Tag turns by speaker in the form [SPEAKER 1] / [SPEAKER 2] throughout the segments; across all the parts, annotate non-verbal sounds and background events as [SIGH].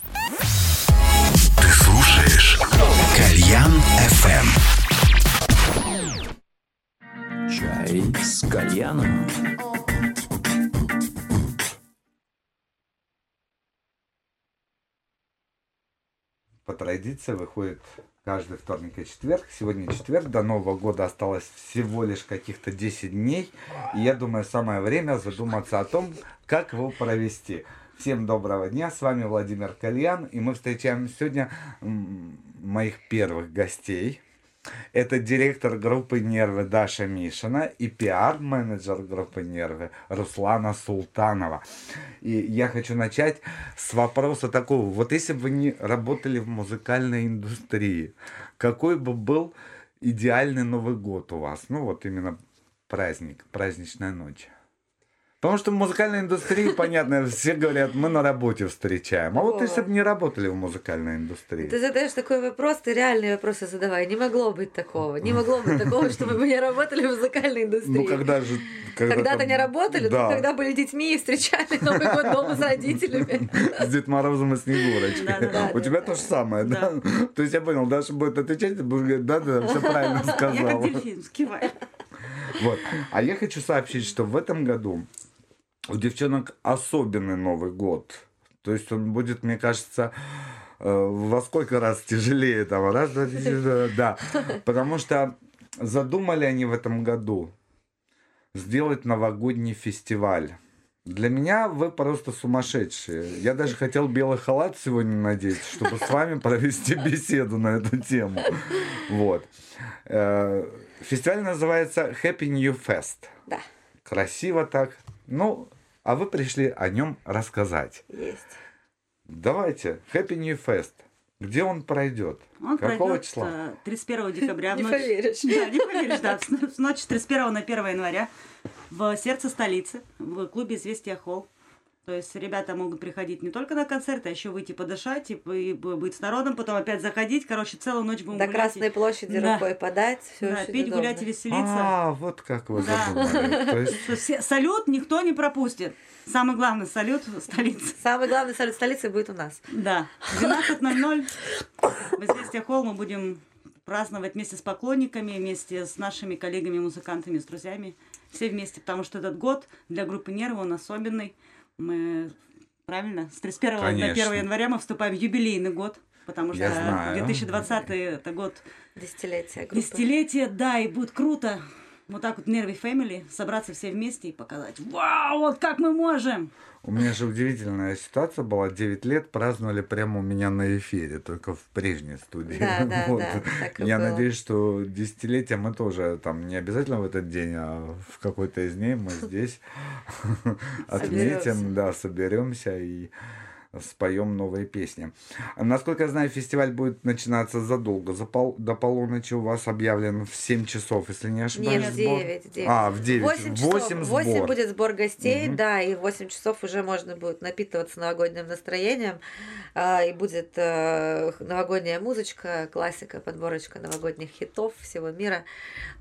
[SPEAKER 1] Ты слушаешь Кальян FM.
[SPEAKER 2] Чай с кальяном.
[SPEAKER 3] По традиции выходит каждый вторник и четверг. Сегодня четверг, до Нового года осталось всего лишь каких-то 10 дней. И я думаю, самое время задуматься о том, как его провести. Всем доброго дня, с вами Владимир Кальян, и мы встречаем сегодня моих первых гостей. Это директор группы «Нервы» Даша Мишина и пиар-менеджер группы «Нервы» Руслана Султанова. И я хочу начать с вопроса такого. Вот если бы вы не работали в музыкальной индустрии, какой бы был идеальный Новый год у вас? Ну вот именно праздник, праздничная ночь. Потому что в музыкальной индустрии, [LAUGHS] понятно, все говорят, мы на работе встречаем. А вот если бы не работали в музыкальной индустрии.
[SPEAKER 4] Ты задаешь такой вопрос, ты реальные вопросы задавай. Не могло быть такого. Не могло быть такого, [LAUGHS] чтобы мы не работали в музыкальной индустрии.
[SPEAKER 3] Ну, когда же... Когда
[SPEAKER 4] Когда-то не работали,
[SPEAKER 3] да.
[SPEAKER 4] но когда были детьми и встречали Новый год дома с родителями. [LAUGHS]
[SPEAKER 3] С Дед Морозом и Снегурочкой. У тебя то же самое, да? То есть я понял, Даша будет отвечать, ты будешь говорить, да-да, все правильно
[SPEAKER 5] Я как
[SPEAKER 3] сказал.
[SPEAKER 5] дельфин, скиваю.
[SPEAKER 3] Вот. А я хочу сообщить, что в этом году у девчонок особенный Новый год. То есть он будет, мне кажется, э, во сколько раз тяжелее там, раз, два, три, да. [LAUGHS] Потому что задумали они в этом году сделать новогодний фестиваль. Для меня вы просто сумасшедшие. Я даже хотел белый халат сегодня надеть, чтобы с вами [LAUGHS] провести беседу на эту тему. Вот. Э, Фестиваль называется Happy New Fest.
[SPEAKER 4] Да,
[SPEAKER 3] Красиво так. Ну, а вы пришли о нем рассказать.
[SPEAKER 4] есть.
[SPEAKER 3] Давайте, Happy New Fest. Где он пройдет?
[SPEAKER 5] Он
[SPEAKER 3] Какого
[SPEAKER 5] пройдет
[SPEAKER 3] числа?
[SPEAKER 5] э, 31 декабря. в
[SPEAKER 4] Не
[SPEAKER 5] ночь-
[SPEAKER 4] поверишь.
[SPEAKER 5] Да, не поверишь, да. В ночь с 31 на 1 января в сердце столицы, в клубе «Известия Холл». То есть ребята могут приходить не только на концерты, а еще выйти подышать и, и б- быть с народом, потом опять заходить. Короче, целую ночь будем
[SPEAKER 4] До
[SPEAKER 5] гулять.
[SPEAKER 4] Красной площади
[SPEAKER 5] Да.
[SPEAKER 4] рукой подать, все
[SPEAKER 5] Да, пить, гулять и веселиться.
[SPEAKER 3] А, вот как вы
[SPEAKER 5] Да.
[SPEAKER 3] задумали. То есть [LAUGHS]
[SPEAKER 5] салют никто не пропустит. Самый главный салют в столице.
[SPEAKER 4] Самый главный салют столицы будет у нас.
[SPEAKER 5] Да. 12.00 в «Известия Холл» мы будем праздновать вместе с поклонниками, вместе с нашими коллегами-музыкантами, с друзьями. Все вместе, потому что этот год для группы «Нервы» он особенный. Мы, правильно, с 31
[SPEAKER 3] Конечно.
[SPEAKER 5] до 1 января мы вступаем в юбилейный год, потому что
[SPEAKER 3] Я знаю.
[SPEAKER 5] 2020 это год
[SPEAKER 4] Десятилетие группы.
[SPEAKER 5] десятилетия, да, и будет круто вот так вот Нерви Family собраться все вместе и показать, вау, вот как мы можем.
[SPEAKER 3] у меня же удивительная ситуация была. 9 лет праздновали прямо у меня на эфире, только в прежней студии.
[SPEAKER 4] Да, да,
[SPEAKER 3] Вот.
[SPEAKER 4] да, так и
[SPEAKER 3] Я
[SPEAKER 4] было.
[SPEAKER 3] надеюсь, что десятилетие мы тоже там не обязательно в этот день, а в какой-то из дней мы здесь отметим, да, соберемся и споем новые песни. Насколько я знаю, фестиваль будет начинаться задолго. За пол, до полуночи у вас объявлен в 7 часов, если не ошибаюсь.
[SPEAKER 4] Нет, в
[SPEAKER 3] сбор.
[SPEAKER 4] 9, 9.
[SPEAKER 3] А, в 9.
[SPEAKER 4] 8 часов.
[SPEAKER 3] 8
[SPEAKER 4] в 8
[SPEAKER 3] сбор.
[SPEAKER 4] будет сбор гостей,
[SPEAKER 3] Мгм.
[SPEAKER 4] да, и в 8 часов уже можно будет напитываться новогодним настроением, а, и будет э, новогодняя музычка, классика, подборочка новогодних хитов всего мира,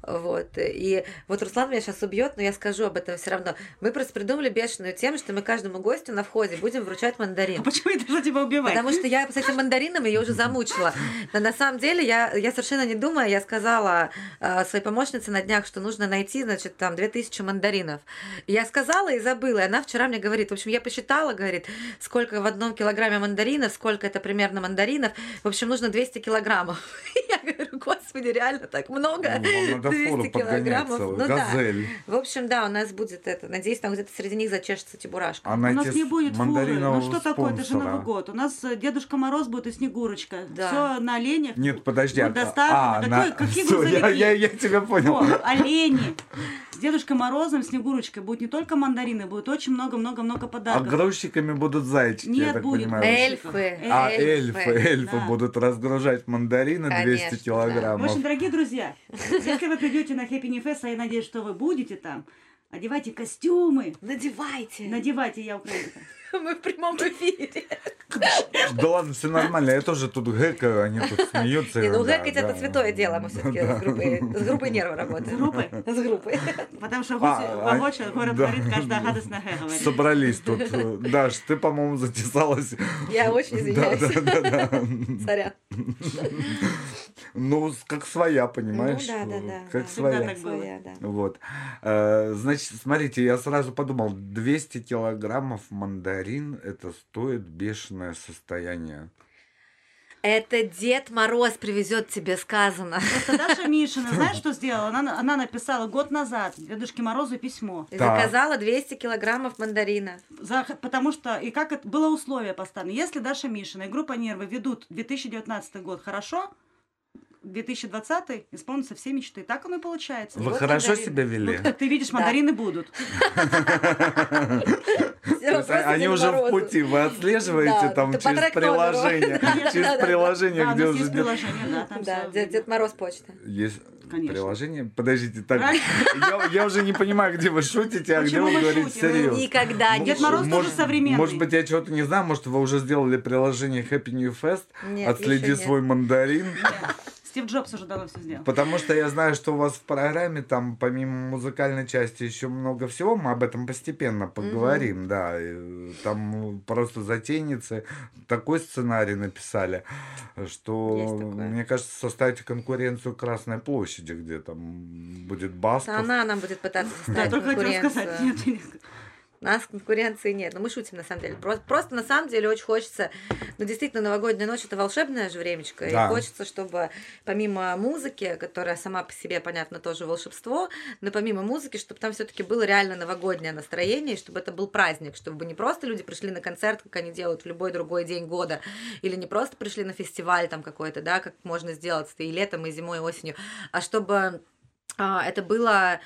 [SPEAKER 4] вот. И вот Руслан меня сейчас убьет, но я скажу об этом все равно. Мы просто придумали бешеную тему, что мы каждому гостю на входе будем вручать мандарин.
[SPEAKER 5] А почему я должна тебя убивать?
[SPEAKER 4] Потому что я с этим мандарином ее уже замучила. Но на самом деле я, я совершенно не думая, я сказала э, своей помощнице на днях, что нужно найти, значит, там 2000 мандаринов. Я сказала и забыла. И она вчера мне говорит, в общем, я посчитала, говорит, сколько в одном килограмме мандаринов, сколько это примерно мандаринов. В общем, нужно 200 килограммов. [LAUGHS] Я говорю, господи, реально так много.
[SPEAKER 3] Ну, вам надо
[SPEAKER 4] 200
[SPEAKER 3] фуру подгонять
[SPEAKER 4] килограммов. Ну да.
[SPEAKER 3] газель.
[SPEAKER 4] В общем, да, у нас будет это. Надеюсь, там где-то среди них зачешется чебурашка.
[SPEAKER 3] А
[SPEAKER 5] У нас не будет фуры. Ну
[SPEAKER 3] мандаринового
[SPEAKER 5] что такое? Это же? Новый год. У нас э, Дедушка Мороз будет и Снегурочка.
[SPEAKER 4] Да.
[SPEAKER 5] Все на оленях.
[SPEAKER 3] Нет, подожди.
[SPEAKER 5] Вот
[SPEAKER 3] а-
[SPEAKER 5] доставлено.
[SPEAKER 3] а,
[SPEAKER 5] Какой-
[SPEAKER 3] на-
[SPEAKER 5] какие
[SPEAKER 3] Всё, я, я, я тебя понял.
[SPEAKER 5] О, олени. С Дедушкой Морозом, Снегурочкой будет не только мандарины, будет очень много-много-много
[SPEAKER 3] А
[SPEAKER 5] подарков.
[SPEAKER 3] грузчиками будут зайчики, я
[SPEAKER 5] Нет,
[SPEAKER 3] так
[SPEAKER 5] будет.
[SPEAKER 3] понимаю.
[SPEAKER 4] Эльфы.
[SPEAKER 3] А, эльфы, эльфы
[SPEAKER 5] Да.
[SPEAKER 3] будут разгружать мандарины 200
[SPEAKER 4] Конечно,
[SPEAKER 5] В
[SPEAKER 3] килограммов.
[SPEAKER 5] общем, дорогие друзья, если вы придете на Happy New Fest, а я надеюсь, что вы будете там, одевайте костюмы,
[SPEAKER 4] Надевайте.
[SPEAKER 5] надевайте, я украинка. [LAUGHS]
[SPEAKER 4] Мы в прямом эфире.
[SPEAKER 3] Да ладно, все нормально. Я тоже тут гэкаю, они тут смеются.
[SPEAKER 4] Не, ну гэкать это святое дело, мы все-таки с группой, нервы работаем.
[SPEAKER 5] С группой?
[SPEAKER 4] С группой.
[SPEAKER 5] Потому что
[SPEAKER 3] А,
[SPEAKER 5] гуси
[SPEAKER 3] а,
[SPEAKER 5] город говорит, каждая гадость на гэ говорит.
[SPEAKER 3] Собрались тут. Даш, ты, по-моему, затесалась.
[SPEAKER 4] Я очень извиняюсь.
[SPEAKER 3] да, да, да.
[SPEAKER 4] Сорян.
[SPEAKER 3] Ну, как своя, понимаешь?
[SPEAKER 4] Ну да, да, да.
[SPEAKER 3] Как
[SPEAKER 4] да.
[SPEAKER 3] своя.
[SPEAKER 5] так было.
[SPEAKER 4] Своя, да.
[SPEAKER 3] Вот. Э, Значит, смотрите, я сразу подумал, 200 килограммов мандарин, это стоит бешеное состояние.
[SPEAKER 4] Это Дед Мороз привезет тебе сказано.
[SPEAKER 5] Просто Даша Мишина, знаешь, [LAUGHS] что сделала? Она, она написала год назад Дедушке Морозу письмо.
[SPEAKER 4] И заказала 200 килограммов мандарина.
[SPEAKER 5] За- потому что, и как это было условие поставлено, если Даша Мишина и группа Нервы ведут 2019 год хорошо, 2020 исполнятся все мечты. Так оно и получается.
[SPEAKER 3] Вы
[SPEAKER 4] вот
[SPEAKER 3] хорошо
[SPEAKER 4] мандарин.
[SPEAKER 3] себя вели?
[SPEAKER 5] Как ты видишь,
[SPEAKER 4] Да.
[SPEAKER 5] мандарины будут.
[SPEAKER 3] Они уже в пути, вы отслеживаете там через приложение, через приложение, где уже
[SPEAKER 5] да,
[SPEAKER 4] Дед, Мороз почта.
[SPEAKER 3] Есть приложение? Подождите, так, я, уже не понимаю, где вы шутите, а где вы говорите серьезно.
[SPEAKER 4] Никогда не
[SPEAKER 5] Дед Мороз тоже современный.
[SPEAKER 3] Может быть, я чего-то не знаю, может, вы уже сделали приложение Happy New Fest, отследи свой мандарин.
[SPEAKER 5] Стив Джобс уже давно все сделал.
[SPEAKER 3] Потому что я знаю, что у вас в программе там помимо музыкальной части еще много всего. Мы об этом постепенно поговорим, да. И Там просто затейницы такой сценарий написали, что мне кажется, составить конкуренцию Красной площади, где там будет Басков.
[SPEAKER 4] Она нам будет пытаться
[SPEAKER 5] Да,
[SPEAKER 4] составить
[SPEAKER 5] только хотела
[SPEAKER 4] конкуренцию.
[SPEAKER 5] сказать. Нет, нет.
[SPEAKER 4] У нас конкуренции нет. Но мы шутим, на самом деле. Просто, просто на самом деле очень хочется... Ну, действительно, новогодняя ночь – это волшебное же времечко.
[SPEAKER 3] Да.
[SPEAKER 4] И хочется, чтобы помимо музыки, которая сама по себе, понятно, тоже волшебство, но помимо музыки, чтобы там все таки было реально новогоднее настроение, и чтобы это был праздник, чтобы не просто люди пришли на концерт, как они делают в любой другой день года, или не просто пришли на фестиваль там какой-то, да, как можно сделать и летом, и зимой, и осенью, а чтобы а, это было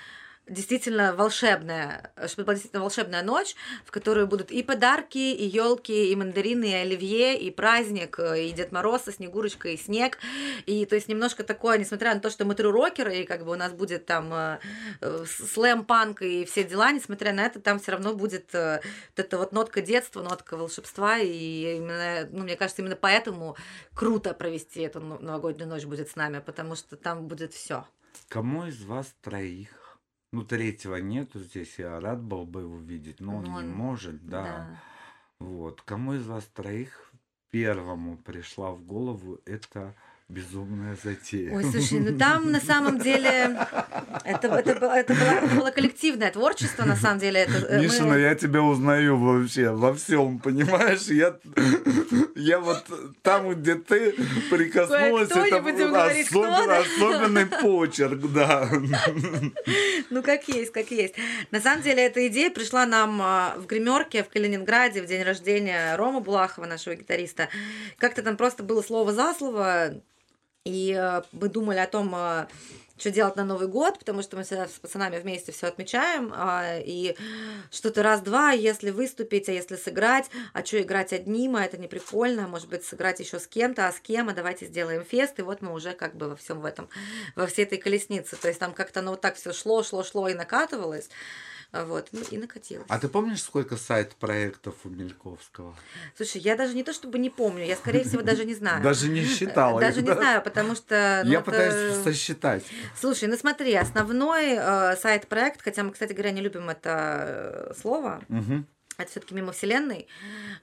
[SPEAKER 4] действительно волшебная, чтобы была действительно волшебная ночь, в которой будут и подарки, и елки, и мандарины, и оливье, и праздник, э, и Дед Мороз, и Снегурочка, и снег. И то есть немножко такое, несмотря на то, что мы тру-рокеры, и как бы у нас будет там э, э, слэм-панк и все дела, несмотря на это, там все равно будет э, вот эта вот нотка детства, нотка волшебства, и именно, ну, мне кажется, именно поэтому круто провести эту но- новогоднюю ночь будет с нами, потому что там будет все.
[SPEAKER 3] Кому из вас троих? Ну, третьего нету здесь, я рад был бы его видеть, но он
[SPEAKER 4] Ну,
[SPEAKER 3] не
[SPEAKER 4] он-
[SPEAKER 3] может, да. Вот. Кому из вас троих первому пришла в голову эта безумная затея?
[SPEAKER 4] Ой, слушай, ну там на самом деле это, это, было, это, было, коллективное творчество, на самом деле. Это, э, мы-
[SPEAKER 3] Мишина, я тебя узнаю вообще во всем, понимаешь? Я, я вот там, где ты прикоснулась,
[SPEAKER 4] Кое-кто,
[SPEAKER 3] это был
[SPEAKER 4] говорить,
[SPEAKER 3] особен- особенный почерк, да.
[SPEAKER 4] Ну, как есть, как есть. На самом деле, эта идея пришла нам а, в гримерке в Калининграде в день рождения Рома Булахова, нашего гитариста. Как-то там просто было слово за слово, и э, мы думали о том, э, что делать на Новый год, потому что мы всегда с пацанами вместе все отмечаем, а, и что-то раз-два, если выступить, а если сыграть, а что играть одним, а это не прикольно, может быть, сыграть еще с кем-то, а с кем, а давайте сделаем фест, и вот мы уже как бы во всем в этом, во всей этой колеснице, то есть там как-то оно вот так все шло, шло, шло и накатывалось, а вот, ну и накатилось.
[SPEAKER 3] А ты помнишь, сколько сайт-проектов у Мельковского?
[SPEAKER 4] Слушай, я даже не то чтобы не помню, я, скорее всего, даже не знаю.
[SPEAKER 3] Даже не считала
[SPEAKER 4] Даже не знаю, потому что... ну,
[SPEAKER 3] Я пытаюсь сосчитать.
[SPEAKER 4] Слушай, ну смотри, основной э, сайт-проект, хотя мы, кстати говоря, не любим это э, слово, это все-таки мимо вселенной.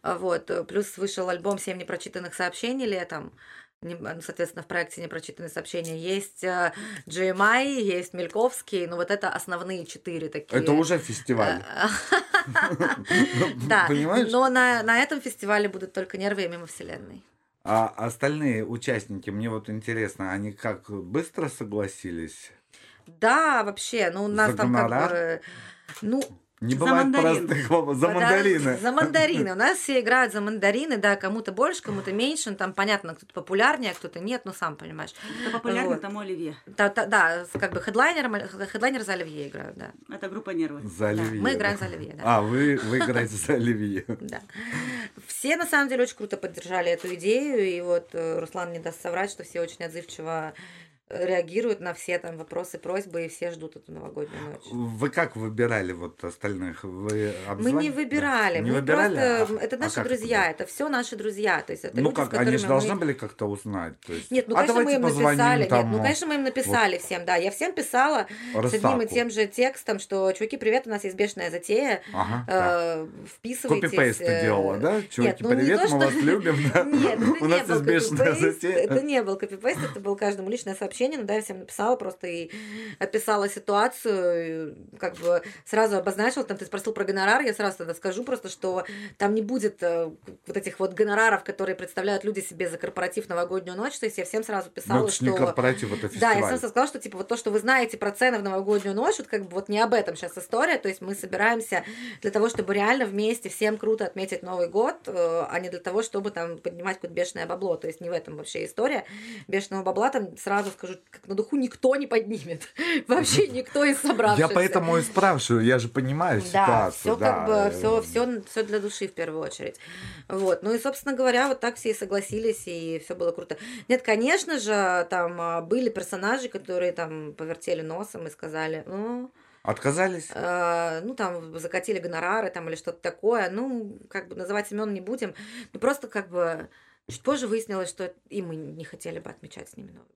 [SPEAKER 4] А, Вот. Плюс вышел альбом «Семь непрочитанных сообщений» летом. Ну, Соответственно, в проекте непрочитанные сообщения есть э, GMI, есть Мельковский, ну вот это основные четыре такие.
[SPEAKER 3] Это уже фестиваль.
[SPEAKER 4] Да, [LAUGHS]
[SPEAKER 3] Понимаешь?
[SPEAKER 4] но на, на этом фестивале будут только нервы и мимо вселенной.
[SPEAKER 3] А остальные участники, мне вот интересно, они как быстро согласились?
[SPEAKER 4] Да, вообще, ну у нас там как бы... Ну,
[SPEAKER 3] Не
[SPEAKER 5] За
[SPEAKER 3] бывает
[SPEAKER 5] мандарин.
[SPEAKER 3] простых воп- За
[SPEAKER 4] Да,
[SPEAKER 3] мандарины. [LAUGHS]
[SPEAKER 4] За мандарины. У нас все играют за мандарины, да, кому-то больше, кому-то меньше. Ну, Там, понятно, кто-то популярнее, а кто-то нет, ну, сам понимаешь.
[SPEAKER 5] Кто популярный,
[SPEAKER 4] Вот.
[SPEAKER 5] тому Оливье.
[SPEAKER 4] Да, да, да, как бы хедлайнером, хедлайнер за Оливье играют, да.
[SPEAKER 5] Это группа нервы.
[SPEAKER 3] За
[SPEAKER 4] Да,
[SPEAKER 3] Оливье.
[SPEAKER 4] Мы играем за Оливье, да.
[SPEAKER 3] А, вы, вы играете за Оливье. [LAUGHS]
[SPEAKER 4] Да. Все, на самом деле, очень круто поддержали эту идею, и вот э, Руслан не даст соврать, что все очень отзывчиво реагируют на все там вопросы, просьбы, и все ждут эту новогоднюю ночь.
[SPEAKER 3] Вы как выбирали вот остальных? Вы
[SPEAKER 4] Мы не выбирали,
[SPEAKER 3] Да. Не
[SPEAKER 4] мы
[SPEAKER 3] выбирали?
[SPEAKER 4] просто...
[SPEAKER 3] А-
[SPEAKER 4] это
[SPEAKER 3] а
[SPEAKER 4] наши
[SPEAKER 3] как
[SPEAKER 4] друзья, это все нашши друзья. То есть это
[SPEAKER 3] Ну
[SPEAKER 4] люди,
[SPEAKER 3] как, они же
[SPEAKER 4] мы-
[SPEAKER 3] должны были как-то узнать. То есть,
[SPEAKER 4] Нет, ну,
[SPEAKER 3] а
[SPEAKER 4] конечно, мы им написали. Нет,
[SPEAKER 3] там,
[SPEAKER 4] ну, конечно, мы им написали всем, да. Я всем писала с одним и тем же текстом, что, чуваки, привет, у нас есть бешеная затея.
[SPEAKER 3] Ага, да.
[SPEAKER 4] э, Вписывайтесь.
[SPEAKER 3] Копипейст ты
[SPEAKER 4] э,
[SPEAKER 3] делала, да? Чуваки,
[SPEAKER 4] ну, не
[SPEAKER 3] привет,
[SPEAKER 4] то,
[SPEAKER 3] мы
[SPEAKER 4] что-
[SPEAKER 3] вас любим, да? [LAUGHS]
[SPEAKER 4] Нет, [LAUGHS] это не был копипейст, это не был копипейст, это было каждому личное сообщение, но да, я всем написала просто и описала ситуацию, как бы сразу обозначила, там ты спросил про гонорар, я сразу тогда скажу просто, что там не будет э, вот этих вот гонораров, которые представляют люди себе за корпоратив новогоднюю ночь, то есть я всем сразу
[SPEAKER 3] Ну,
[SPEAKER 4] писала,
[SPEAKER 3] это ж не
[SPEAKER 4] что...
[SPEAKER 3] корпоратив, это
[SPEAKER 4] Да,
[SPEAKER 3] фестиваль.
[SPEAKER 4] я сразу сказала, что типа вот то, что вы знаете про цены в новогоднюю ночь, вот как бы вот не об этом сейчас история, то есть мы собираемся для того, чтобы реально вместе всем круто отметить Новый год, э, а не для того, чтобы там поднимать какое-то бешеное бабло, то есть не в этом вообще история. Бешеного бабла там сразу скажу, как на духу никто не поднимет, [LAUGHS] вообще никто из собравшихся.
[SPEAKER 3] Я поэтому и спрашиваю, я же понимаю
[SPEAKER 4] Да,
[SPEAKER 3] ситуацию.
[SPEAKER 4] все как бы, все, все, все для души в первую очередь. Вот. Ну и, собственно говоря, вот так все и согласились, и все было круто. Нет, конечно же, там а, были персонажи, которые там повертели носом и сказали, ну,
[SPEAKER 3] Отказались?
[SPEAKER 4] э, ну там закатили гонорары там или что-то такое. Ну, как бы называть имен не будем. Ну просто как бы чуть позже выяснилось, что и мы не хотели бы отмечать с ними Новый.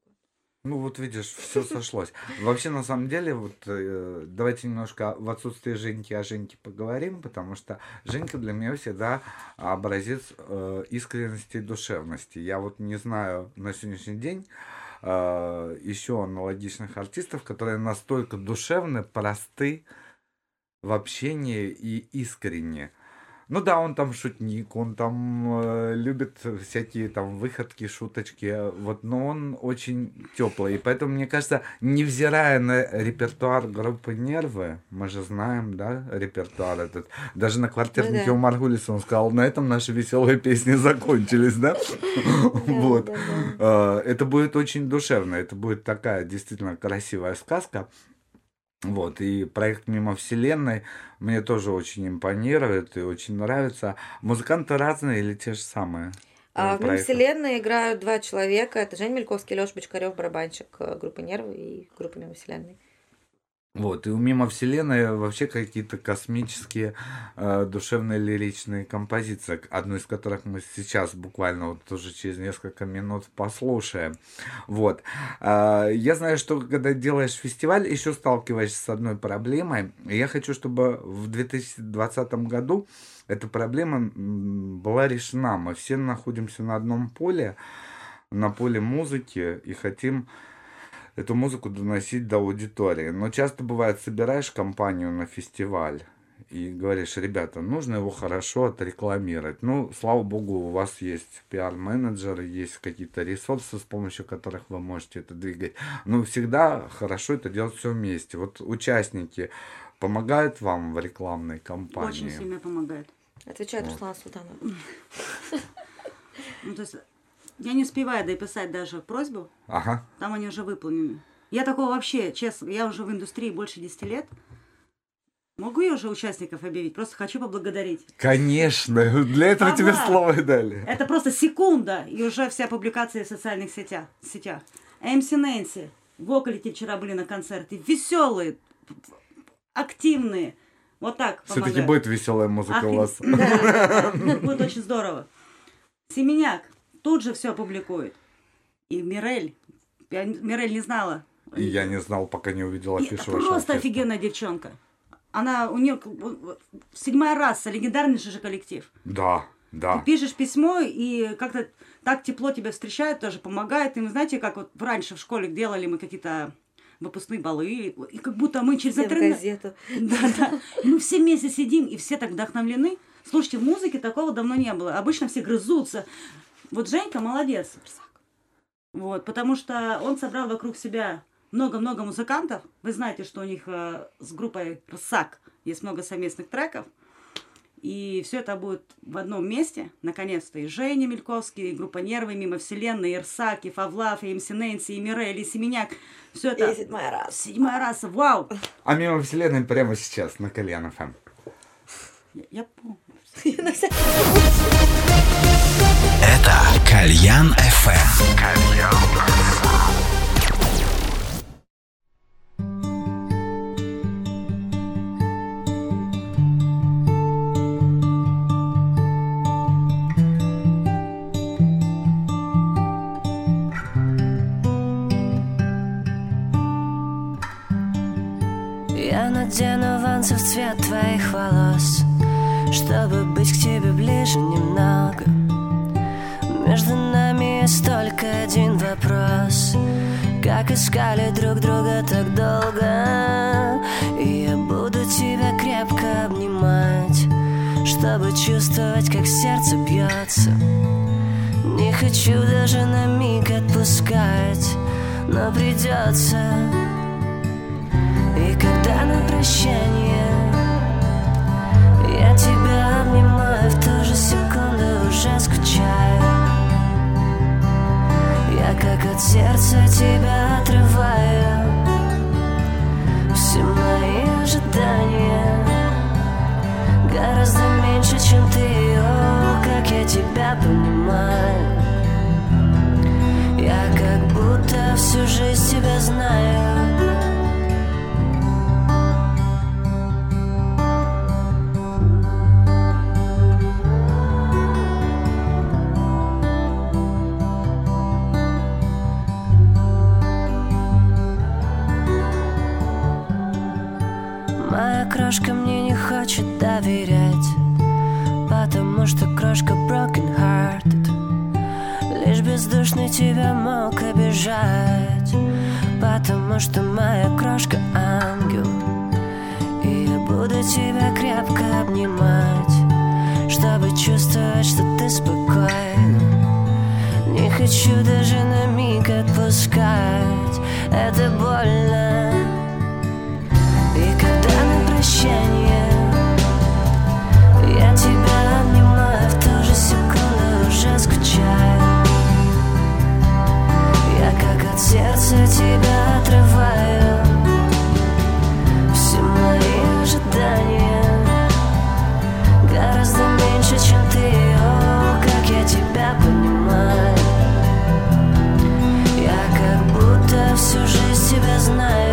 [SPEAKER 3] Ну вот видишь, все сошлось. Вообще, на самом деле, вот э, давайте немножко в отсутствии Женьки о Женьке поговорим, потому что Женька для меня всегда образец э, искренности и душевности. Я вот не знаю на сегодняшний день э, еще аналогичных артистов, которые настолько душевны, просты в общении и искренне. Ну да, он там шутник, он там э, любит всякие там выходки, шуточки, вот, но он очень теплый. И поэтому, мне кажется, невзирая на репертуар группы Нервы, мы же знаем, да, репертуар этот, даже на квартирнике
[SPEAKER 4] да.
[SPEAKER 3] у Маргулиса он сказал, на этом наши веселые песни закончились, да? Вот. Э, Это будет очень душевно, это будет такая действительно красивая сказка. Вот, и проект «Мимо Вселенной» мне тоже очень импонирует и очень нравится. Музыканты разные или те же самые?
[SPEAKER 4] А
[SPEAKER 3] э,
[SPEAKER 4] в
[SPEAKER 3] проекты?
[SPEAKER 4] Вселенной играют два человека. Это Женя Мельковский, Леша Бочкарев, барабанщик э, группы Нервы и группы Мимо Вселенной.
[SPEAKER 3] Вот, и у «Мимо Вселенной» вообще какие-то космические э, душевные лиричные композиции, одну из которых мы сейчас буквально вот уже через несколько минут послушаем. Вот. А, я знаю, что когда делаешь фестиваль, еще сталкиваешься с одной проблемой. Я хочу, чтобы в 2020 году эта проблема была решена. Мы все находимся на одном поле, на поле музыки, и хотим эту музыку доносить до аудитории. Но часто бывает, собираешь компанию на фестиваль и говоришь, ребята, нужно его хорошо отрекламировать. Ну, слава богу, у вас есть пиар-менеджеры, есть какие-то ресурсы, с помощью которых вы можете это двигать. Но всегда хорошо это делать все вместе. Вот участники помогают вам в рекламной кампании?
[SPEAKER 5] Очень сильно помогает.
[SPEAKER 4] Отвечает Руслана Султанова.
[SPEAKER 5] Ну, то есть я не успеваю дописать даже просьбу,
[SPEAKER 3] Ага.
[SPEAKER 5] там они уже выполнены. Я такого вообще, честно, я уже в индустрии больше 10 лет. Могу я уже участников объявить? Просто хочу поблагодарить.
[SPEAKER 3] Конечно, для этого тебе
[SPEAKER 5] Ага.
[SPEAKER 3] слово дали.
[SPEAKER 5] Это просто секунда, и уже вся публикация в социальных сетях. сетях. MC Нэнси, Вокалити вчера были на концерте. Веселые, активные. Вот так
[SPEAKER 3] Все-таки будет веселая музыка
[SPEAKER 5] Ах,
[SPEAKER 3] у вас.
[SPEAKER 5] Да. [LAUGHS] будет очень здорово. Семеняк тут же все публикует. И Мирель. Я Мирель не знала.
[SPEAKER 3] И я не знал, пока не увидел
[SPEAKER 5] И
[SPEAKER 3] афишу
[SPEAKER 5] просто
[SPEAKER 3] феста.
[SPEAKER 5] офигенная девчонка. Она, у нее седьмая раса, легендарнейший же коллектив.
[SPEAKER 3] Да, да.
[SPEAKER 5] Ты пишешь письмо, и как-то так тепло тебя встречают, тоже помогает. И вы знаете, как вот раньше в школе делали мы какие-то выпускные балы, и как будто мы через
[SPEAKER 4] Всем
[SPEAKER 5] интернет...
[SPEAKER 4] газету.
[SPEAKER 5] Да, да. Мы все вместе сидим, и все так вдохновлены. Слушайте, в музыке такого давно не было. Обычно все грызутся. Вот Женька молодец. Вот, потому что он собрал вокруг себя много-много музыкантов. Вы знаете, что у них э, с группой Рсак есть много совместных треков. И все это будет в одном месте, наконец-то. И Женя Мельковский, и группа Нервы, Мимо Вселенной, и Рсак, и Фавлав, и МС Нэнси, и Мирель, и Семеняк. Все это...
[SPEAKER 4] И седьмая раз.
[SPEAKER 5] Седьмая раса, вау!
[SPEAKER 3] А мимо вселенной прямо сейчас на Кальян ФМ.
[SPEAKER 5] Я, я помню. [LAUGHS]
[SPEAKER 1] Кальян FM.
[SPEAKER 6] Эм. Я надену ванцев цвет твоих волос Чтобы быть к тебе ближе немного между нами есть только один вопрос. Как искали друг друга так долго? И я буду тебя крепко обнимать Чтобы чувствовать, как сердце бьется. Не хочу даже на миг отпускать Но придется. И когда на прощание Я тебя обнимаю в ту же секунду уже скучаю как от сердца тебя отрываю Все мои ожидания. Гораздо меньше, чем ты, о, как я тебя понимаю. Я как будто всю жизнь тебя знаю доверять Потому что крошка broken hearted Лишь бездушный тебя мог обижать Потому что моя крошка ангел. И я буду тебя крепко обнимать Чтобы чувствовать, что ты спокойна. Не хочу даже на миг отпускать Это больно. И когда на прощание скучаю Я как от сердца тебя отрываю. Все мои ожидания Гораздо меньше, чем ты, о, как я тебя понимаю. Я как будто всю жизнь тебя знаю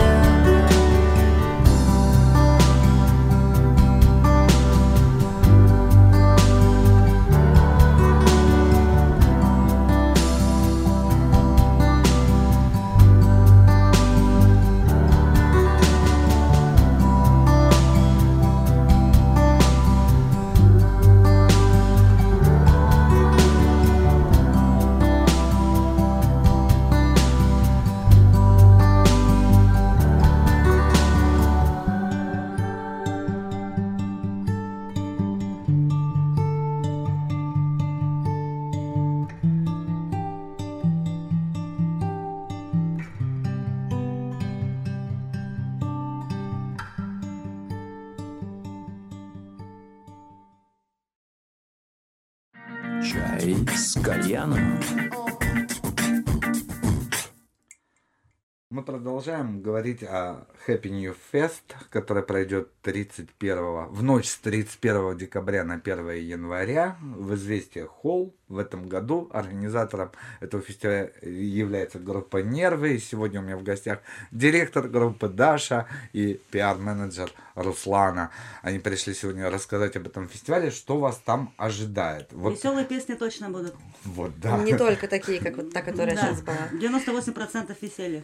[SPEAKER 3] продолжаем говорить о Happy New Fest, который пройдет 31 в ночь с 31 декабря на 1 января в Известия Холл. В этом году организатором этого фестиваля является группа Нервы. И сегодня у меня в гостях директор группы Даша и пиар-менеджер Руслана. Они пришли сегодня рассказать об этом фестивале, что вас там ожидает. Вот,
[SPEAKER 5] Веселые песни точно будут.
[SPEAKER 3] вот да.
[SPEAKER 4] Не только такие, как вот та, которая
[SPEAKER 5] Да.
[SPEAKER 4] сейчас была.
[SPEAKER 5] 98% веселья.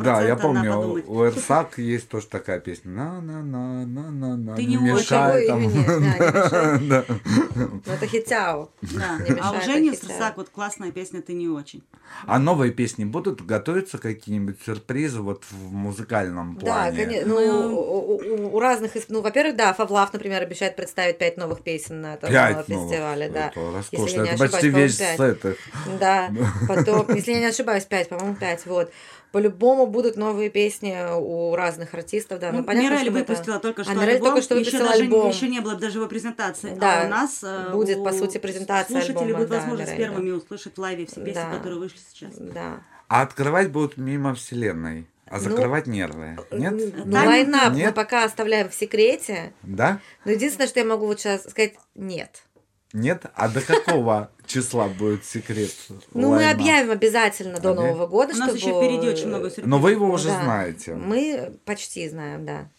[SPEAKER 3] Да, я помню, у Эрсак есть тоже такая песня. На на на на на на
[SPEAKER 5] Ты не
[SPEAKER 3] не
[SPEAKER 5] очень.
[SPEAKER 3] мешай там. [LAUGHS]
[SPEAKER 4] да.
[SPEAKER 3] Да.
[SPEAKER 4] Ну, это хитяо.
[SPEAKER 5] Да. А у Жени. Срсак вот классная песня «Ты не очень».
[SPEAKER 3] А новые песни будут готовиться какие-нибудь сюрпризы вот в музыкальном
[SPEAKER 4] Да,
[SPEAKER 3] плане?
[SPEAKER 4] конечно. Ну, у, у- разных, ну, во-первых, да, Фавлав, например, обещает представить пять новых песен на этом э, фестивале, да.
[SPEAKER 3] Это
[SPEAKER 4] Если
[SPEAKER 3] роскошно.
[SPEAKER 4] я не
[SPEAKER 3] Это почти
[SPEAKER 4] ошибаюсь,
[SPEAKER 3] весь
[SPEAKER 4] по-моему,
[SPEAKER 3] сет.
[SPEAKER 4] Да, [LAUGHS] потом, если я не ошибаюсь, пять, по-моему, пять, вот. По-любому будут новые песни у разных артистов, да.
[SPEAKER 5] Ну,
[SPEAKER 4] Ну, понятно,
[SPEAKER 5] Мирель
[SPEAKER 4] что это-
[SPEAKER 5] выпустила только что
[SPEAKER 4] А, Мирель
[SPEAKER 5] альбом,
[SPEAKER 4] только что
[SPEAKER 5] еще
[SPEAKER 4] выпустила
[SPEAKER 5] даже
[SPEAKER 4] альбом.
[SPEAKER 5] еще не было даже его презентации.
[SPEAKER 4] Да,
[SPEAKER 5] а у нас э,
[SPEAKER 4] будет,
[SPEAKER 5] у
[SPEAKER 4] по сути, презентация
[SPEAKER 5] слушателей
[SPEAKER 4] альбома,
[SPEAKER 5] будет
[SPEAKER 4] да,
[SPEAKER 5] возможность
[SPEAKER 4] Мирель,
[SPEAKER 5] первыми услышать в лайве все песни,
[SPEAKER 4] Да.
[SPEAKER 5] которые вышли сейчас.
[SPEAKER 4] Да.
[SPEAKER 3] А открывать будут мимо вселенной. А
[SPEAKER 4] Ну,
[SPEAKER 3] закрывать нервы. Нет?
[SPEAKER 4] Ну,
[SPEAKER 5] Таня?
[SPEAKER 4] лайнап мы пока оставляем в секрете.
[SPEAKER 3] Да?
[SPEAKER 4] Но единственное, что я могу вот сейчас сказать, нет.
[SPEAKER 3] Нет? А до какого числа будет секрет?
[SPEAKER 4] Ну, мы объявим обязательно до. Нового года,
[SPEAKER 5] У нас
[SPEAKER 4] чтобы...
[SPEAKER 5] еще впереди очень много сюрпризов.
[SPEAKER 3] Но вы его уже
[SPEAKER 4] Да.
[SPEAKER 3] знаете.
[SPEAKER 4] Мы почти знаем, да.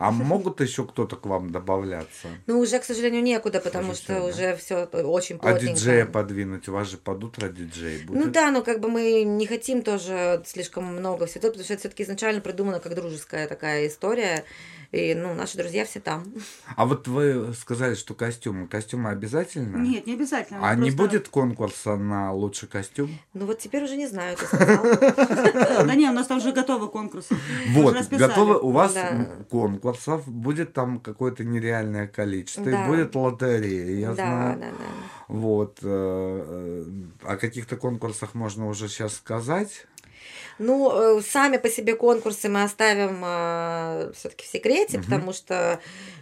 [SPEAKER 3] А могут еще кто-то к вам добавляться?
[SPEAKER 4] Ну, уже, к сожалению, некуда, потому что уже все очень
[SPEAKER 3] А
[SPEAKER 4] плотненько.
[SPEAKER 3] диджея подвинуть? У вас же под утро диджей будет?
[SPEAKER 4] Ну да, но как бы мы не хотим тоже слишком много всего, потому что это все-таки изначально придумано как дружеская такая история. И, ну, наши друзья все там.
[SPEAKER 3] А вот вы сказали, что костюмы. Костюмы обязательно?
[SPEAKER 5] Нет, не обязательно.
[SPEAKER 3] А
[SPEAKER 5] мы
[SPEAKER 3] не
[SPEAKER 5] просто-
[SPEAKER 3] будет конкурса на лучший костюм?
[SPEAKER 4] Ну вот теперь уже не знаю, ты сказал. [LAUGHS]
[SPEAKER 5] Да не, у нас там уже готовы конкурсы.
[SPEAKER 3] Вот,
[SPEAKER 5] Уже расписали.
[SPEAKER 3] готовы, у вас
[SPEAKER 4] Да.
[SPEAKER 3] Конкурсов, будет там какое-то нереальное количество, и
[SPEAKER 4] Да.
[SPEAKER 3] будет лотерея, я
[SPEAKER 4] Да,
[SPEAKER 3] знаю.
[SPEAKER 4] да, да.
[SPEAKER 3] Вот, э, э, о каких-то конкурсах можно уже сейчас сказать.
[SPEAKER 4] Ну, э, сами по себе конкурсы мы оставим все-таки в секрете,
[SPEAKER 3] Мгм.
[SPEAKER 4] потому что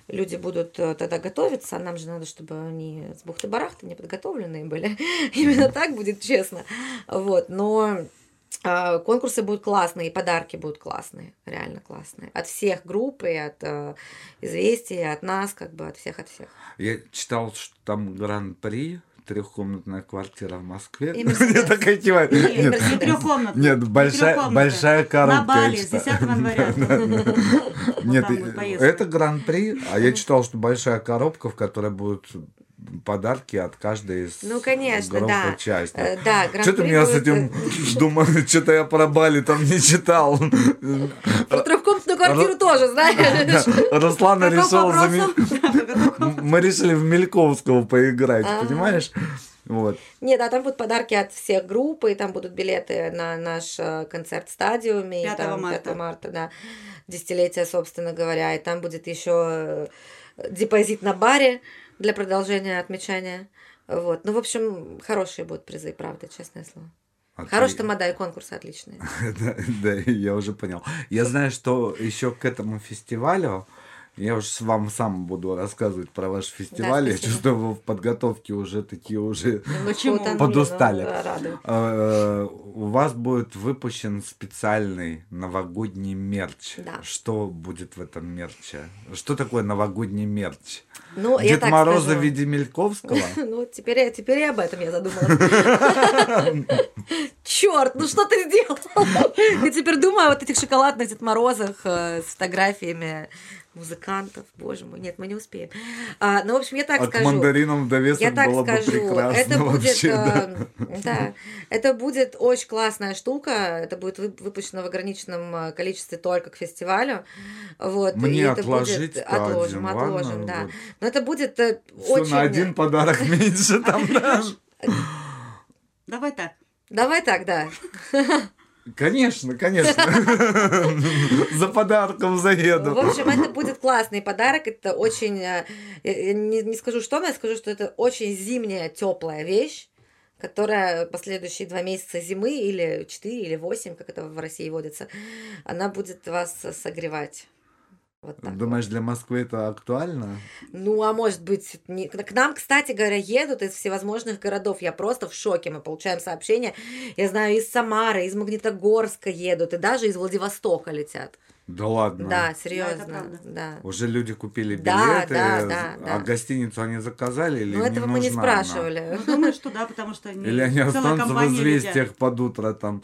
[SPEAKER 4] люди будут тогда готовиться, а нам же надо, чтобы они с бухты-барахты не подготовленные были. [LAUGHS] Именно так будет честно. Вот, но конкурсы будут классные, и подарки будут классные, реально классные. От всех групп, и от э, известий, и от нас, как бы от всех, от всех.
[SPEAKER 3] Я читал, что там гран-при, трехкомнатная квартира в Москве. [LAUGHS] Мне так кивают.
[SPEAKER 5] Нет, не трехкомнатная.
[SPEAKER 3] Нет, большая, большая коробка.
[SPEAKER 5] На Бали с
[SPEAKER 3] читал.
[SPEAKER 5] 10 [LAUGHS] января.
[SPEAKER 3] Нет, это гран-при, а я читал, что большая коробка, в которой будут подарки от каждой из
[SPEAKER 4] Ну, конечно, да.
[SPEAKER 3] участников.
[SPEAKER 4] Э, Да,
[SPEAKER 3] Что ты
[SPEAKER 4] гран-при
[SPEAKER 3] меня с этим
[SPEAKER 4] э, [LAUGHS]
[SPEAKER 3] думаю, что-то я про Бали там не читал. [LAUGHS]
[SPEAKER 4] Про трехкомнатную квартиру тоже, знаешь? [LAUGHS]
[SPEAKER 3] Руслан решил. Мы решили в Мельковского поиграть, понимаешь? Вот.
[SPEAKER 4] Нет, а там будут подарки от всех групп, и там будут билеты на наш э, концерт в стадиуме. и
[SPEAKER 5] 5
[SPEAKER 4] там
[SPEAKER 5] марта.
[SPEAKER 4] 5 марта, да. Десятилетие, собственно говоря. И там будет еще депозит на баре для продолжения отмечания. Вот. Ну, в общем, хорошие будут призы, правда, честное слово. Хорошие тамада и конкурсы отличные. [LAUGHS]
[SPEAKER 3] Да, да, я уже понял. Я знаю, что еще к этому фестивалю, я уж вам сам буду рассказывать про ваш фестиваль. я
[SPEAKER 4] спасибо. [LAUGHS]
[SPEAKER 3] чувствую, вы в подготовке уже такие уже
[SPEAKER 4] Ну, [LAUGHS]
[SPEAKER 3] Подустали.
[SPEAKER 4] ну.
[SPEAKER 3] Э, У вас будет выпущен специальный новогодний мерч.
[SPEAKER 4] Да.
[SPEAKER 3] Что будет в этом мерче? Что такое новогодний мерч?
[SPEAKER 4] Ну, я
[SPEAKER 3] Дед Мороза в
[SPEAKER 4] скажу.
[SPEAKER 3] виде Мельковского? [LAUGHS]
[SPEAKER 4] Ну, теперь, я- теперь и об этом я задумалась. Черт, ну что ты сделал? Я теперь думаю о вот этих шоколадных Дед Морозах э, с фотографиями музыкантов. Боже мой, нет, мы не успеем. А, ну, в общем, я так
[SPEAKER 3] к
[SPEAKER 4] скажу.
[SPEAKER 3] мандаринам в довесок
[SPEAKER 4] Я так
[SPEAKER 3] было бы
[SPEAKER 4] скажу,
[SPEAKER 3] прекрасно
[SPEAKER 4] это будет,
[SPEAKER 3] вообще. да.
[SPEAKER 4] э, да, это будет очень классная штука. Это будет вы- выпущено в ограниченном э, количестве только к фестивалю. Вот, и
[SPEAKER 3] Мне
[SPEAKER 4] это
[SPEAKER 3] отложить
[SPEAKER 4] будет,
[SPEAKER 3] один,
[SPEAKER 4] отложим,
[SPEAKER 3] ладно?
[SPEAKER 4] отложим, да. Но это будет э,
[SPEAKER 3] Всё,
[SPEAKER 4] очень.
[SPEAKER 3] на один подарок меньше там, да? [LAUGHS]
[SPEAKER 5] Давай так.
[SPEAKER 4] Давай так, да. [LAUGHS]
[SPEAKER 3] Конечно, конечно. [LAUGHS] За подарком заеду.
[SPEAKER 4] В общем, это будет классный подарок. Это очень, э, не скажу что, но я скажу, что это очень зимняя, теплая вещь, которая последующие два месяца зимы или четыре, или восемь, как это в России водится, она будет вас согревать. Вот так.
[SPEAKER 3] Думаешь, для Москвы это актуально?
[SPEAKER 4] Ну, а может быть, не... к нам, кстати говоря, едут из всевозможных городов. Я просто в шоке. Мы получаем сообщения. Я знаю, из Самары, из Магнитогорска едут, и даже из Владивостока летят.
[SPEAKER 3] Да ладно.
[SPEAKER 4] Да, серьезно.
[SPEAKER 5] правда.
[SPEAKER 4] Да.
[SPEAKER 3] Уже люди купили
[SPEAKER 4] Да,
[SPEAKER 3] билеты,
[SPEAKER 4] да, да,
[SPEAKER 3] а
[SPEAKER 4] да.
[SPEAKER 3] гостиницу они заказали или
[SPEAKER 4] Ну, этого
[SPEAKER 3] не
[SPEAKER 4] мы не
[SPEAKER 3] нужна она?
[SPEAKER 4] спрашивали.
[SPEAKER 5] Ну, думаю, что да, потому что не
[SPEAKER 3] Или они останутся в известиях
[SPEAKER 5] летят.
[SPEAKER 3] под утро там.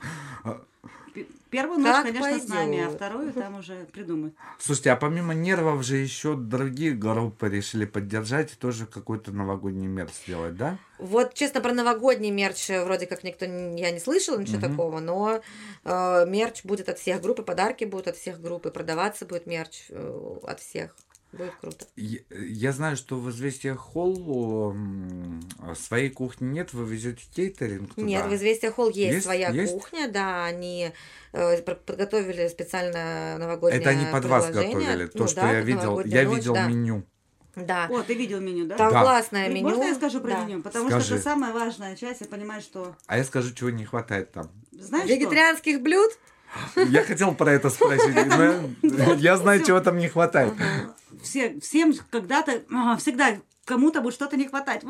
[SPEAKER 5] Первую ночь,
[SPEAKER 4] Как
[SPEAKER 5] конечно, с нами, а вторую там уже придумают.
[SPEAKER 3] Слушайте, а помимо нервов же еще другие группы решили поддержать и тоже какой-то новогодний мерч сделать, да?
[SPEAKER 4] Вот, честно, про новогодний мерч вроде как никто, не- я не слышала ничего
[SPEAKER 3] Мгм.
[SPEAKER 4] такого, но э, мерч будет от всех групп, и подарки будут от всех групп, и продаваться будет мерч э, от всех. Будет круто.
[SPEAKER 3] Я, я знаю, что в «Известиях Холл» своей кухни нет, вы везете кейтеринг туда.
[SPEAKER 4] Нет, в Известия Холл есть,
[SPEAKER 3] Есть?
[SPEAKER 4] своя
[SPEAKER 3] Есть?
[SPEAKER 4] кухня, да, они э, подготовили специально новогоднее
[SPEAKER 3] Это они под вас готовили. То,
[SPEAKER 4] Ну
[SPEAKER 3] что
[SPEAKER 4] да,
[SPEAKER 3] я видел, я
[SPEAKER 4] ночь,
[SPEAKER 3] видел
[SPEAKER 4] да.
[SPEAKER 3] меню.
[SPEAKER 4] Да,
[SPEAKER 5] О, ты видел меню, да?
[SPEAKER 4] там
[SPEAKER 3] Да.
[SPEAKER 4] классное
[SPEAKER 5] Блин,
[SPEAKER 4] меню.
[SPEAKER 5] Можно я скажу про
[SPEAKER 4] Да.
[SPEAKER 5] меню? Потому
[SPEAKER 3] Скажи.
[SPEAKER 5] что это самая важная часть, я понимаю, что...
[SPEAKER 3] А я скажу, чего не хватает там.
[SPEAKER 5] Знаешь
[SPEAKER 4] Вегетарианских блюд?
[SPEAKER 3] Я хотел про это спросить, но я знаю, чего там не хватает.
[SPEAKER 5] Все, всем когда-то, всегда кому-то будет что-то не хватать.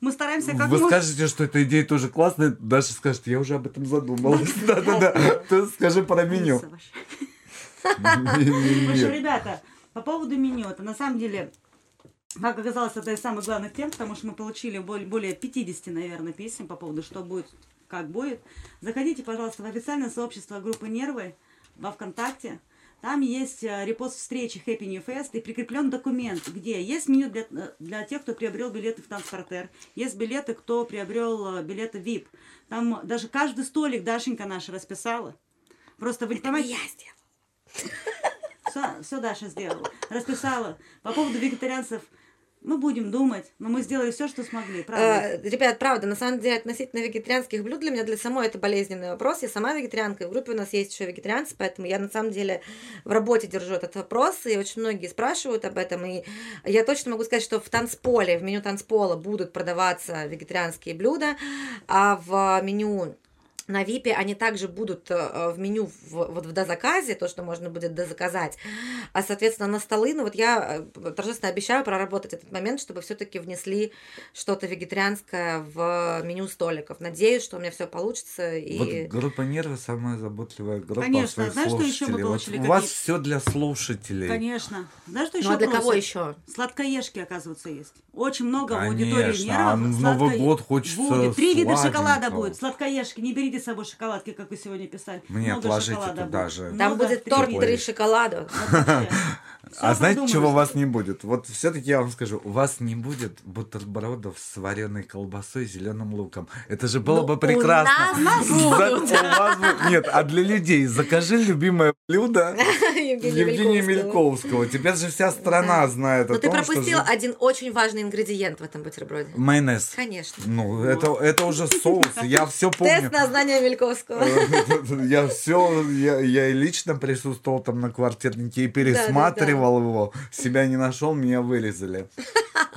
[SPEAKER 5] Мы стараемся как
[SPEAKER 3] Вы скажете, что эта идея тоже классная, Даша скажет, я уже об этом задумалась. Да-да-да, скажи про меню.
[SPEAKER 5] В общем, ребята, по поводу меню, это на самом деле, как оказалось, это из самых главных тем, потому что мы получили более 50, наверное, писем по поводу, что будет, как будет. Заходите, пожалуйста, в официальное сообщество группы «Нервы» во ВКонтакте. Там есть э, репост встречи Happy New Fest и прикреплен документ, где есть меню для, э, для тех, кто приобрел билеты в транспортер, есть билеты, кто приобрел э, билеты VIP. Там даже каждый столик Дашенька наша расписала. Просто вы не понимаете...
[SPEAKER 4] Я сделала.
[SPEAKER 5] Все, все Даша сделала. Расписала. По поводу вегетарианцев мы будем думать, но мы сделали все, что смогли, правда?
[SPEAKER 4] Э, Ребят, правда, на самом деле, относительно вегетарианских блюд, для меня для самой это болезненный вопрос. Я сама вегетарианка, и в группе у нас есть еще вегетарианцы, поэтому я на самом деле в работе держу этот вопрос, и очень многие спрашивают об этом, и я точно могу сказать, что в танцполе, в меню танцпола будут продаваться вегетарианские блюда, а в меню на ВИПе они также будут э, в меню в, вот в дозаказе, то, что можно будет дозаказать, а, соответственно, на столы, ну вот я э, торжественно обещаю проработать этот момент, чтобы все-таки внесли что-то вегетарианское в меню столиков. Надеюсь, что у меня все получится. И...
[SPEAKER 3] Вот группа нервы самая заботливая группа
[SPEAKER 5] Конечно. Знаешь, что еще мы
[SPEAKER 3] слушателей. Вот
[SPEAKER 5] получили?
[SPEAKER 3] у вас все для слушателей.
[SPEAKER 5] Конечно. Знаешь, что еще
[SPEAKER 4] Ну а для кого
[SPEAKER 5] просят?
[SPEAKER 4] еще?
[SPEAKER 5] Сладкоежки, оказывается, есть. Очень много в
[SPEAKER 3] Конечно,
[SPEAKER 5] аудитории нервов.
[SPEAKER 3] а Новый год хочется
[SPEAKER 5] Будет. Три вида шоколада будет. Сладкоежки. Не берите с собой шоколадки, как вы сегодня писали.
[SPEAKER 3] Мне
[SPEAKER 5] Много
[SPEAKER 3] отложите
[SPEAKER 5] шоколада
[SPEAKER 3] туда
[SPEAKER 5] будет.
[SPEAKER 3] же.
[SPEAKER 4] Там
[SPEAKER 5] Много,
[SPEAKER 4] будет торт три шоколада. [LAUGHS] [LAUGHS]
[SPEAKER 3] А знаете, чего у вас не будет? Вот все-таки я вам скажу, у вас не будет бутербродов с вареной колбасой и зеленым луком. Это же было
[SPEAKER 4] Ну,
[SPEAKER 3] бы
[SPEAKER 4] у
[SPEAKER 3] прекрасно.
[SPEAKER 4] нас
[SPEAKER 3] За-
[SPEAKER 4] будут.
[SPEAKER 3] у вас будет- Нет, а для людей закажи любимое блюдо [LAUGHS]
[SPEAKER 4] Евгения
[SPEAKER 3] Евгения
[SPEAKER 4] Мельковского.
[SPEAKER 3] Мельковского. Теперь же вся страна
[SPEAKER 4] Да.
[SPEAKER 3] знает
[SPEAKER 4] Но
[SPEAKER 3] о
[SPEAKER 4] ты
[SPEAKER 3] том,
[SPEAKER 4] пропустил один очень важный ингредиент в этом бутерброде.
[SPEAKER 3] Майонез.
[SPEAKER 4] Конечно.
[SPEAKER 3] Ну, это, это уже соус. Я все
[SPEAKER 4] Тест
[SPEAKER 3] помню.
[SPEAKER 4] на знание Мельковского. [LAUGHS]
[SPEAKER 3] Я все, я, я лично присутствовал там на квартирнике и пересматривал его. Себя не нашел, меня вырезали. [LAUGHS]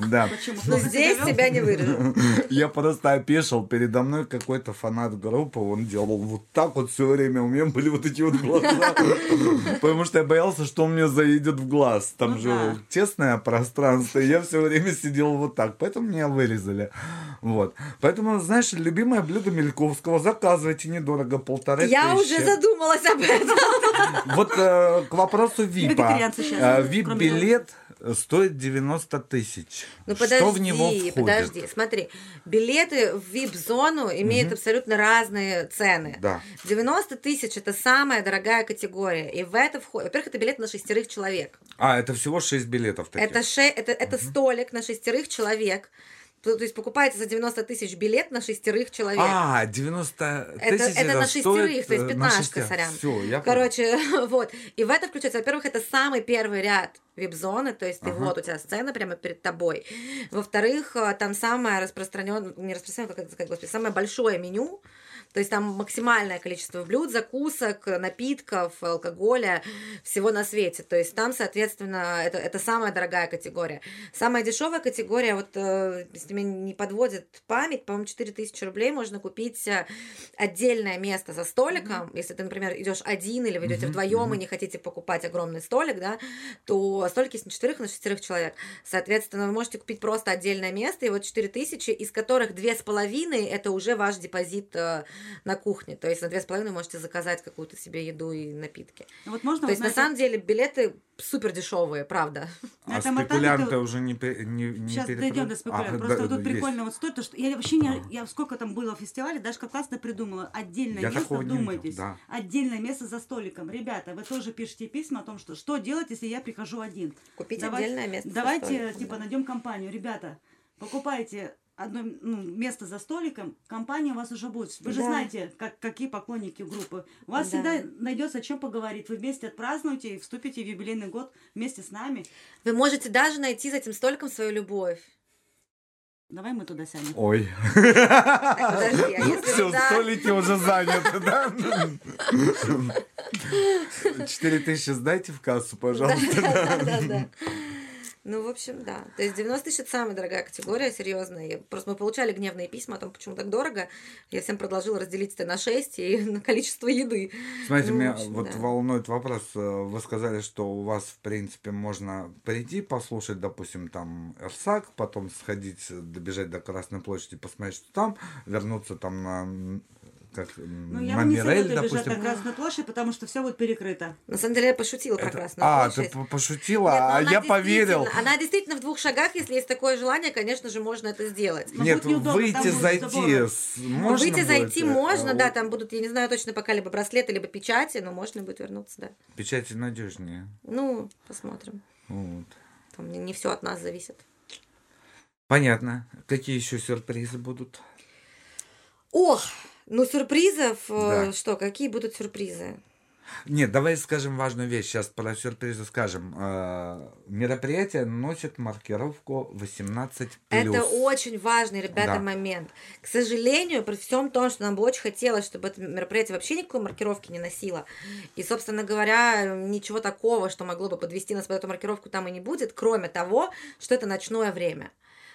[SPEAKER 3] Да.
[SPEAKER 5] Почему?
[SPEAKER 4] Но
[SPEAKER 5] Плохо
[SPEAKER 4] здесь
[SPEAKER 5] себя
[SPEAKER 4] тебя не вырежут. [LAUGHS]
[SPEAKER 3] Я просто опешил. Передо мной какой-то фанат группы. Он делал вот так вот все время. У меня были вот эти вот глаза. [LAUGHS] Потому что я боялся, что он мне заедет в глаз. Там
[SPEAKER 5] Ну
[SPEAKER 3] же
[SPEAKER 5] да.
[SPEAKER 3] тесное пространство. Я все время сидел вот так. Поэтому меня вырезали. Вот. Поэтому, знаешь, любимое блюдо Мельковского заказывайте недорого. Полторы
[SPEAKER 4] Я
[SPEAKER 3] тысячи.
[SPEAKER 4] уже задумалась об этом.
[SPEAKER 3] Вот э, к вопросу ВИПа.
[SPEAKER 5] Вегетарианцы щас,
[SPEAKER 3] Э,
[SPEAKER 5] кроме
[SPEAKER 3] стоит 90 тысяч.
[SPEAKER 4] Ну подожди,
[SPEAKER 3] Что в него входит?
[SPEAKER 4] подожди, смотри. Билеты в VIP-зону имеют абсолютно разные цены.
[SPEAKER 3] Да.
[SPEAKER 4] 90 тысяч это самая дорогая категория. И в это входит. Во-первых, это билет на шестерых человек.
[SPEAKER 3] А, это всего 6 билетов таких.
[SPEAKER 4] Это, ше... это, это столик на шестерых человек. То, то есть покупается за 90 тысяч билет на шестерых человек.
[SPEAKER 3] А, 90
[SPEAKER 4] Это,
[SPEAKER 3] тысяч
[SPEAKER 4] это на шестерых, то есть
[SPEAKER 3] э, на
[SPEAKER 4] пятнашка, сорян.
[SPEAKER 3] Всё, я понял.
[SPEAKER 4] Короче, [LAUGHS] вот. И в это включается, во-первых, это самый первый ряд вип-зоны, то есть ты
[SPEAKER 3] Ага.
[SPEAKER 4] вот у тебя сцена прямо перед тобой. Во-вторых, э, там самое распространенное, не распространенное, как это сказать, господи, самое большое меню, то есть там максимальное количество блюд, закусок, напитков, алкоголя, всего на свете. То есть там, соответственно, это, это самая дорогая категория. Самая дешевая категория, вот э, если меня не подводит память, по-моему, 4000 рублей можно купить э, отдельное место за столиком. Если ты, например, идешь один или вы идете
[SPEAKER 3] Мгм,
[SPEAKER 4] вдвоем и
[SPEAKER 3] мгм.
[SPEAKER 4] не хотите покупать огромный столик, да, то столики с четверых, на шестерых человек. Соответственно, вы можете купить просто отдельное место, и вот 4000, из которых две с половиной это уже ваш депозит э, на кухне. То есть на две с половиной можете заказать какую-то себе еду и напитки.
[SPEAKER 5] Ну Вот можно
[SPEAKER 4] То есть на
[SPEAKER 5] это-
[SPEAKER 4] самом деле билеты супер дешевые, правда.
[SPEAKER 3] А
[SPEAKER 5] этом этапе
[SPEAKER 3] спекулянты
[SPEAKER 5] ты-
[SPEAKER 3] уже не, не, не
[SPEAKER 5] Сейчас
[SPEAKER 3] перепро-
[SPEAKER 5] дойдем до спекулянтов.
[SPEAKER 3] А,
[SPEAKER 5] Просто
[SPEAKER 3] да,
[SPEAKER 5] тут
[SPEAKER 3] есть.
[SPEAKER 5] прикольно вот стоит, то, что я вообще не, я сколько там было в фестивале, даже как классно придумала. Отдельное
[SPEAKER 3] Я
[SPEAKER 5] место,
[SPEAKER 3] не видел,
[SPEAKER 5] вдумайтесь.
[SPEAKER 3] да.
[SPEAKER 5] Отдельное место за столиком. Ребята, вы тоже пишите письма о том, что что делать, если я прихожу один.
[SPEAKER 4] Купить
[SPEAKER 5] Давай-
[SPEAKER 4] отдельное место. за
[SPEAKER 5] Давайте,
[SPEAKER 4] столиком,
[SPEAKER 5] типа,
[SPEAKER 4] да.
[SPEAKER 5] найдем компанию. Ребята, покупайте одно ну, место за столиком, компания у вас уже будет. Вы же
[SPEAKER 4] Да.
[SPEAKER 5] знаете, как, какие поклонники группы. У вас
[SPEAKER 4] Да.
[SPEAKER 5] всегда найдется о чем поговорить. Вы вместе отпразднуете и вступите в юбилейный год вместе с нами.
[SPEAKER 4] Вы можете даже найти за этим столиком свою любовь.
[SPEAKER 5] Давай мы туда сядем.
[SPEAKER 3] Ой.
[SPEAKER 4] Так, подожди, а если
[SPEAKER 3] Все, столики уже заняты, да? [LAUGHS] Четыре тысячи сдайте в кассу, пожалуйста.
[SPEAKER 4] Да, да, да. Ну, в общем, да. То есть 90 тысяч это самая дорогая категория, серьезно. И просто мы получали гневные письма о том, почему так дорого. Я всем предложила разделить это на 6 и [LAUGHS] на количество еды.
[SPEAKER 3] Смотрите,
[SPEAKER 4] Ну,
[SPEAKER 3] меня
[SPEAKER 4] общем,
[SPEAKER 3] вот
[SPEAKER 4] да.
[SPEAKER 3] волнует вопрос. Вы сказали, что у вас, в принципе, можно прийти, послушать, допустим, там Эрсак, потом сходить, добежать до Красной площади, посмотреть, что там, вернуться там на как
[SPEAKER 5] Ну, я бы не
[SPEAKER 3] Мирель,
[SPEAKER 5] советую бежать
[SPEAKER 3] допустим.
[SPEAKER 5] на Красную площадь, потому что все будет перекрыто.
[SPEAKER 4] На самом деле я пошутила про
[SPEAKER 3] Это-
[SPEAKER 4] Красную
[SPEAKER 3] А,
[SPEAKER 4] площадь.
[SPEAKER 3] ты по- пошутила,
[SPEAKER 4] Нет,
[SPEAKER 3] а я поверил.
[SPEAKER 4] Она действительно в двух шагах, если есть такое желание, конечно же, можно это сделать.
[SPEAKER 5] Но
[SPEAKER 3] Нет,
[SPEAKER 5] неудобно,
[SPEAKER 3] выйти, зайти с- можно
[SPEAKER 4] Выйти,
[SPEAKER 3] будет,
[SPEAKER 4] зайти
[SPEAKER 3] э,
[SPEAKER 4] можно,
[SPEAKER 3] а
[SPEAKER 4] да, там будут, я не знаю точно пока, либо браслеты, либо печати, но можно будет вернуться, да.
[SPEAKER 3] Печати надежнее.
[SPEAKER 4] Ну, посмотрим.
[SPEAKER 3] Вот.
[SPEAKER 4] Там не, все от нас зависит.
[SPEAKER 3] Понятно. Какие еще сюрпризы будут?
[SPEAKER 4] Ох, ну сюрпризов, э,
[SPEAKER 3] Да.
[SPEAKER 4] что, какие будут сюрпризы?
[SPEAKER 3] Нет, давай скажем важную вещь. Сейчас про сюрпризы скажем. Э, Мероприятие носит маркировку 18+.
[SPEAKER 4] Это очень важный, ребята,
[SPEAKER 3] Да.
[SPEAKER 4] момент. К сожалению, при всем том, что нам бы очень хотелось, чтобы это мероприятие вообще никакой маркировки не носило. И, собственно говоря, ничего такого, что могло бы подвести нас под эту маркировку, там и не будет, кроме того, что это ночное время.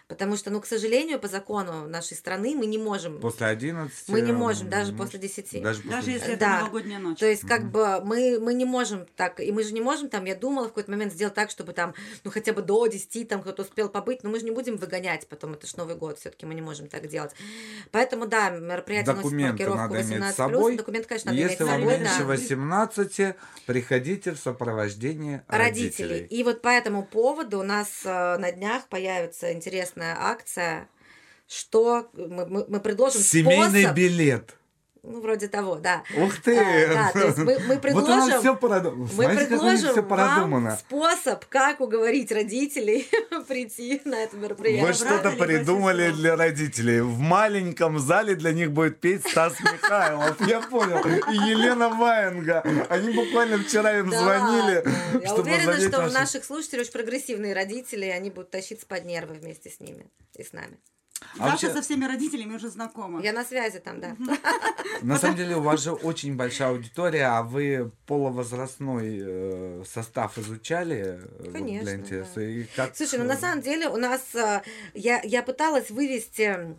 [SPEAKER 4] Потому что, ну, к сожалению, по закону нашей страны мы не можем.
[SPEAKER 3] После 11.
[SPEAKER 4] Мы не можем, даже
[SPEAKER 3] не
[SPEAKER 4] после
[SPEAKER 3] можем.
[SPEAKER 4] 10.
[SPEAKER 3] Даже, после
[SPEAKER 5] Даже если
[SPEAKER 3] 10.
[SPEAKER 5] это
[SPEAKER 4] Да.
[SPEAKER 5] новогодняя ночь.
[SPEAKER 4] То есть, как бы мы, мы не можем так, и мы же не можем там, я думала в какой-то момент сделать так, чтобы там, ну хотя бы до 10 там кто-то успел побыть, но мы же не будем выгонять потом, это ж Новый год, все-таки мы не можем так делать. Поэтому, да, мероприятие носит
[SPEAKER 3] Документы
[SPEAKER 4] маркировку
[SPEAKER 3] надо иметь
[SPEAKER 4] 18+,
[SPEAKER 3] с собой.
[SPEAKER 4] документ, конечно, надо иметь
[SPEAKER 3] Если
[SPEAKER 4] с
[SPEAKER 3] вам
[SPEAKER 4] собой,
[SPEAKER 3] меньше
[SPEAKER 4] да.
[SPEAKER 3] 18, приходите в сопровождении
[SPEAKER 4] родителей.
[SPEAKER 3] родителей.
[SPEAKER 4] И вот по этому поводу у нас э, на днях появится интересная акция, что мы, мы- мы предложим
[SPEAKER 3] Семейный
[SPEAKER 4] способ,
[SPEAKER 3] билет.
[SPEAKER 4] Ну, вроде того, да.
[SPEAKER 3] Ух ты!
[SPEAKER 4] А, да, то есть мы, мы [LAUGHS]
[SPEAKER 3] Вот
[SPEAKER 4] предложим...
[SPEAKER 3] все продумано.
[SPEAKER 4] Мы предложим
[SPEAKER 3] все
[SPEAKER 4] вам
[SPEAKER 3] продумано.
[SPEAKER 4] способ, как уговорить родителей [LAUGHS] прийти на это мероприятие.
[SPEAKER 3] Вы что-то придумали для родителей. В маленьком зале для них будет петь Стас Михайлов. Я понял. И Елена Ваенга. Они буквально вчера им
[SPEAKER 4] Да
[SPEAKER 3] звонили,
[SPEAKER 4] ладно. Я уверена, что у
[SPEAKER 3] ваши-
[SPEAKER 4] наших слушателей очень прогрессивные родители, и они будут тащиться под нервы вместе с ними и с нами.
[SPEAKER 3] А
[SPEAKER 5] Даша
[SPEAKER 3] вообще-
[SPEAKER 5] со всеми родителями уже знакома.
[SPEAKER 4] Я на связи там, да. [LAUGHS]
[SPEAKER 3] На самом деле у вас же очень большая аудитория, а вы полувозрастной э, состав изучали э,
[SPEAKER 4] Конечно,
[SPEAKER 3] для интереса?
[SPEAKER 4] да.
[SPEAKER 3] И как,
[SPEAKER 4] Слушай, ну на
[SPEAKER 3] э,
[SPEAKER 4] самом деле у нас я, я пыталась вывести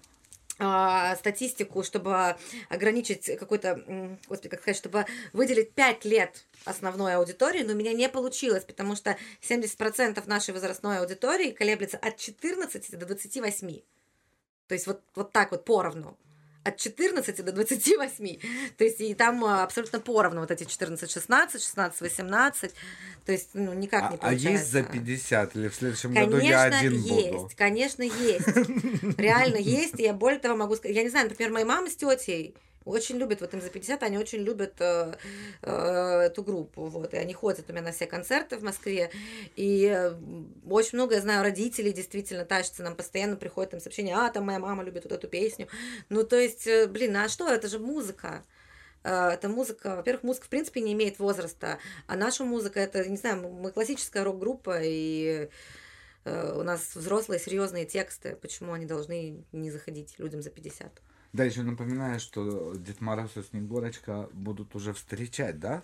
[SPEAKER 4] а, статистику, чтобы ограничить какой-то, господи, как сказать, чтобы выделить 5 лет основной аудитории, но у меня не получилось, потому что 70% нашей возрастной аудитории колеблется от 14 до 28. То есть вот, вот так вот поровну. От 14 до 28. То есть и там а, абсолютно поровну вот эти 14-16, 16-18. То есть ну, никак не
[SPEAKER 3] А, а есть за
[SPEAKER 4] получается.
[SPEAKER 3] 50 или в следующем году я
[SPEAKER 4] Конечно,
[SPEAKER 3] один
[SPEAKER 4] есть,
[SPEAKER 3] буду?
[SPEAKER 4] конечно, есть. Реально есть. И я более того могу сказать, я не знаю, например, моя мама с тетей очень любят, вот им за 50, они очень любят э, э, эту группу, вот, и они ходят у меня на все концерты в Москве, и э, очень много, я знаю, родителей действительно тащатся, нам постоянно приходят там сообщения, а, там моя мама любит вот эту песню, ну, то есть, э, блин, а что, это же музыка, Э, это музыка, во-первых, музыка в принципе не имеет возраста, а наша музыка, это, не знаю, мы классическая рок-группа, и у нас взрослые серьезные тексты, почему они должны не заходить людям за 50?
[SPEAKER 3] Да, еще напоминаю, что Дед Мороз и Снегурочка будут уже встречать, да?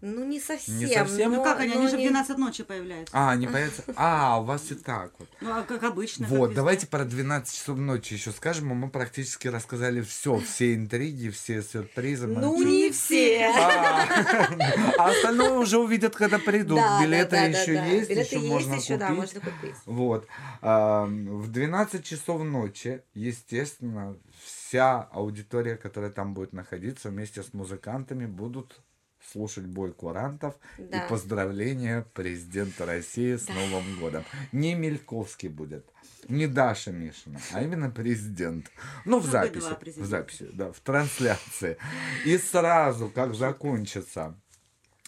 [SPEAKER 4] Ну, не совсем.
[SPEAKER 3] Не совсем?
[SPEAKER 5] Ну
[SPEAKER 4] но-
[SPEAKER 5] как они, они же в
[SPEAKER 4] не-
[SPEAKER 5] 12 ночи появляются.
[SPEAKER 3] А, они появятся... [LAUGHS] А, у вас и так вот.
[SPEAKER 5] Ну, а как обычно. как
[SPEAKER 3] Вот,
[SPEAKER 5] везде.
[SPEAKER 3] давайте про 12 часов ночи еще скажем, а мы практически рассказали все, все интриги, все сюрпризы. мы
[SPEAKER 4] Ну,
[SPEAKER 3] начали-
[SPEAKER 4] не все.
[SPEAKER 3] А, [LAUGHS] а остальное уже увидят, когда придут. Билеты еще есть,
[SPEAKER 4] Билеты
[SPEAKER 3] еще
[SPEAKER 4] есть,
[SPEAKER 3] можно
[SPEAKER 4] еще, да,
[SPEAKER 3] купить. Вот. А, В 12 часов ночи, естественно, вся аудитория, которая там будет находиться вместе с музыкантами, будут слушать бой курантов
[SPEAKER 4] Да.
[SPEAKER 3] и поздравления президента России с Новым годом. Не Мельковский будет, не Даша Мишина, а именно президент. Ну, в
[SPEAKER 5] Ну,
[SPEAKER 3] записи. В записи, да, в трансляции. И сразу, как закончится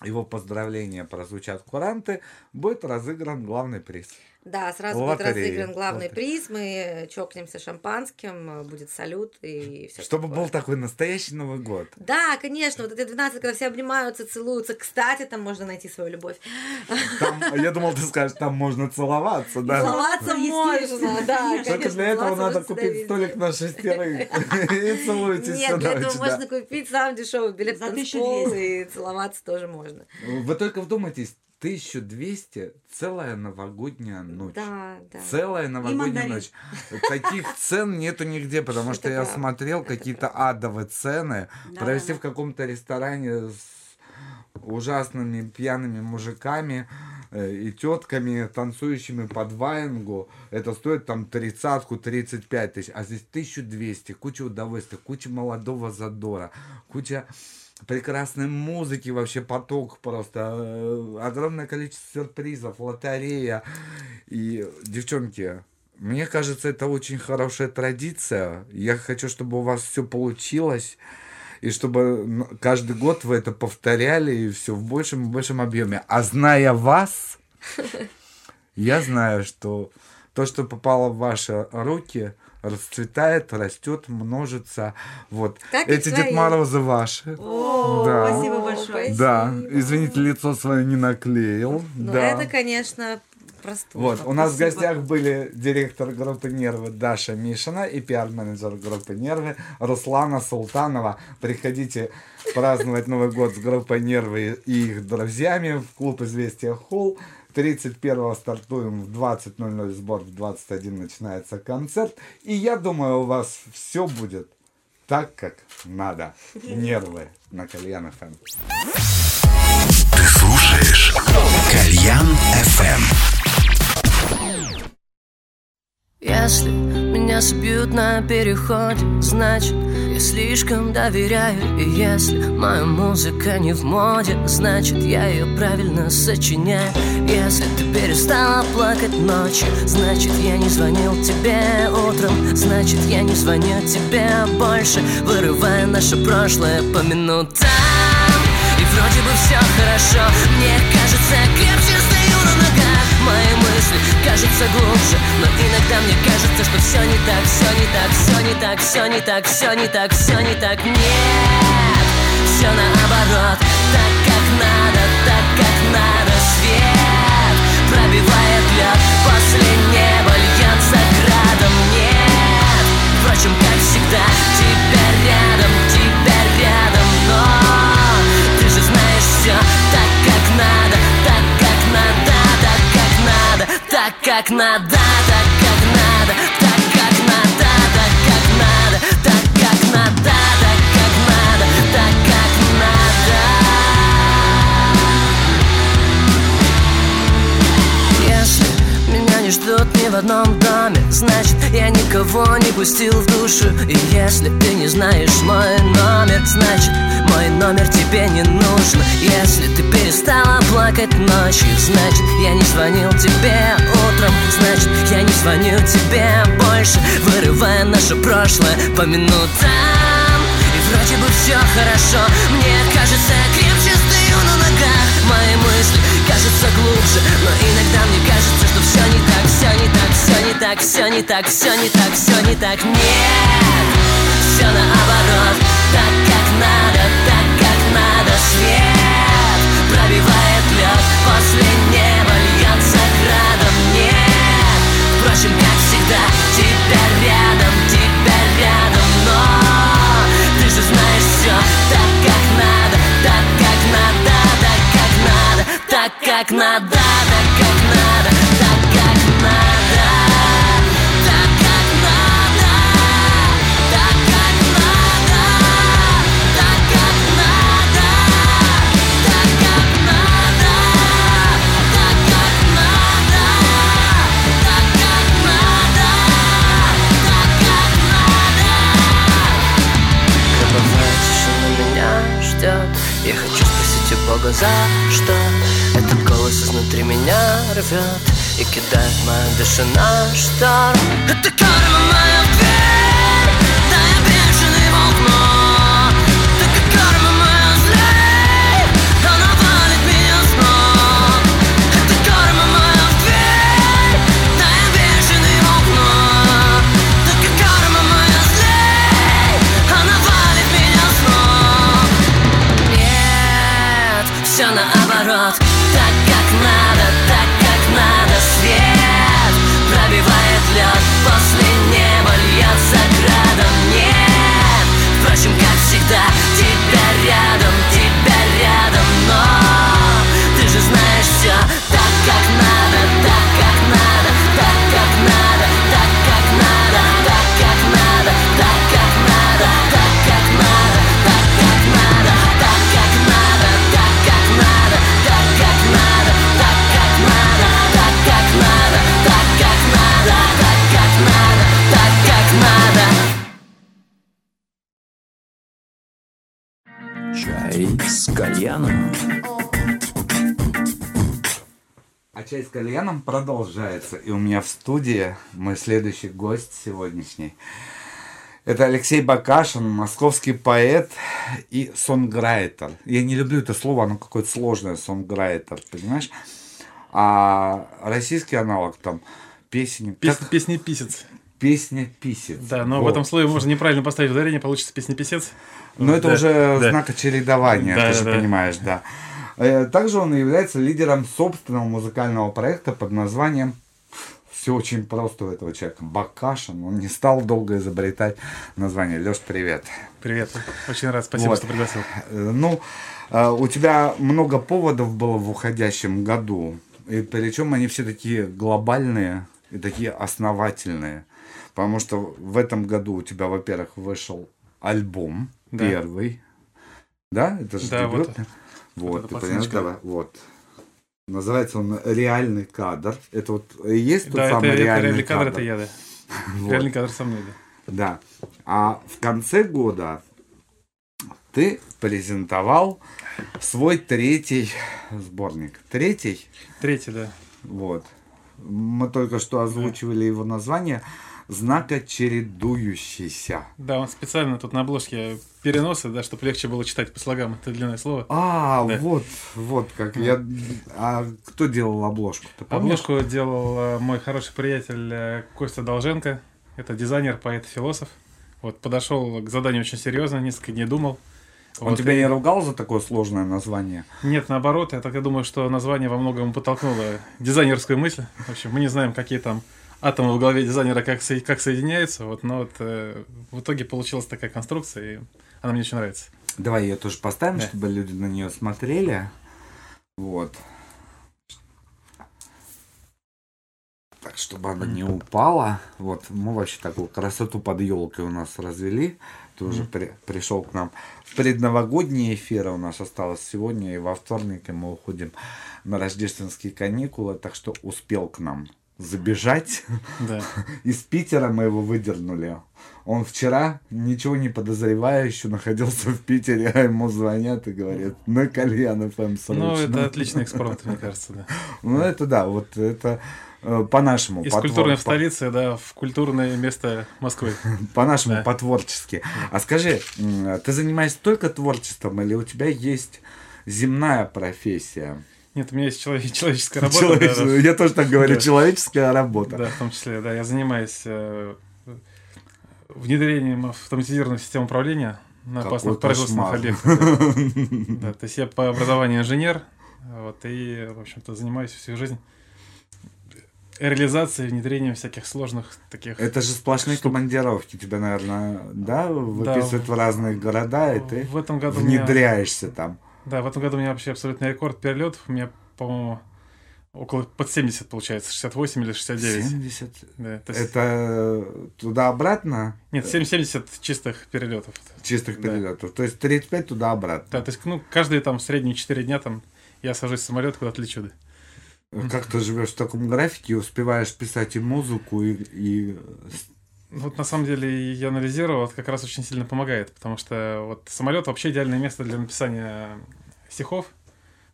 [SPEAKER 3] его поздравления прозвучат куранты, будет разыгран главный приз.
[SPEAKER 4] Да, сразу
[SPEAKER 3] Лотерея.
[SPEAKER 4] будет разыгран главный
[SPEAKER 3] Лотерея.
[SPEAKER 4] приз, мы чокнемся шампанским, будет салют и все.
[SPEAKER 3] Чтобы был такой настоящий Новый год.
[SPEAKER 4] Да, конечно, вот эти 12, когда все обнимаются, целуются. Кстати, там можно найти свою любовь.
[SPEAKER 3] Там, я думал, ты скажешь, там можно целоваться, да.
[SPEAKER 4] Целоваться
[SPEAKER 5] Ну,
[SPEAKER 4] можно, да,
[SPEAKER 3] Только для этого надо купить столик на шестерых. [LAUGHS] И целуйтесь
[SPEAKER 4] Нет, для этого можно купить самый дешевый билет в
[SPEAKER 5] За
[SPEAKER 4] танцпол
[SPEAKER 5] 1200.
[SPEAKER 4] и целоваться тоже можно.
[SPEAKER 3] Вы только вдумайтесь, 1200 целая новогодняя ночь.
[SPEAKER 4] Да, да.
[SPEAKER 3] Целая новогодняя ночь. Таких [LAUGHS] цен нету нигде, потому что я
[SPEAKER 4] правда,
[SPEAKER 3] смотрел какие-то адовые цены.
[SPEAKER 5] Да,
[SPEAKER 3] Провести
[SPEAKER 5] да,
[SPEAKER 3] в каком-то ресторане с ужасными пьяными мужиками э, и тетками, танцующими под ваенгу, это стоит там тридцатку, 35 тысяч, а здесь 1200, куча удовольствия, куча молодого задора, куча прекрасной музыки, вообще поток просто, э, огромное количество сюрпризов, лотерея. И, девчонки, мне кажется, это очень хорошая традиция. Я хочу, чтобы у вас все получилось. И чтобы каждый год вы это повторяли, и все в большем и большем объеме. А зная вас, [LAUGHS] я знаю, что то, что попало в ваши руки, расцветает, растет, множится. Вот.
[SPEAKER 4] Как
[SPEAKER 3] Эти. Дед Морозы ваши.
[SPEAKER 5] О,
[SPEAKER 3] Да.
[SPEAKER 5] спасибо большое.
[SPEAKER 3] Да, извините, лицо свое не наклеил.
[SPEAKER 4] Ну,
[SPEAKER 3] да.
[SPEAKER 4] это, конечно, простуда.
[SPEAKER 3] Вот, у нас в гостях были директор группы «Нервы» Даша Мишина и пиар-менеджер группы «Нервы» Руслана Султанова. Приходите праздновать Новый год с группой «Нервы» и их друзьями в клуб «Известия Холл». 31-го стартуем в 20.00 сбор, в 21 начинается концерт. И я думаю, у вас все будет так, как надо. Нервы на Кальян ФМ.
[SPEAKER 1] Ты слушаешь Кальян FM.
[SPEAKER 6] Если меня собьют на переходе, значит слишком доверяю И если моя музыка не в моде, значит я ее правильно сочиняю. Если ты перестала плакать ночью, значит я не звонил тебе утром. Значит я не звоню тебе больше, вырывая наше прошлое по минутам. И вроде бы все хорошо, мне кажется, крепче стою на ногах Мои мысли. Кажутся глубже Но иногда мне кажется, что все не так, все не так, все не так, все не так, все не так, все не так. Нет, все наоборот, так как надо, так как надо. Свет пробивает лед, после неба льется градом. Нет, впрочем, как всегда, тебя рядом, как надо, так, как меня не в одном доме Значит, я никого не пустил в душу. И если ты не знаешь мой номер Значит, мой номер тебе не нужен. Если ты перестала плакать ночью Значит, я не звонил тебе утром. Значит, я не звоню тебе больше Вырывая наше прошлое по минутам. И вроде бы все хорошо Мне кажется, крепче стою на ногах. Мои мысли кажутся глубже Но иногда мне кажется, все не так, все не так, все не так, все не так, все не так, все не так. Нет, все наоборот. Так, как надо, так, как надо. Свет пробивает лед. После неба льется градом. Нет, впрочем, как всегда Тебя рядом, тебя рядом. Но ты же знаешь все так, как надо Так, как надо, так, как надо Так, как надо, так, как надо Ikki dert man dishini
[SPEAKER 2] ashtar Hidi Кальяном
[SPEAKER 3] продолжается. И у меня в студии мой следующий гость сегодняшний. Это Алексей Бакашин, московский поэт и сонграйтер. Я не люблю это слово, оно какое-то сложное, сонграйтер, понимаешь? А российский аналог там песни...
[SPEAKER 7] Песня,
[SPEAKER 3] как-
[SPEAKER 7] песня писец.
[SPEAKER 3] Песня писец.
[SPEAKER 7] Да, но в
[SPEAKER 3] Вот.
[SPEAKER 7] этом слове можно неправильно поставить ударение, получится песня писец.
[SPEAKER 3] Но это
[SPEAKER 7] Да,
[SPEAKER 3] уже
[SPEAKER 7] да.
[SPEAKER 3] знак очередования,
[SPEAKER 7] Да,
[SPEAKER 3] ты же
[SPEAKER 7] да.
[SPEAKER 3] понимаешь, да. Э, Также он является лидером собственного музыкального проекта под названием все очень просто у этого человека. Бакашин. Он не стал долго изобретать название. Леш, привет.
[SPEAKER 7] Привет. Очень рад, спасибо,
[SPEAKER 3] Вот.
[SPEAKER 7] что пригласил.
[SPEAKER 3] Э, Ну, э, у тебя много поводов было в уходящем году. И причем они все такие глобальные и такие основательные. Потому что в этом году у тебя, во-первых, вышел альбом
[SPEAKER 7] Да.
[SPEAKER 3] первый. Да? Это же
[SPEAKER 7] Да, вот.
[SPEAKER 3] Вот,
[SPEAKER 7] эта
[SPEAKER 3] ты понимаешь, давай, вот. Называется он «Реальный кадр». Это вот и есть тот
[SPEAKER 7] Да,
[SPEAKER 3] самый
[SPEAKER 7] это
[SPEAKER 3] реальный,
[SPEAKER 7] реальный кадр,
[SPEAKER 3] кадр?
[SPEAKER 7] это я, да. [LAUGHS]
[SPEAKER 3] Вот.
[SPEAKER 7] Реальный кадр со мной, да.
[SPEAKER 3] Да. А в конце года ты презентовал свой третий сборник. Третий,
[SPEAKER 7] Третий, да.
[SPEAKER 3] вот. Мы только что озвучивали его название «Знака чередующийся».
[SPEAKER 7] Да, он специально тут на обложке переносы, да, чтобы легче было читать по слогам. Это длинное слово.
[SPEAKER 3] А,
[SPEAKER 7] Да.
[SPEAKER 3] вот, вот как я... А кто делал обложку?
[SPEAKER 7] Обложку делал э, мой хороший приятель э, Костя Долженко. Это дизайнер, поэт, философ. Вот, подошел к заданию очень серьезно, несколько дней думал.
[SPEAKER 3] Он
[SPEAKER 7] Вот,
[SPEAKER 3] тебя
[SPEAKER 7] и-
[SPEAKER 3] не ругал за такое сложное название?
[SPEAKER 7] Нет, наоборот, я так и думаю, что название во многом подтолкнуло дизайнерскую мысль. В общем, мы не знаем, какие там атомы в голове дизайнера как, со- как соединяются, вот, но вот, э, в итоге получилась такая конструкция, и она мне очень нравится.
[SPEAKER 3] Давай ее тоже поставим,
[SPEAKER 7] Да.
[SPEAKER 3] чтобы люди на нее смотрели. Вот. Так, чтобы она не упала. Вот, мы вообще такую красоту под елкой у нас развели. Ты уже при- пришел к нам. Предновогодние эфиры у нас осталось сегодня, и во вторник и мы уходим на рождественские каникулы, так что успел к нам забежать.
[SPEAKER 7] Да. [LAUGHS]
[SPEAKER 3] Из Питера мы его выдернули. Он вчера, ничего не подозревая, еще находился в Питере, а ему звонят и говорят, на кальян ФМ срочно.
[SPEAKER 7] Ну, это отличный экспромт, мне [LAUGHS] кажется, да.
[SPEAKER 3] Ну, это да, вот это э, по-нашему.
[SPEAKER 7] Из
[SPEAKER 3] по
[SPEAKER 7] культурной
[SPEAKER 3] твор-
[SPEAKER 7] столицы, да, в культурное место Москвы.
[SPEAKER 3] по- [LAUGHS] По-нашему,
[SPEAKER 7] Да.
[SPEAKER 3] по-творчески. А скажи, м, ты занимаешься только творчеством или у тебя есть земная профессия?
[SPEAKER 7] Нет, у меня есть человек- человеческая [LAUGHS] работа.
[SPEAKER 3] Человеч-
[SPEAKER 7] да, да.
[SPEAKER 3] Я тоже так говорю,
[SPEAKER 7] Да.
[SPEAKER 3] человеческая работа.
[SPEAKER 7] Да, в том числе, да. Я занимаюсь э, внедрением автоматизированных систем управления на
[SPEAKER 3] Какой
[SPEAKER 7] опасных производственных объектах. [LAUGHS] Да, то есть я по образованию инженер, вот, и, в общем-то, занимаюсь всю жизнь реализацией, внедрением всяких сложных таких...
[SPEAKER 3] Это же сплошные
[SPEAKER 7] Штук.
[SPEAKER 3] командировки. Тебя, наверное, да, выписывают в разные города, и ты
[SPEAKER 7] В этом году у меня-
[SPEAKER 3] внедряешься там.
[SPEAKER 7] Да, в этом году у меня вообще абсолютный рекорд перелетов. У меня, по-моему, около под 70 получается, 68 или 69.
[SPEAKER 3] 70.
[SPEAKER 7] Да, то есть-
[SPEAKER 3] Это туда-обратно
[SPEAKER 7] Нет, 7-70 чистых перелетов.
[SPEAKER 3] чистых
[SPEAKER 7] Да.
[SPEAKER 3] перелетов. То есть 35 туда-обратно.
[SPEAKER 7] Да, то есть, ну, каждые там средние 4 дня там я сажусь в самолет, куда-то лечу. да.
[SPEAKER 3] Как ты живешь в таком графике, успеваешь писать и музыку, и, и
[SPEAKER 7] Вот на самом деле я анализировал, это как раз очень сильно помогает, потому что вот самолет вообще идеальное место для написания стихов,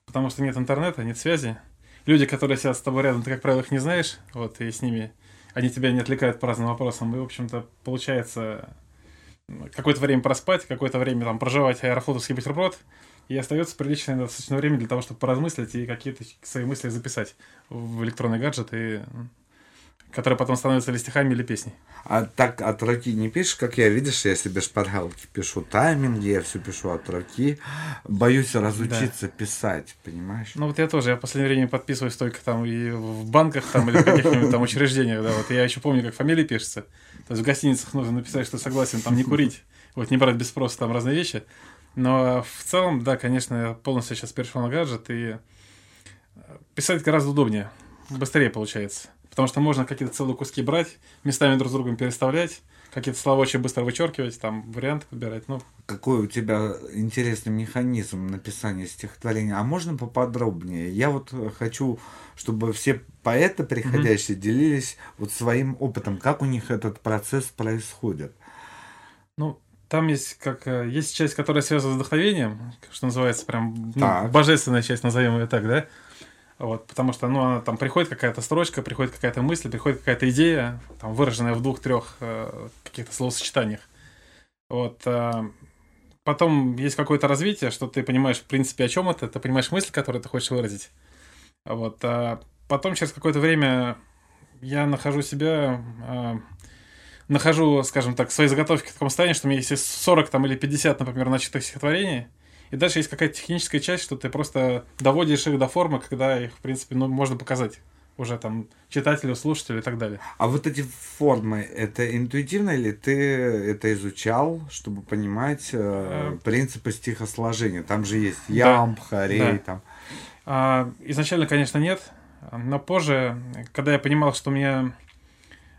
[SPEAKER 7] потому что нет интернета, нет связи. Люди, которые сидят с тобой рядом, ты, как правило, их не знаешь, вот, и с ними они тебя не отвлекают по разным вопросам, и, в общем-то, получается какое-то время проспать, какое-то время там проживать аэрофлотовский бутерброд, и остается приличное достаточно время для того, чтобы поразмыслить и какие-то свои мысли записать в электронный гаджет, и, которые потом становятся или стихами, или песней.
[SPEAKER 3] А так от руки не пишешь, как я, видишь, я себе шпаргалки пишу, тайминги, я все пишу от руки. Боюсь разучиться писать, понимаешь?
[SPEAKER 7] Ну вот я тоже, я в последнее время подписываюсь только там и в банках там или в каких-нибудь там учреждениях, да, вот я еще помню, как фамилия пишется. То есть в гостиницах нужно написать, что согласен там не курить, [LAUGHS] вот не брать без спроса там разные вещи. Но в целом, да, конечно, я полностью сейчас перешел на гаджет и э, писать гораздо удобнее, быстрее получается. Потому что можно какие-то целые куски брать, местами друг с другом переставлять, какие-то слова очень быстро вычеркивать, там варианты подбирать. Ну,
[SPEAKER 3] Какой у тебя интересный механизм написания стихотворения. А можно поподробнее? Я вот э, хочу, чтобы все поэты приходящие делились вот своим опытом, как у них этот процесс происходит.
[SPEAKER 7] Ну, Там есть как э, есть часть, которая связана с вдохновением, что называется, прям ну,
[SPEAKER 3] Так.
[SPEAKER 7] божественная часть, назовем ее так, да? Вот, потому что, ну, она там приходит какая-то строчка, приходит какая-то мысль, приходит какая-то идея, там, выраженная в двух-трех э, каких-то словосочетаниях. Вот. э, потом есть какое-то развитие, что ты понимаешь, в принципе, о чем это, ты понимаешь мысль, которую ты хочешь выразить. Вот. а потом, через какое-то время, я нахожу себя, э, нахожу, скажем так, свои заготовки в таком состоянии, что у меня есть 40 там, или 50, например, начатых стихотворений, и дальше есть какая-то техническая часть, что ты просто доводишь их до формы, когда их, в принципе, ну, можно показать уже там читателю, слушателю и так далее.
[SPEAKER 3] А вот эти формы, это интуитивно или ты это изучал, чтобы понимать э, принципы стихосложения? Там же есть ямб, хорей,
[SPEAKER 7] да.
[SPEAKER 3] там.
[SPEAKER 7] А, изначально, конечно, нет, но позже, когда я понимал, что у меня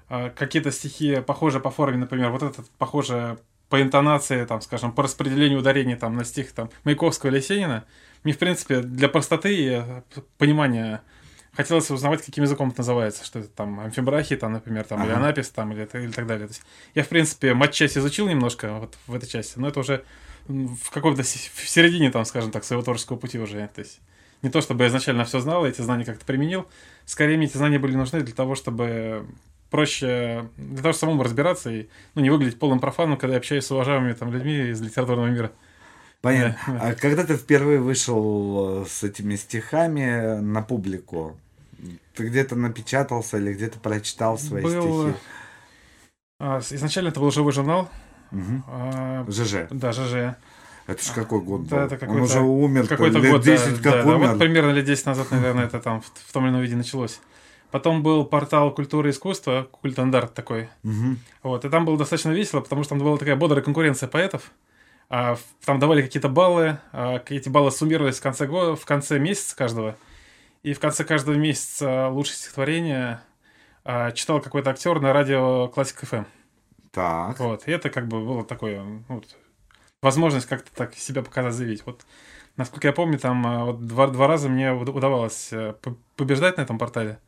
[SPEAKER 7] а, какие-то стихи похожи по форме, например, вот этот похоже по интонации, там, скажем, по распределению ударений там, на стих там, Маяковского или Есенина, мне, в принципе, для простоты и э, понимания хотелось узнавать, каким языком это называется, что это там амфибрахи, там, например, там, или
[SPEAKER 3] Ага.
[SPEAKER 7] анапис, там, или, или так далее. То есть я, в принципе, матчасть изучил немножко вот в этой части, но это уже в каком-то се- в середине, там, скажем так, своего творческого пути уже. То есть не то, чтобы я изначально все знал, эти знания как-то применил, скорее мне эти знания были нужны для того, чтобы проще, для того, чтобы самому разбираться и ну, не выглядеть полным профаном, когда я общаюсь с уважаемыми там, людьми из литературного мира.
[SPEAKER 3] Понятно.
[SPEAKER 7] Да, да.
[SPEAKER 3] А когда ты впервые вышел э, с этими стихами на публику, ты где-то напечатался или где-то прочитал свои
[SPEAKER 7] Был-
[SPEAKER 3] стихи?
[SPEAKER 7] А, изначально это был живой журнал.
[SPEAKER 3] Мгм.
[SPEAKER 7] а,
[SPEAKER 3] ЖЖ.
[SPEAKER 7] да, ЖЖ.
[SPEAKER 3] Это ж какой год
[SPEAKER 7] Да,
[SPEAKER 3] был?
[SPEAKER 7] это
[SPEAKER 3] Он уже умер,
[SPEAKER 7] Какой-то
[SPEAKER 3] лет
[SPEAKER 7] год,
[SPEAKER 3] 10
[SPEAKER 7] да,
[SPEAKER 3] как
[SPEAKER 7] да, да.
[SPEAKER 3] умер.
[SPEAKER 7] Вот примерно лет 10 назад, наверное, это там в, в том или ином виде началось. Потом был портал культуры и искусства, культандарт такой.
[SPEAKER 3] Мгм.
[SPEAKER 7] Вот, и там было достаточно весело, потому что там была такая бодрая конкуренция поэтов. А, там давали какие-то баллы, а, эти баллы суммировались в конце, года, в конце месяца каждого. И в конце каждого месяца лучшее стихотворение а, читал какой-то актер на радио Классик ФМ.
[SPEAKER 3] Так.
[SPEAKER 7] Вот, и это как бы было такое, вот, возможность как-то так себя показать, заявить. Вот, насколько я помню, там а, вот два, два раза мне уда- удавалось э, побеждать на этом портале.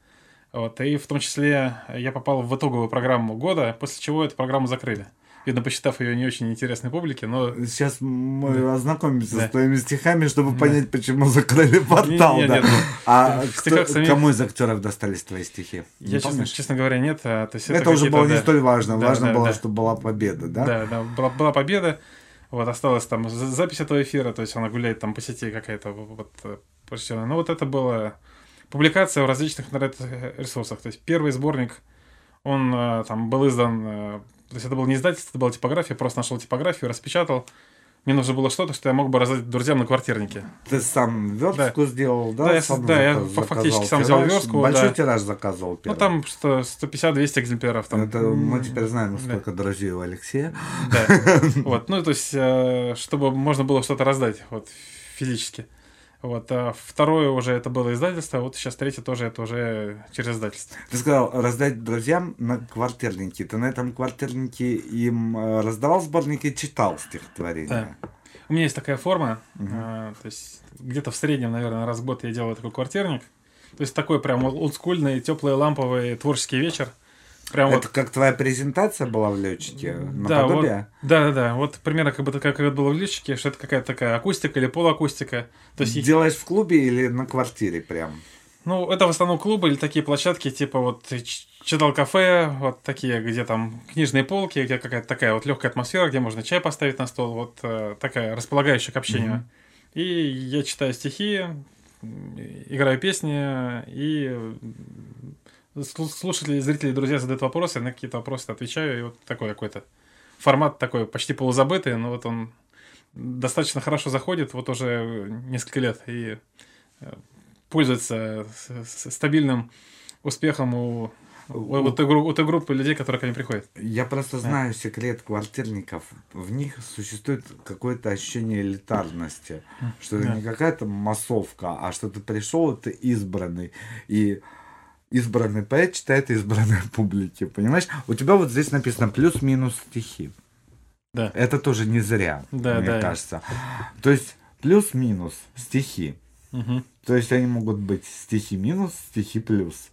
[SPEAKER 7] Вот, и в том числе я попал в итоговую программу года, после чего эту программу закрыли. Видно, посчитав ее не очень интересной публике, но...
[SPEAKER 3] Сейчас мы ознакомимся
[SPEAKER 7] Да.
[SPEAKER 3] с твоими стихами, чтобы понять, почему закрыли портал.
[SPEAKER 7] Не- не-
[SPEAKER 3] да.
[SPEAKER 7] нет, ну,
[SPEAKER 3] а кто-
[SPEAKER 7] самих-
[SPEAKER 3] кому из актеров достались твои стихи? Не
[SPEAKER 7] Я, честно, честно говоря, нет. а, то есть
[SPEAKER 3] Это, уже
[SPEAKER 7] какие-то,
[SPEAKER 3] было не
[SPEAKER 7] да,
[SPEAKER 3] столь важно.
[SPEAKER 7] Да,
[SPEAKER 3] важно
[SPEAKER 7] да,
[SPEAKER 3] было,
[SPEAKER 7] да.
[SPEAKER 3] чтобы была победа, да?
[SPEAKER 7] Да, да, была, была победа. Вот, осталась там за- запись этого эфира, то есть она гуляет там по сети какая-то вот, э, посвященная. Ну, вот это была публикация в различных интернет-ресурсах. То есть первый сборник, он э, там был издан, э, то есть это был не издательство, это была типография, просто нашел типографию, распечатал. Мне нужно было что-то, что я мог бы раздать друзьям на квартирнике.
[SPEAKER 3] Ты сам верстку сделал, да?
[SPEAKER 7] Да, я
[SPEAKER 3] Сам
[SPEAKER 7] да, я фактически сам взял верстку,
[SPEAKER 3] Большой
[SPEAKER 7] да.
[SPEAKER 3] тираж заказывал
[SPEAKER 7] Ну,
[SPEAKER 3] первый.
[SPEAKER 7] там что 150-200 экземпляров. Там.
[SPEAKER 3] Это мы теперь знаем,
[SPEAKER 7] Да.
[SPEAKER 3] сколько друзей у Алексея.
[SPEAKER 7] Да. [LAUGHS] Вот, ну, то есть, э, чтобы можно было что-то раздать, вот, физически. Вот, а второе уже это было издательство, вот сейчас третье тоже это уже через издательство.
[SPEAKER 3] Ты сказал, раздать друзьям на квартирнике. Ты на этом квартирнике им э, раздавал сборники и читал стихотворения?
[SPEAKER 7] У меня есть такая форма, э, то есть где-то в среднем, наверное, раз в год я делаю такой квартирник. То есть такой прям олдскульный, теплый, ламповый творческий вечер. Прям
[SPEAKER 3] Это
[SPEAKER 7] вот
[SPEAKER 3] как твоя презентация была в летчике?
[SPEAKER 7] Да, вот, да, да, да. Вот примерно как бы как это было в личике, что это какая-то такая акустика или полуакустика. То есть
[SPEAKER 3] Делаешь в клубе или на квартире прям?
[SPEAKER 7] Ну, это в основном клубы или такие площадки, типа вот читал кафе, вот такие, где там книжные полки, где какая-то такая вот легкая атмосфера, где можно чай поставить на стол, вот э, такая располагающая к общению. И я читаю стихи, играю песни, и слушатели, зрители, друзья задают вопросы, на какие-то вопросы отвечаю, и вот такой какой-то формат такой почти полузабытый, но вот он достаточно хорошо заходит, вот уже несколько лет, и э, пользуется стабильным успехом у, у, у той, у той группы людей, которые к ним приходят.
[SPEAKER 3] Я просто знаю секрет квартирников. В них существует какое-то ощущение элитарности. Что это
[SPEAKER 7] Да.
[SPEAKER 3] не какая-то массовка, а что ты пришел, ты избранный. И избранный поэт читает избранной [LAUGHS] публике. Понимаешь? У тебя вот здесь написано плюс-минус стихи.
[SPEAKER 7] Да.
[SPEAKER 3] Это тоже не зря,
[SPEAKER 7] Да,
[SPEAKER 3] мне
[SPEAKER 7] да.
[SPEAKER 3] кажется. То есть плюс-минус стихи.
[SPEAKER 7] Мгм.
[SPEAKER 3] То есть они могут быть стихи минус, стихи плюс.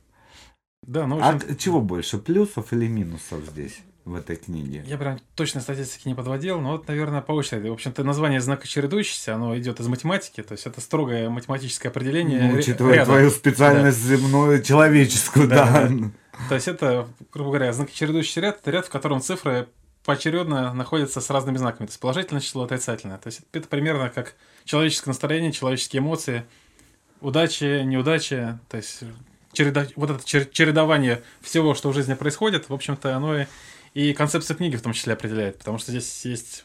[SPEAKER 7] Да, ну,
[SPEAKER 3] А
[SPEAKER 7] общем,
[SPEAKER 3] чего больше, плюсов или минусов здесь? В этой книге?
[SPEAKER 7] Я прям точно статистики не подводил, но вот, наверное, по очереди. В общем-то, название знака чередующийся, оно идет из математики, то есть это строгое математическое определение.
[SPEAKER 3] Ну, учитывая
[SPEAKER 7] ряда.
[SPEAKER 3] твою специальность земную, человеческую,
[SPEAKER 7] Да,
[SPEAKER 3] да.
[SPEAKER 7] да. То есть это, грубо говоря, знаки чередующийся ряд, это ряд, в котором цифры поочередно находятся с разными знаками. То есть положительное число, отрицательное. То есть это примерно как человеческое настроение, человеческие эмоции, удачи, неудачи. То есть череда- вот это чер- чередование всего, что в жизни происходит, в общем-то, оно и, и концепцию книги в том числе определяет. Потому что здесь есть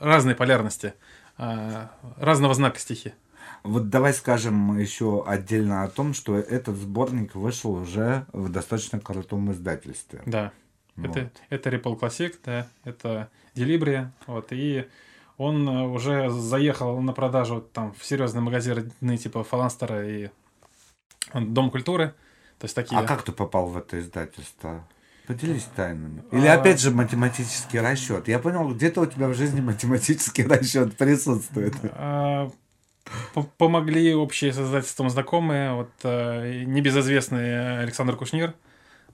[SPEAKER 7] разные полярности, а, разного знака стихи.
[SPEAKER 3] Вот давай скажем еще отдельно о том, что этот сборник вышел уже в достаточно крутом издательстве.
[SPEAKER 7] Да.
[SPEAKER 3] Вот.
[SPEAKER 7] Это, это Ripple Classic, да, это Delibri, вот, и он э, уже заехал на продажу там в серьезные магазины типа Фаланстера и Дом культуры, то есть такие...
[SPEAKER 3] А как ты попал в это издательство? Поделись тайнами. Или
[SPEAKER 7] А.
[SPEAKER 3] опять же математический расчет. Я понял, где-то у тебя в жизни математический [LAUGHS] расчет присутствует.
[SPEAKER 7] А, по- Помогли общие с издательством знакомые, вот э, небезызвестный Александр Кушнир,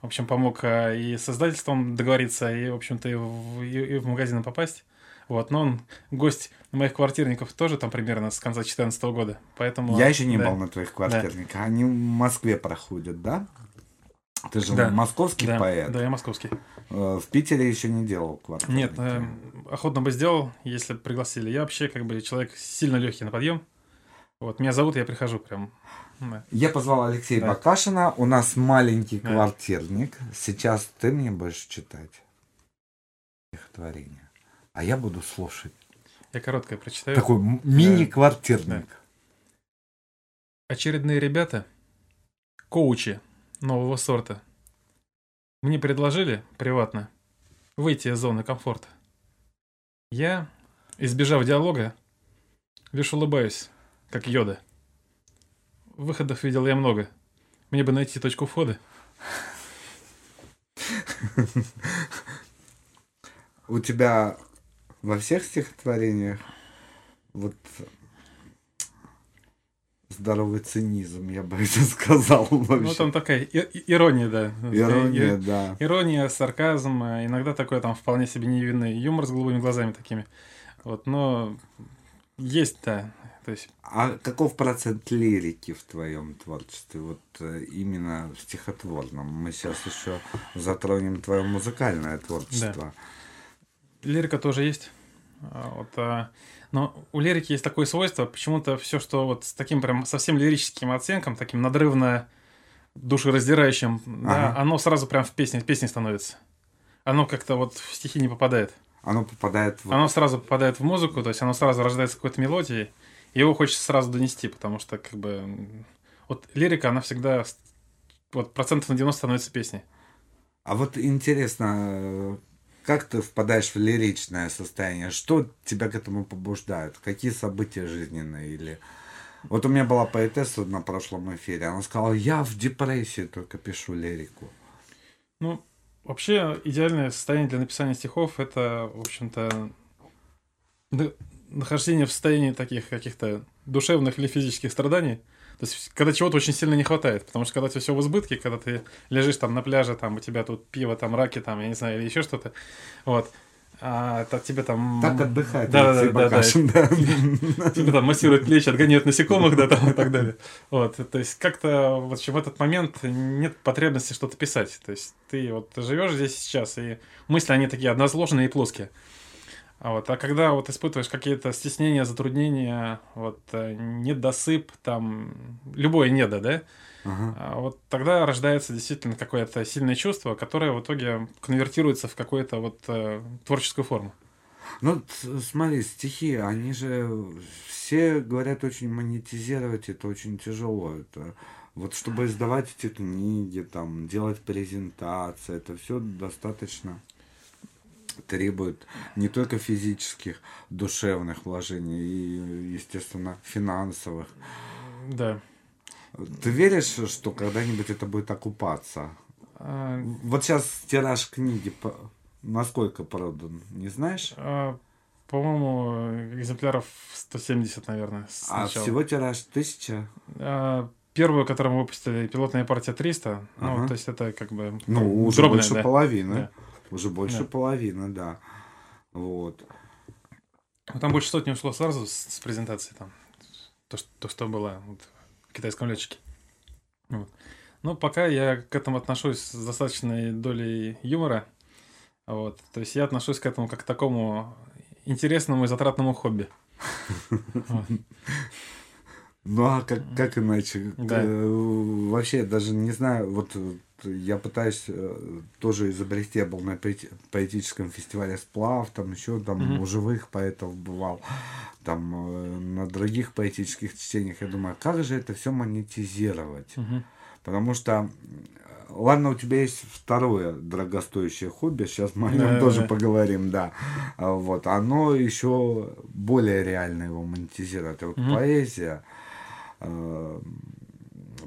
[SPEAKER 7] в общем, помог э, и с издательством договориться, и, в общем-то, и в, и- и в магазин попасть. Вот, но он гость моих квартирников тоже там примерно с конца 2014 года, поэтому...
[SPEAKER 3] Я еще не
[SPEAKER 7] да.
[SPEAKER 3] был на твоих квартирниках. Они в Москве проходят, да? Ты же
[SPEAKER 7] Да.
[SPEAKER 3] московский
[SPEAKER 7] Да,
[SPEAKER 3] поэт.
[SPEAKER 7] да, я московский.
[SPEAKER 3] Э, В Питере еще не делал квартирники.
[SPEAKER 7] Нет, э, охотно бы сделал, если б пригласили. Я вообще как бы человек сильно легкий на подъем. Вот, меня зовут, я прихожу прям. Да.
[SPEAKER 3] Я позвал Алексея
[SPEAKER 7] Да.
[SPEAKER 3] Бакашина. У нас маленький
[SPEAKER 7] Да.
[SPEAKER 3] квартирник. Сейчас ты мне будешь читать стихотворение. А я буду слушать.
[SPEAKER 7] Я короткое прочитаю.
[SPEAKER 3] Такой мини-квартирник.
[SPEAKER 7] Очередные ребята, коучи нового сорта, мне предложили приватно выйти из зоны комфорта. Я, избежав диалога, лишь улыбаюсь, как йода. Выходов видел я много. Мне бы найти точку входа.
[SPEAKER 3] У тебя во всех стихотворениях вот здоровый цинизм, я бы это сказал [LAUGHS] вообще.
[SPEAKER 7] Ну, там такая и- ирония, да.
[SPEAKER 3] Ирония,
[SPEAKER 7] И-
[SPEAKER 3] да.
[SPEAKER 7] Ирония, сарказм, а иногда такой там вполне себе невинный юмор с голубыми глазами такими. Вот, но есть, да. То есть,
[SPEAKER 3] А каков процент лирики в твоем творчестве? Вот э, именно в стихотворном. Мы сейчас еще затронем твое музыкальное творчество.
[SPEAKER 7] лирика тоже есть. А, Вот, а, но у лирики есть такое свойство, почему-то все, что вот с таким прям совсем лирическим оттенком, таким надрывно душераздирающим, да,
[SPEAKER 3] Ага.
[SPEAKER 7] оно сразу прям в песне, песне становится. Оно как-то вот в стихи не попадает.
[SPEAKER 3] Оно попадает в...
[SPEAKER 7] Оно сразу попадает в музыку, то есть оно сразу рождается какой-то мелодией, его хочется сразу донести, потому что как бы вот лирика, она всегда вот процентов на 90 становится песней.
[SPEAKER 3] А вот интересно, как ты впадаешь в лиричное состояние? Что тебя к этому побуждает? Какие события жизненные? Или... Вот у меня была поэтесса на прошлом эфире, она сказала, я в депрессии только пишу лирику.
[SPEAKER 7] Ну, вообще, идеальное состояние для написания стихов это, в общем-то, на- нахождение в состоянии таких каких-то душевных или физических страданий. То есть, когда чего-то очень сильно не хватает. Потому что когда у тебя все в избытке, когда ты лежишь там на пляже, там у тебя тут пиво, там раки, там, я не знаю, или еще что-то. Вот. А это тебе там...
[SPEAKER 3] Так отдыхает
[SPEAKER 7] Да, да, да, да. [LAUGHS] Тебе там массируют плечи, отгоняют насекомых, да, там и так далее. Вот, то есть как-то вот в этот момент нет потребности что-то писать. То есть ты вот живешь здесь сейчас, и мысли, они такие однозложные и плоские. А, вот, а когда вот испытываешь какие-то стеснения, затруднения, вот, э, недосып, там, любое недо, да, а вот тогда рождается действительно какое-то сильное чувство, которое в итоге конвертируется в какую-то вот э, творческую форму.
[SPEAKER 3] Ну, смотри, стихи, они же все говорят очень монетизировать, это очень тяжело. Это вот чтобы издавать эти книги, там, делать презентации, это все достаточно требует не только физических, душевных вложений и, естественно, финансовых.
[SPEAKER 7] Да.
[SPEAKER 3] Ты веришь, что когда-нибудь это будет окупаться?
[SPEAKER 7] А,
[SPEAKER 3] Вот сейчас тираж книги насколько продан, не знаешь?
[SPEAKER 7] А, По-моему, экземпляров 170, наверное,
[SPEAKER 3] А
[SPEAKER 7] сначала.
[SPEAKER 3] всего тираж тысяча?
[SPEAKER 7] А, Первую, которую мы выпустили, пилотная партия 300. Ну,
[SPEAKER 3] Ага.
[SPEAKER 7] то есть это как бы
[SPEAKER 3] Ну, уже
[SPEAKER 7] дробная,
[SPEAKER 3] больше
[SPEAKER 7] да.
[SPEAKER 3] половины.
[SPEAKER 7] Да.
[SPEAKER 3] Уже больше
[SPEAKER 7] Да.
[SPEAKER 3] половины, да. Вот.
[SPEAKER 7] Ну, Там больше сотни ушло сразу с, с презентации там. То, что, то, что было вот, в китайском летчике. Вот. Ну, пока я к этому отношусь с достаточной долей юмора. Вот. То есть я отношусь к этому как к такому интересному и затратному хобби.
[SPEAKER 3] Ну а как, как иначе?
[SPEAKER 7] Да.
[SPEAKER 3] Вообще даже не знаю, вот я пытаюсь э, тоже изобрести, я был на поэти- поэтическом фестивале «Сплав», там еще там
[SPEAKER 7] Мгм.
[SPEAKER 3] у живых поэтов бывал, там э, на других поэтических чтениях, я думаю, как же это все монетизировать?
[SPEAKER 7] Мгм.
[SPEAKER 3] Потому что, ладно, у тебя есть второе дорогостоящее хобби, сейчас мы о нем
[SPEAKER 7] Да,
[SPEAKER 3] тоже
[SPEAKER 7] да.
[SPEAKER 3] поговорим, да. А Вот, оно еще более реально его монетизировать. А вот
[SPEAKER 7] Мгм.
[SPEAKER 3] поэзия, э,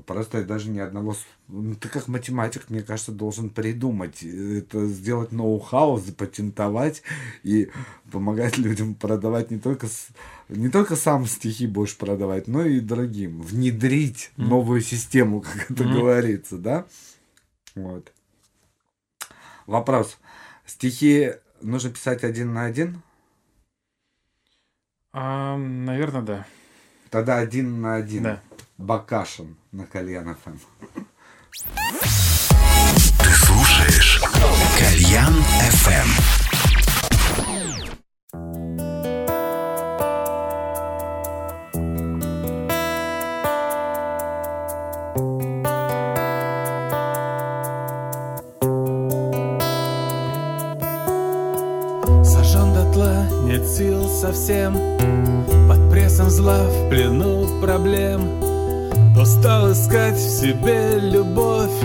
[SPEAKER 3] просто даже ни одного... ну, Ты как математик, мне кажется, должен придумать, э, это сделать ноу-хау, запатентовать и помогать людям продавать не только, не только сам стихи будешь продавать, но и другим. Внедрить
[SPEAKER 7] Мгм.
[SPEAKER 3] новую систему, [LAUGHS] как это
[SPEAKER 7] Мгм.
[SPEAKER 3] говорится, да? Вот. Вопрос. Стихи нужно писать один на один?
[SPEAKER 7] А, наверное, да.
[SPEAKER 3] Тогда один на один.
[SPEAKER 7] Да.
[SPEAKER 3] Бакашин на ФМ.
[SPEAKER 1] Ты слушаешь Кальян FM.
[SPEAKER 8] Совсем Под прессом зла в плену проблем Устал искать в себе любовь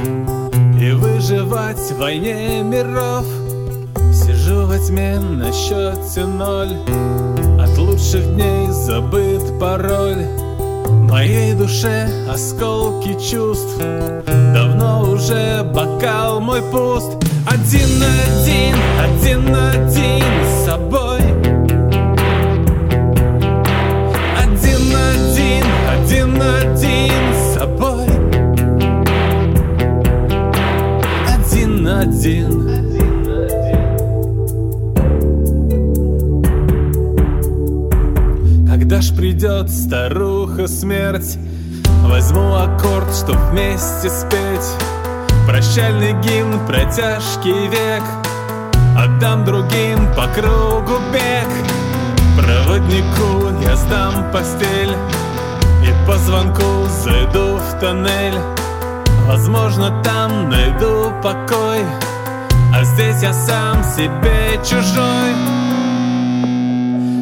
[SPEAKER 8] И выживать в войне миров. Сижу во тьме на счете ноль От лучших дней забыт пароль. Моей душе осколки чувств Давно уже бокал мой пуст. Один на один, один на один с собой Один. Один Когда ж придет старуха смерть Возьму аккорд, чтоб вместе спеть. Прощальный гимн про тяжкий век Отдам другим по кругу бег. Проводнику я сдам постель И по звонку зайду в тоннель Возможно, там найду покой А здесь я сам себе чужой.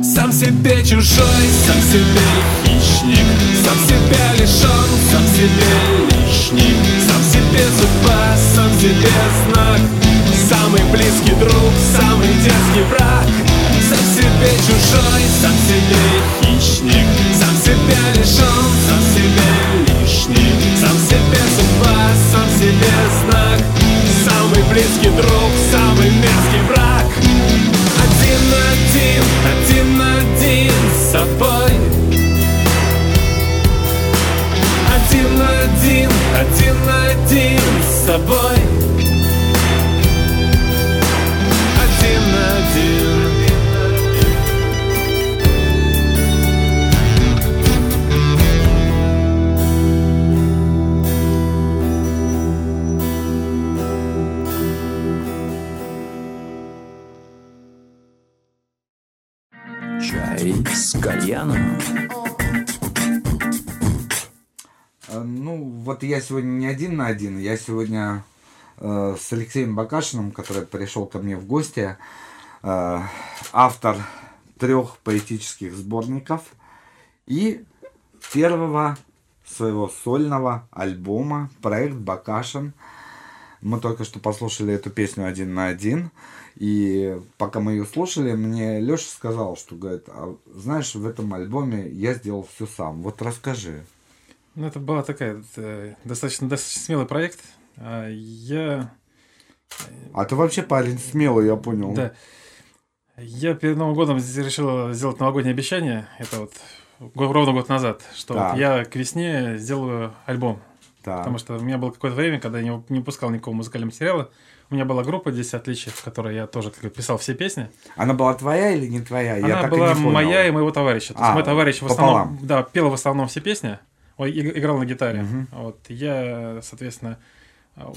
[SPEAKER 8] Сам себе чужой, сам себе хищник Сам себя лишен, сам себе лишний Сам судьба, сам себе знак Самый близкий друг, самый детский враг. Сам себе чужой, сам себе хищник. Сам себя лишен, сам себе лишний. Сам себе судьба, сам себе знак. Самый близкий друг, самый мерзкий враг. Один на один, Один один на один с собой
[SPEAKER 3] вот я сегодня не один на один, я сегодня э, с Алексеем Бакашиным, который пришел ко мне в гости, э, автор трех поэтических сборников и первого своего сольного альбома проект Бакашин. Мы только что послушали эту песню один на один. И пока мы ее слушали, мне Леша сказал, что говорит, «А знаешь, в этом альбоме я сделал все сам. Вот расскажи.
[SPEAKER 7] Ну, это была такая э, достаточно, достаточно смелый проект. А Я
[SPEAKER 3] А ты вообще парень смелый, я понял.
[SPEAKER 7] Да. Я перед Новым годом решил сделать новогоднее обещание. Это вот ровно год назад, что
[SPEAKER 3] Так.
[SPEAKER 7] вот я к весне сделаю альбом
[SPEAKER 3] Так.
[SPEAKER 7] Потому что у меня было какое-то время, когда я не, не выпускал никакого музыкального материала. У меня была группа 10 отличий, в которой я тоже как писал все песни.
[SPEAKER 3] Она была твоя или не твоя? Я
[SPEAKER 7] Она
[SPEAKER 3] и
[SPEAKER 7] была
[SPEAKER 3] понял.
[SPEAKER 7] моя и моего товарища. То есть
[SPEAKER 3] А,
[SPEAKER 7] мой товарищ в
[SPEAKER 3] пополам.
[SPEAKER 7] основном да, пел в основном все песни, иг- играл на гитаре. Вот. Я, соответственно,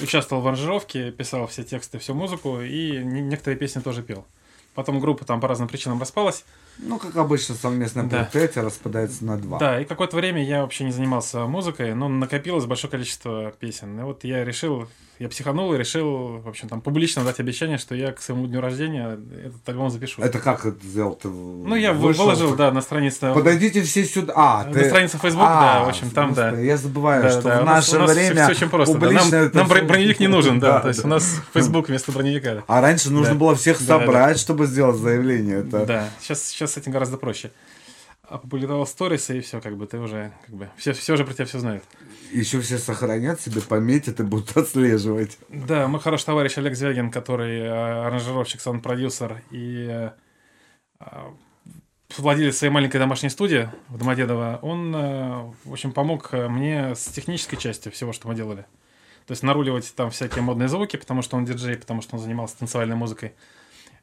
[SPEAKER 7] участвовал в аранжировке, писал все тексты, всю музыку, и не- некоторые песни тоже пел. Потом группа там по разным причинам распалась.
[SPEAKER 3] Ну, как обычно, совместное
[SPEAKER 7] Да.
[SPEAKER 3] предприятие распадается на два.
[SPEAKER 7] Да, и какое-то время я вообще не занимался музыкой, но накопилось большое количество песен. И вот я решил, я психанул и решил, в общем, там публично дать обещание, что я к своему дню рождения этот альбом запишу.
[SPEAKER 3] Это как это сделал? Ты
[SPEAKER 7] Ну, я вы-
[SPEAKER 3] вышел,
[SPEAKER 7] выложил,
[SPEAKER 3] так-
[SPEAKER 7] да, на странице...
[SPEAKER 3] Подойдите все сюда. А,
[SPEAKER 7] На
[SPEAKER 3] ты...
[SPEAKER 7] странице Facebook, да, в общем, там, да.
[SPEAKER 3] Я забываю,
[SPEAKER 7] Да,
[SPEAKER 3] что
[SPEAKER 7] да,
[SPEAKER 3] в
[SPEAKER 7] у нас-
[SPEAKER 3] наше
[SPEAKER 7] у нас
[SPEAKER 3] время
[SPEAKER 7] все очень просто. да. Нам,
[SPEAKER 3] это
[SPEAKER 7] нам броневик не [LAUGHS] нужен, да.
[SPEAKER 3] Да,
[SPEAKER 7] то есть
[SPEAKER 3] да.
[SPEAKER 7] у нас Facebook вместо броневика.
[SPEAKER 3] А раньше нужно
[SPEAKER 7] Да.
[SPEAKER 3] было всех
[SPEAKER 7] Да, да.
[SPEAKER 3] собрать, чтобы сделать заявление. Это...
[SPEAKER 7] Да, сейчас, сейчас с этим гораздо проще. Опубликовал сторисы, и все, как бы ты уже, как бы, все, все уже про тебя все знают.
[SPEAKER 3] Еще все сохранят себе, пометят и будут [LAUGHS] отслеживать.
[SPEAKER 7] Да, мой хороший товарищ Олег Звягин, который э, аранжировщик, саунд-продюсер и э, э, владелец своей маленькой домашней студии в Домодедово, он, э, в общем, помог э, мне с технической частью всего, что мы делали. То есть наруливать там всякие модные звуки, потому что он диджей, потому что он занимался танцевальной музыкой.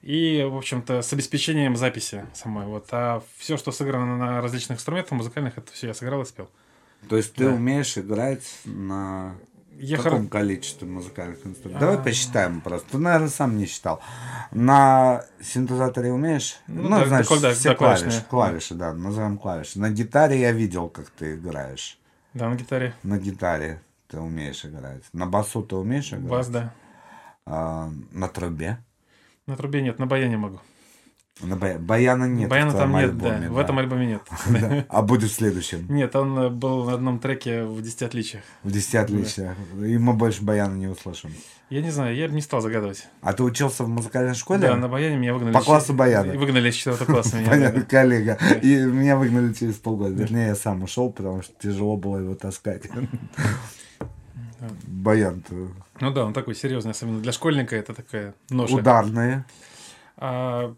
[SPEAKER 7] И, в общем-то, с обеспечением записи самой. Вот. А все, что сыграно на различных инструментах музыкальных, это все я сыграл и спел.
[SPEAKER 3] То есть ты
[SPEAKER 7] Да.
[SPEAKER 3] умеешь играть на
[SPEAKER 7] Я
[SPEAKER 3] каком
[SPEAKER 7] хоро-
[SPEAKER 3] количестве музыкальных инструментов? Давай посчитаем просто. Ты, наверное, сам не считал. На синтезаторе умеешь?
[SPEAKER 7] Ну да,
[SPEAKER 3] значит,
[SPEAKER 7] да, да,
[SPEAKER 3] все
[SPEAKER 7] да,
[SPEAKER 3] клавиши.
[SPEAKER 7] клавишные.
[SPEAKER 3] Клавиши, да, назовем клавиши. На гитаре я видел, как ты играешь.
[SPEAKER 7] Да, на гитаре.
[SPEAKER 3] На гитаре ты умеешь играть. На басу ты умеешь играть?
[SPEAKER 7] Бас, да.
[SPEAKER 3] А, на трубе?
[SPEAKER 7] На трубе нет, на баяне могу.
[SPEAKER 3] На бая- Баяна нет.
[SPEAKER 7] Баяна там нет,
[SPEAKER 3] альбоме,
[SPEAKER 7] да. В этом альбоме нет. [LAUGHS]
[SPEAKER 3] Да. А будет в следующем.
[SPEAKER 7] Нет, он э, был на одном треке в 10 отличиях.
[SPEAKER 3] В 10 отличиях. И мы больше баяна не услышим.
[SPEAKER 7] Я не знаю, я бы не стал загадывать.
[SPEAKER 3] А ты учился в музыкальной школе?
[SPEAKER 7] Да, на баяне меня выгнали.
[SPEAKER 3] По классу баяна. [LAUGHS]
[SPEAKER 7] Выгнали из 4 класса меня. Да.
[SPEAKER 3] коллега. И меня выгнали через полгода. Вернее, я сам ушел, потому что тяжело было его таскать. Баян
[SPEAKER 7] Ну да, он такой серьезный, особенно для школьника это такая ноша.
[SPEAKER 3] ударные.
[SPEAKER 7] А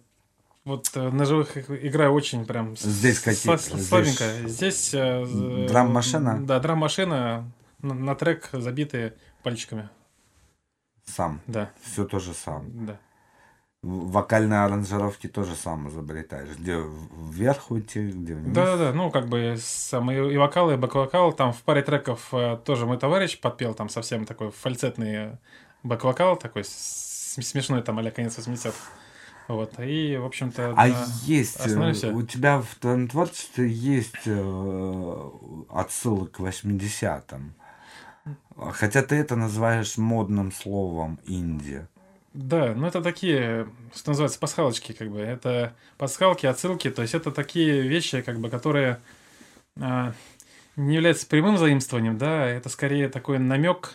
[SPEAKER 7] вот э, на живых иг- играю очень прям
[SPEAKER 3] Здесь какие?
[SPEAKER 7] с-
[SPEAKER 3] Здесь.
[SPEAKER 7] Здесь э, з-
[SPEAKER 3] драм-машина?
[SPEAKER 7] Да, драм-машина на, на трек забитые пальчиками.
[SPEAKER 3] Сам.
[SPEAKER 7] Да,
[SPEAKER 3] Все то же сам.
[SPEAKER 7] да.
[SPEAKER 3] В- Вокальные аранжировки тоже сам изобретаешь. Где вверх уйти, где вниз.
[SPEAKER 7] Да, да, да. Ну, как бы сам и, и вокал, и бэк-вокал. Там в паре треков э, тоже мой товарищ подпел там совсем такой фальцетный бэк-вокал, такой смешной там а конец 80-х. Вот. И, в общем-то,
[SPEAKER 3] А
[SPEAKER 7] на-
[SPEAKER 3] есть, э,
[SPEAKER 7] всё.
[SPEAKER 3] у тебя в твоем творчестве есть э, отсылы к 80-м. Хотя ты это называешь модным словом инди.
[SPEAKER 7] Да, ну это такие, что называется, пасхалочки, как бы. Это пасхалки, отсылки, то есть это такие вещи, как бы, которые а, не являются прямым заимствованием, да, это скорее такой намек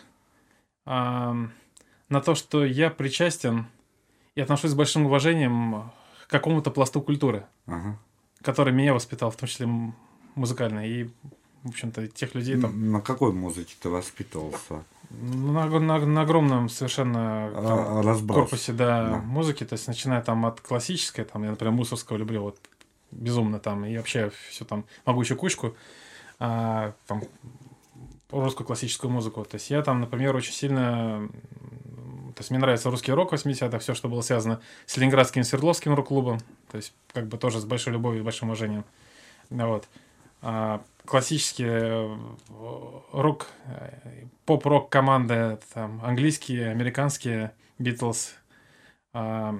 [SPEAKER 7] а, на то, что я причастен и отношусь с большим уважением к какому-то пласту культуры,
[SPEAKER 3] Ага.
[SPEAKER 7] который меня воспитал, в том числе музыкально, и, в общем-то, тех людей там
[SPEAKER 3] На какой музыке ты воспитывался?
[SPEAKER 7] На, на- на огромном совершенно там,
[SPEAKER 3] разброс.
[SPEAKER 7] корпусе, да,
[SPEAKER 3] Да.
[SPEAKER 7] музыки, то есть начиная там от классической, там, я, например, Мусорского люблю вот безумно там, и вообще все там, могу еще кучку, а, там, русскую классическую музыку, то есть я там, например, очень сильно, то есть мне нравится русский рок 80-х, все, что было связано с Ленинградским Свердловским рок-клубом, то есть как бы тоже с большой любовью и большим уважением, вот. А, классические э, рок, э, поп-рок команды, там, английские, американские, Битлз, а,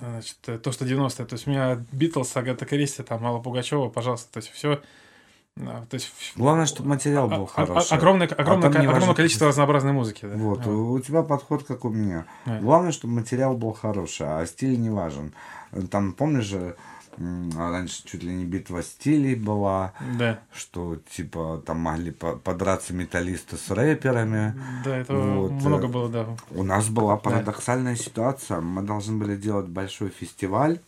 [SPEAKER 7] значит, э, то, что 90-е, то есть у меня Битлз, Агата Кристи, там, Алла Пугачева, пожалуйста, то есть все, то есть
[SPEAKER 3] Главное, чтобы материал был
[SPEAKER 7] а- а-
[SPEAKER 3] хороший.
[SPEAKER 7] огромное,
[SPEAKER 3] А
[SPEAKER 7] огромное,
[SPEAKER 3] не
[SPEAKER 7] огромное
[SPEAKER 3] важно,
[SPEAKER 7] количество разнообразной музыки. Да.
[SPEAKER 3] Вот,
[SPEAKER 7] Вот.
[SPEAKER 3] у тебя подход как у меня.
[SPEAKER 7] Да.
[SPEAKER 3] Главное, чтобы материал был хороший, а стиль не важен. Там, помнишь же, раньше чуть ли не битва стилей была,
[SPEAKER 7] Да,
[SPEAKER 3] что типа там могли по- подраться металлисты с рэперами.
[SPEAKER 7] да, это
[SPEAKER 3] Вот,
[SPEAKER 7] много
[SPEAKER 3] э,
[SPEAKER 7] было, да.
[SPEAKER 3] У нас была парадоксальная ситуация. Мы должны были делать большой фестиваль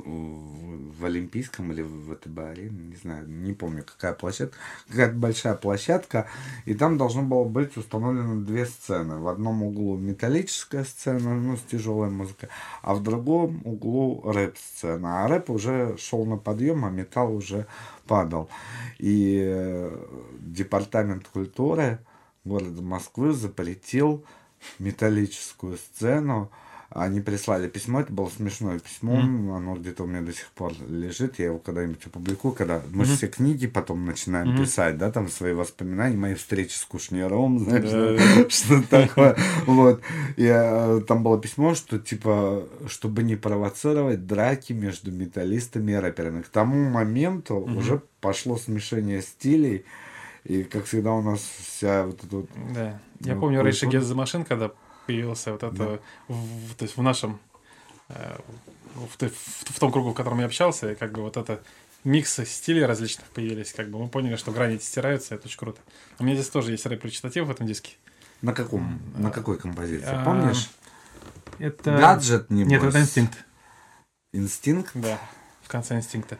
[SPEAKER 3] в, Олимпийском или в ВТБ-арене, не знаю, не помню, какая площадка, какая-то большая площадка, и там должно было быть установлено две сцены. В одном углу металлическая сцена, ну, с тяжелой музыкой, а в другом углу рэп-сцена. А рэп уже шел на подъем, а металл уже падал. И э, департамент культуры города Москвы запретил металлическую сцену, они прислали письмо, это было смешное письмо, mm-hmm. оно где-то у меня до сих пор лежит, я его когда-нибудь опубликую, когда мы mm-hmm. все книги потом начинаем mm-hmm. писать, да, там свои воспоминания, мои встречи с Кушнером, знаешь, что такое, вот, и э, там было письмо, что типа, чтобы не провоцировать драки между металлистами и рэперами. К тому моменту уже пошло смешение стилей, и, как всегда, у нас вся вот эта вот...
[SPEAKER 7] Да. Я ну, помню, раньше Гез за машин, когда появился вот это, да. в, то есть в нашем, э, в, в, в том кругу, в котором я общался, и как бы вот это миксы стилей различных появились, как бы мы поняли, что грани эти стираются, это очень круто. У меня здесь тоже есть рэп-речитатив в этом диске.
[SPEAKER 3] На каком? На какой композиции? А, Помнишь?
[SPEAKER 7] Это...
[SPEAKER 3] Гаджет, не
[SPEAKER 7] Нет, это инстинкт.
[SPEAKER 3] Инстинкт?
[SPEAKER 7] Да, в конце инстинкта.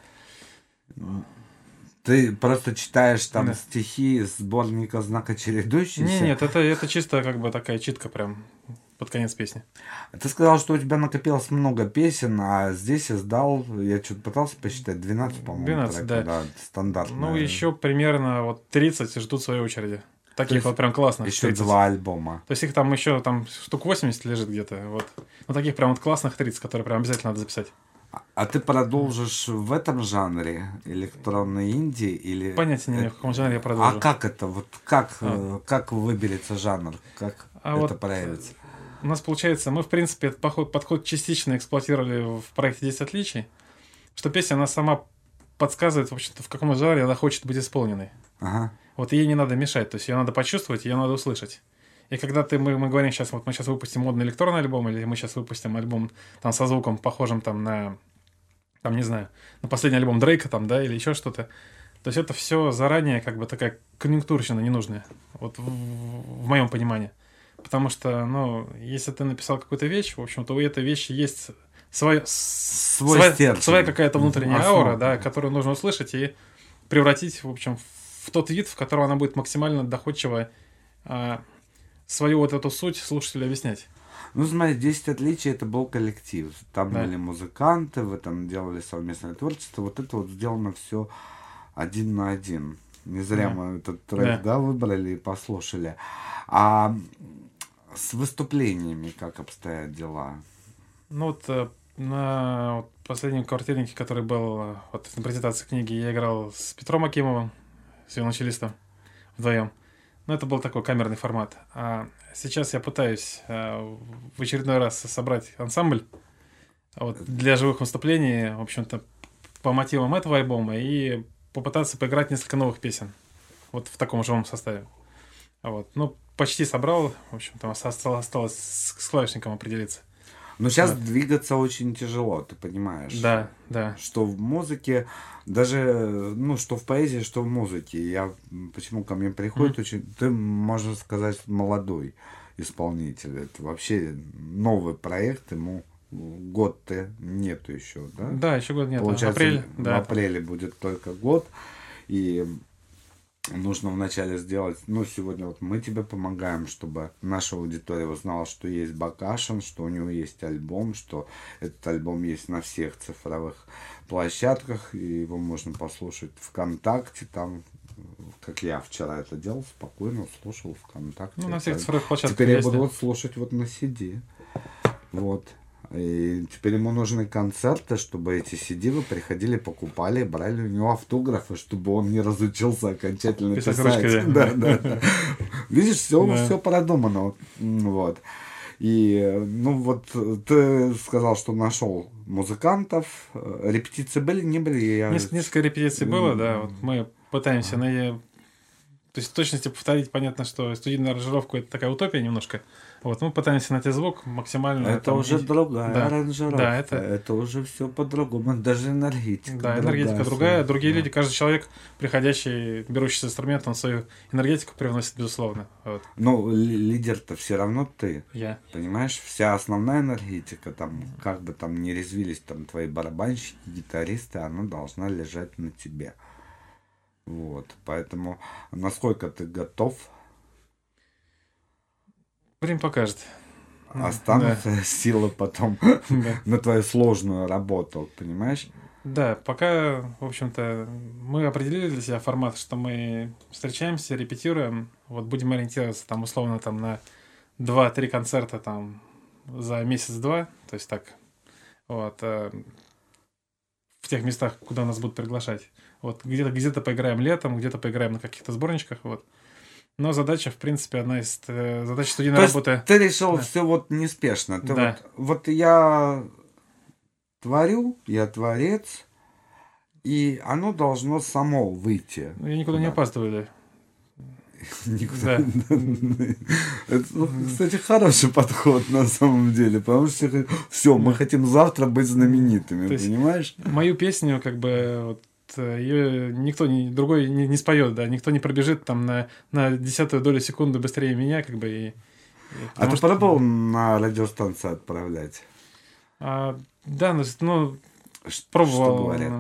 [SPEAKER 3] Ты просто читаешь там да. стихи сборника знака чередующийся?
[SPEAKER 7] Не, нет, это, это чисто как бы такая читка прям под конец песни.
[SPEAKER 3] Ты сказал, что у тебя накопилось много песен, а здесь сдал, я что-то пытался посчитать, 12, по-моему,
[SPEAKER 7] 12, трека,
[SPEAKER 3] да. да, стандартно.
[SPEAKER 7] Ну, еще примерно вот 30 ждут своей очереди. Таких вот прям классных.
[SPEAKER 3] Еще 30. два альбома.
[SPEAKER 7] То есть их там еще там штук 80 лежит где-то. Вот. Ну, таких прям вот классных 30, которые прям обязательно надо записать.
[SPEAKER 3] А ты продолжишь в этом жанре электронной инди или?
[SPEAKER 7] Понятия не имею, в каком жанре я продолжу.
[SPEAKER 3] А как это? Вот как а. как выберется жанр? Как а это вот проявится?
[SPEAKER 7] У нас получается, мы в принципе этот подход, подход частично эксплуатировали в проекте 10 отличий, что песня она сама подсказывает, в общем-то, в каком жанре она хочет быть исполненной.
[SPEAKER 3] Ага.
[SPEAKER 7] Вот ей не надо мешать, то есть ее надо почувствовать, ее надо услышать. И когда ты, мы, мы говорим сейчас, вот мы сейчас выпустим модный электронный альбом, или мы сейчас выпустим альбом там со звуком, похожим там на, там, не знаю, на последний альбом Дрейка там, да, или еще что-то. То есть это все заранее как бы такая конъюнктурщина ненужная, вот в, в моем понимании. Потому что, ну, если ты написал какую-то вещь, в общем-то, у этой вещи есть своя,
[SPEAKER 3] Свой
[SPEAKER 7] своя, своя какая-то внутренняя Основа. аура, да, которую нужно услышать и превратить, в общем, в тот вид, в котором она будет максимально доходчиво а, свою вот эту суть слушателю объяснять.
[SPEAKER 3] Ну, смотри, 10 отличий это был коллектив. Там да. были музыканты, вы там делали совместное творчество. Вот это вот сделано все один на один. Не зря да. мы этот трек, да. да, выбрали и послушали. А с выступлениями как обстоят дела?
[SPEAKER 7] Ну вот э, на вот, последнем квартирнике, который был э, вот, на презентации книги, я играл с Петром Акимовым, с виолончелистом, вдвоем. Ну, это был такой камерный формат. А сейчас я пытаюсь а, в очередной раз собрать ансамбль вот, для живых выступлений, в общем-то, по мотивам этого альбома и попытаться поиграть несколько новых песен. Вот в таком живом составе. Вот. Ну, почти собрал. В общем, там осталось, осталось с клавишником определиться.
[SPEAKER 3] Но сейчас да. двигаться очень тяжело, ты понимаешь?
[SPEAKER 7] Да, да.
[SPEAKER 3] Что в музыке, даже, ну, что в поэзии, что в музыке. Я, почему ко мне приходит mm. очень, ты, можно сказать, молодой исполнитель. Это вообще новый проект, ему год-то нету еще, да?
[SPEAKER 7] Да, еще год нет.
[SPEAKER 3] Получается,
[SPEAKER 7] апрель,
[SPEAKER 3] в
[SPEAKER 7] да.
[SPEAKER 3] апреле будет только год. И нужно вначале сделать, ну, сегодня вот мы тебе помогаем, чтобы наша аудитория узнала, что есть Бакашин, что у него есть альбом, что этот альбом есть на всех цифровых площадках, и его можно послушать ВКонтакте, там, как я вчера это делал, спокойно слушал ВКонтакте.
[SPEAKER 7] Ну, на всех цифровых площадках
[SPEAKER 3] Теперь я буду вот слушать вот на CD. Вот. И теперь ему нужны концерты, чтобы эти CD вы приходили, покупали, брали у него автографы, чтобы он не разучился окончательно писать. писать. Да, да, да. Видишь, все, да. все продумано. Вот. И, ну вот, ты сказал, что нашел музыкантов. Репетиции были, не были? Я...
[SPEAKER 7] Несколько, несколько репетиций было, да. Вот мы пытаемся на То есть в точности повторить, понятно, что студийную аранжировку это такая утопия немножко. Вот, мы пытаемся найти звук максимально...
[SPEAKER 3] Это
[SPEAKER 7] там,
[SPEAKER 3] уже
[SPEAKER 7] и-
[SPEAKER 3] другая
[SPEAKER 7] да.
[SPEAKER 3] аранжировка.
[SPEAKER 7] Да, это-
[SPEAKER 3] это уже все по-другому. [LAUGHS] Даже энергетика.
[SPEAKER 7] Да, энергетика другая, другие
[SPEAKER 3] Да.
[SPEAKER 7] люди, каждый человек, приходящий, берущийся инструмент, он свою энергетику привносит, безусловно. Вот.
[SPEAKER 3] Ну, ли- лидер-то все равно ты.
[SPEAKER 7] Я.
[SPEAKER 3] Понимаешь, вся основная энергетика, там, как бы там не резвились там твои барабанщики, гитаристы, она должна лежать на тебе. Вот, поэтому насколько ты готов,
[SPEAKER 7] Время покажет.
[SPEAKER 3] останутся [LAUGHS] силы потом
[SPEAKER 7] Да. [LAUGHS]
[SPEAKER 3] на твою сложную работу, понимаешь?
[SPEAKER 7] Да, пока, в общем-то, мы определили для себя формат, что мы встречаемся, репетируем, вот будем ориентироваться там условно там на 2-3 концерта там за месяц-два, то есть так, вот, э, в тех местах, куда нас будут приглашать. Вот, где-то где поиграем летом, где-то поиграем на каких-то сборничках, вот. Но задача, в принципе, одна из э, задач студийной
[SPEAKER 3] То
[SPEAKER 7] работы.
[SPEAKER 3] ты решил
[SPEAKER 7] Да.
[SPEAKER 3] все вот неспешно. Ты
[SPEAKER 7] Да.
[SPEAKER 3] вот, вот я творю, я творец, и оно должно само выйти.
[SPEAKER 7] Ну, Я никуда не
[SPEAKER 3] Куда?
[SPEAKER 7] опаздываю, да. [LAUGHS]
[SPEAKER 3] Никуда.
[SPEAKER 7] Да.
[SPEAKER 3] Это, ну, кстати, хороший подход на самом деле, потому что все, мы
[SPEAKER 7] Да.
[SPEAKER 3] хотим завтра быть знаменитыми,
[SPEAKER 7] То
[SPEAKER 3] понимаешь?
[SPEAKER 7] мою песню, как бы, вот, ее никто не, другой не, не споет, да, никто не пробежит там на, на десятую долю секунды быстрее меня, как бы, и... и
[SPEAKER 3] А ты
[SPEAKER 7] что-
[SPEAKER 3] пробовал на радиостанции отправлять?
[SPEAKER 7] А, да, ну, ну,
[SPEAKER 3] Ш-
[SPEAKER 7] пробовал.
[SPEAKER 3] Что говорят?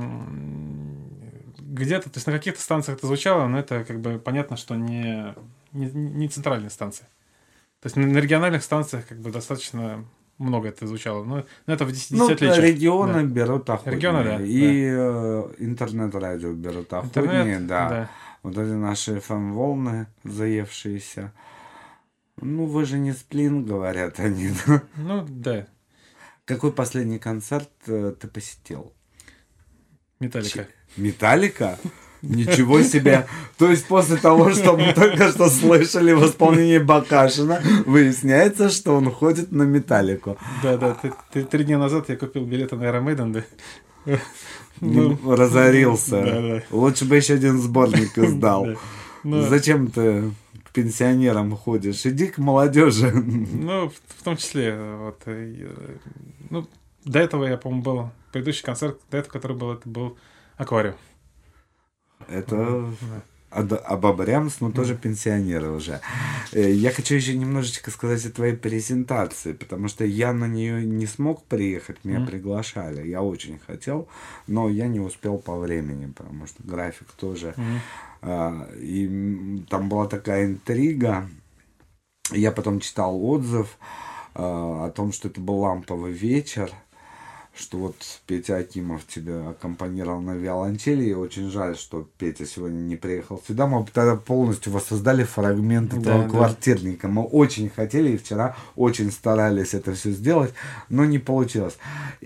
[SPEAKER 7] Где-то, то есть на каких-то станциях это звучало, но это как бы понятно, что не, не, не центральные станции. То есть на, на региональных станциях как бы достаточно много это звучало. Но, но это в дес-
[SPEAKER 3] Ну,
[SPEAKER 7] десятилетиях.
[SPEAKER 3] регионы
[SPEAKER 7] Да.
[SPEAKER 3] берут охотнее.
[SPEAKER 7] Регионы, да,
[SPEAKER 3] И э, интернет-радио берут охотнее,
[SPEAKER 7] Интернет,
[SPEAKER 3] да.
[SPEAKER 7] да.
[SPEAKER 3] Вот эти наши FM-волны заевшиеся. Ну, вы же не сплин, говорят они. да.
[SPEAKER 7] Ну, да,
[SPEAKER 3] Какой последний концерт э, ты посетил?
[SPEAKER 7] Металлика.
[SPEAKER 3] Металлика? Ничего себе! То есть после того, что мы только что слышали в исполнении Бакашина, выясняется, что он ходит на Металлику.
[SPEAKER 7] Да, да, ты- ты- три дня назад я купил билеты на Iron да. Ну,
[SPEAKER 3] Разорился.
[SPEAKER 7] да, да.
[SPEAKER 3] Лучше бы еще один сборник [LAUGHS] издал.
[SPEAKER 7] Да. Ну,
[SPEAKER 3] Зачем ты к пенсионерам ходишь? Иди к молодежи.
[SPEAKER 7] Ну, в, в том числе, вот, э, ну, до этого я, по-моему, был, предыдущий концерт, до этого, который был, это был аквариум.
[SPEAKER 3] Это ад- обобрямс, но тоже пенсионеры уже. Э, Я хочу еще немножечко сказать о твоей презентации, потому что я на нее не смог приехать, меня приглашали. Я очень хотел, но я не успел по времени, потому что график тоже. А, И там была такая интрига. Я потом читал отзыв а, о том, что это был ламповый вечер, что вот Петя Акимов тебе аккомпанировал на виолончели, и очень жаль, что Петя сегодня не приехал сюда. Мы тогда полностью воссоздали фрагмент этого
[SPEAKER 7] Да, да.
[SPEAKER 3] квартирника. Мы очень хотели и вчера очень старались это все сделать, но не получилось.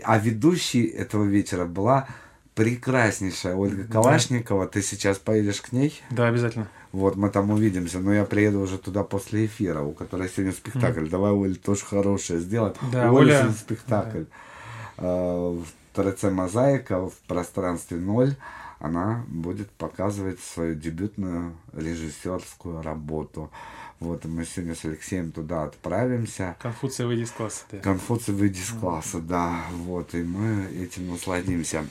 [SPEAKER 3] А ведущей этого вечера была прекраснейшая Ольга Калашникова. Ты сейчас поедешь к ней?
[SPEAKER 7] Да, обязательно.
[SPEAKER 3] Вот, мы там увидимся, но я приеду уже туда после эфира, у которой сегодня спектакль. Давай, Оля, тоже хорошее сделать.
[SPEAKER 7] Да,
[SPEAKER 3] У
[SPEAKER 7] Оля-
[SPEAKER 3] спектакль. А, В ТРЦ «Мозаика» в пространстве ноль она будет показывать свою дебютную режиссерскую работу. Вот, мы сегодня с Алексеем туда отправимся.
[SPEAKER 7] Из класса. Да.
[SPEAKER 3] Конфуций выйди из класса, да. Вот, и мы этим насладимся.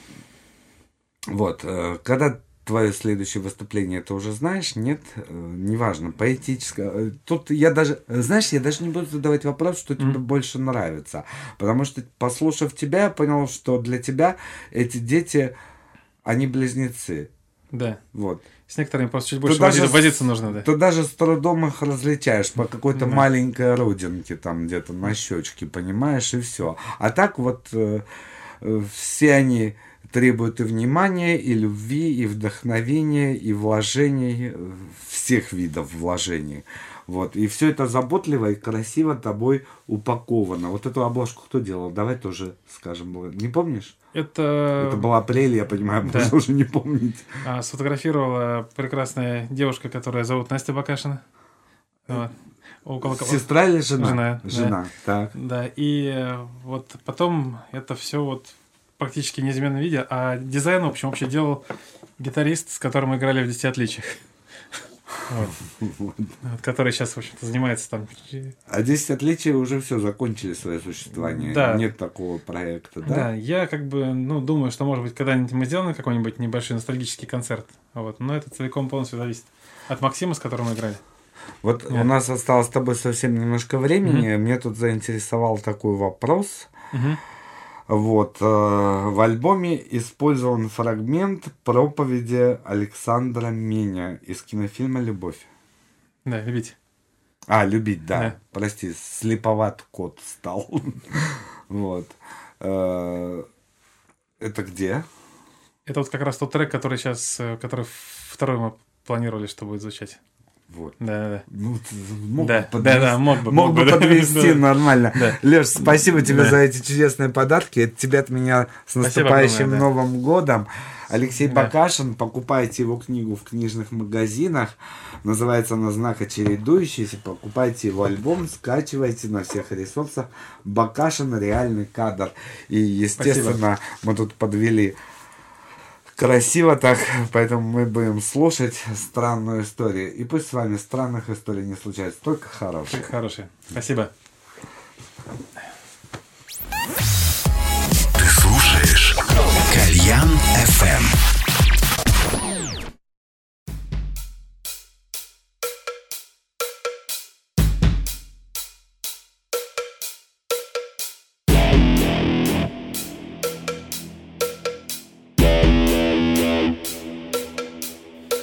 [SPEAKER 3] Вот, э, когда твое следующее выступление, ты уже знаешь, нет, Э, неважно, поэтическое. Э, Тут я даже, знаешь, я даже не буду задавать вопрос, что тебе
[SPEAKER 7] Мгм.
[SPEAKER 3] больше нравится. Потому что, послушав тебя, я понял, что для тебя эти дети, они близнецы.
[SPEAKER 7] Да.
[SPEAKER 3] Вот.
[SPEAKER 7] С некоторыми просто чуть больше
[SPEAKER 3] даже
[SPEAKER 7] возиться,
[SPEAKER 3] с-
[SPEAKER 7] возиться нужно, да.
[SPEAKER 3] Ты даже с трудом их различаешь по какой-то
[SPEAKER 7] Да.
[SPEAKER 3] маленькой родинке там где-то на щечке, понимаешь, и все. А так вот э, э, все они требуют и внимания, и любви, и вдохновения, и вложений, всех видов вложений. Вот. И все это заботливо и красиво тобой упаковано. Вот эту обложку кто делал? Давай тоже скажем. Не помнишь?
[SPEAKER 7] Это,
[SPEAKER 3] Это был апрель, я понимаю,
[SPEAKER 7] да.
[SPEAKER 3] можно уже не помнить.
[SPEAKER 7] а, сфотографировала прекрасная девушка, которая зовут Настя Бакашина. Вот. Около
[SPEAKER 3] Сестра или жена?
[SPEAKER 7] Жена, да.
[SPEAKER 3] Жена, так.
[SPEAKER 7] Да, и э, вот потом это все вот практически неизменном виде, а дизайн, в общем, вообще делал гитарист, с которым мы играли в 10 отличиях. вот, вот, который сейчас, в общем-то, занимается там...
[SPEAKER 3] А 10 отличий уже все закончили свое существование.
[SPEAKER 7] Да.
[SPEAKER 3] Нет такого проекта,
[SPEAKER 7] Да?
[SPEAKER 3] да?
[SPEAKER 7] я как бы, ну, думаю, что, может быть, когда-нибудь мы сделаем какой-нибудь небольшой ностальгический концерт. Вот. Но это целиком полностью зависит от Максима, с которым мы играли.
[SPEAKER 3] Вот у
[SPEAKER 7] Нет.
[SPEAKER 3] нас осталось с тобой совсем немножко времени. Мне тут заинтересовал такой вопрос.
[SPEAKER 7] Мгм.
[SPEAKER 3] Вот, э, в альбоме использован фрагмент проповеди Александра Меня из кинофильма «Любовь».
[SPEAKER 7] Да, любите.
[SPEAKER 3] А, любить, да.
[SPEAKER 7] Да.
[SPEAKER 3] Прости, слеповат кот стал. [LAUGHS] Вот. Э, Это где?
[SPEAKER 7] Это вот как раз тот трек, который сейчас, э, который второй мы планировали, что будет звучать.
[SPEAKER 3] Вот.
[SPEAKER 7] Да, да,
[SPEAKER 3] Ну, мог
[SPEAKER 7] Да,
[SPEAKER 3] бы подвести,
[SPEAKER 7] да, да, мог бы,
[SPEAKER 3] мог бы
[SPEAKER 7] бы, да,
[SPEAKER 3] подвести
[SPEAKER 7] да.
[SPEAKER 3] нормально.
[SPEAKER 7] Да.
[SPEAKER 3] Леш, спасибо тебе
[SPEAKER 7] Да.
[SPEAKER 3] за эти чудесные подарки. Это тебе от меня с
[SPEAKER 7] Спасибо
[SPEAKER 3] наступающим
[SPEAKER 7] да.
[SPEAKER 3] Новым годом. Алексей
[SPEAKER 7] Да.
[SPEAKER 3] Бакашин, покупайте его книгу в книжных магазинах. Называется она «Знака чередующийся». Покупайте его альбом, скачивайте на всех ресурсах. Бакашин реальный кадр. И, естественно, мы тут подвели красиво так, поэтому мы будем слушать странную историю. И пусть с вами странных историй не случается, только хороших.
[SPEAKER 7] Трек хороший. Спасибо.
[SPEAKER 1] Ты слушаешь Кальян FM.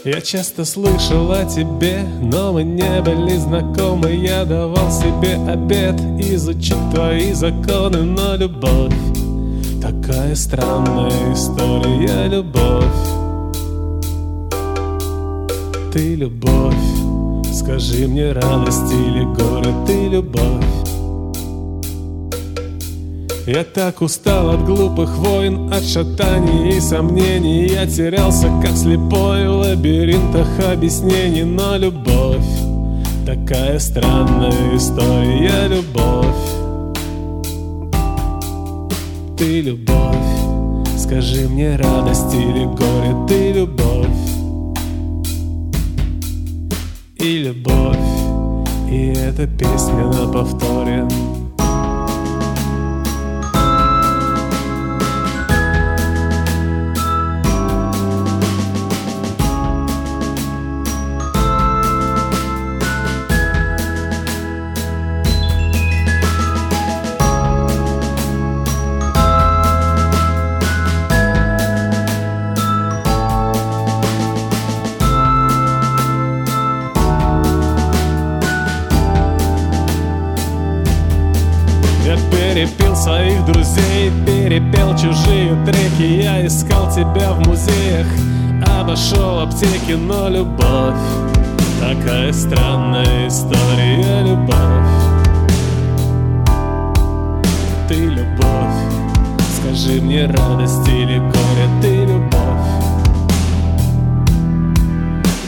[SPEAKER 8] Я часто слышал о тебе, но мы не были знакомы. Я давал себе обед изучить твои законы Но любовь, такая странная история Любовь, ты любовь Скажи мне, радость или горе, ты любовь я так устал от глупых войн, от шатаний и сомнений. Я терялся, как слепой в лабиринтах объяснений. Но любовь, такая странная история. Любовь, ты любовь. Скажи мне, радость или горе, ты любовь. И любовь, и эта песня на повторе аптеки Но любовь, такая странная история Любовь, ты любовь. Скажи мне, радость или горе, ты любовь.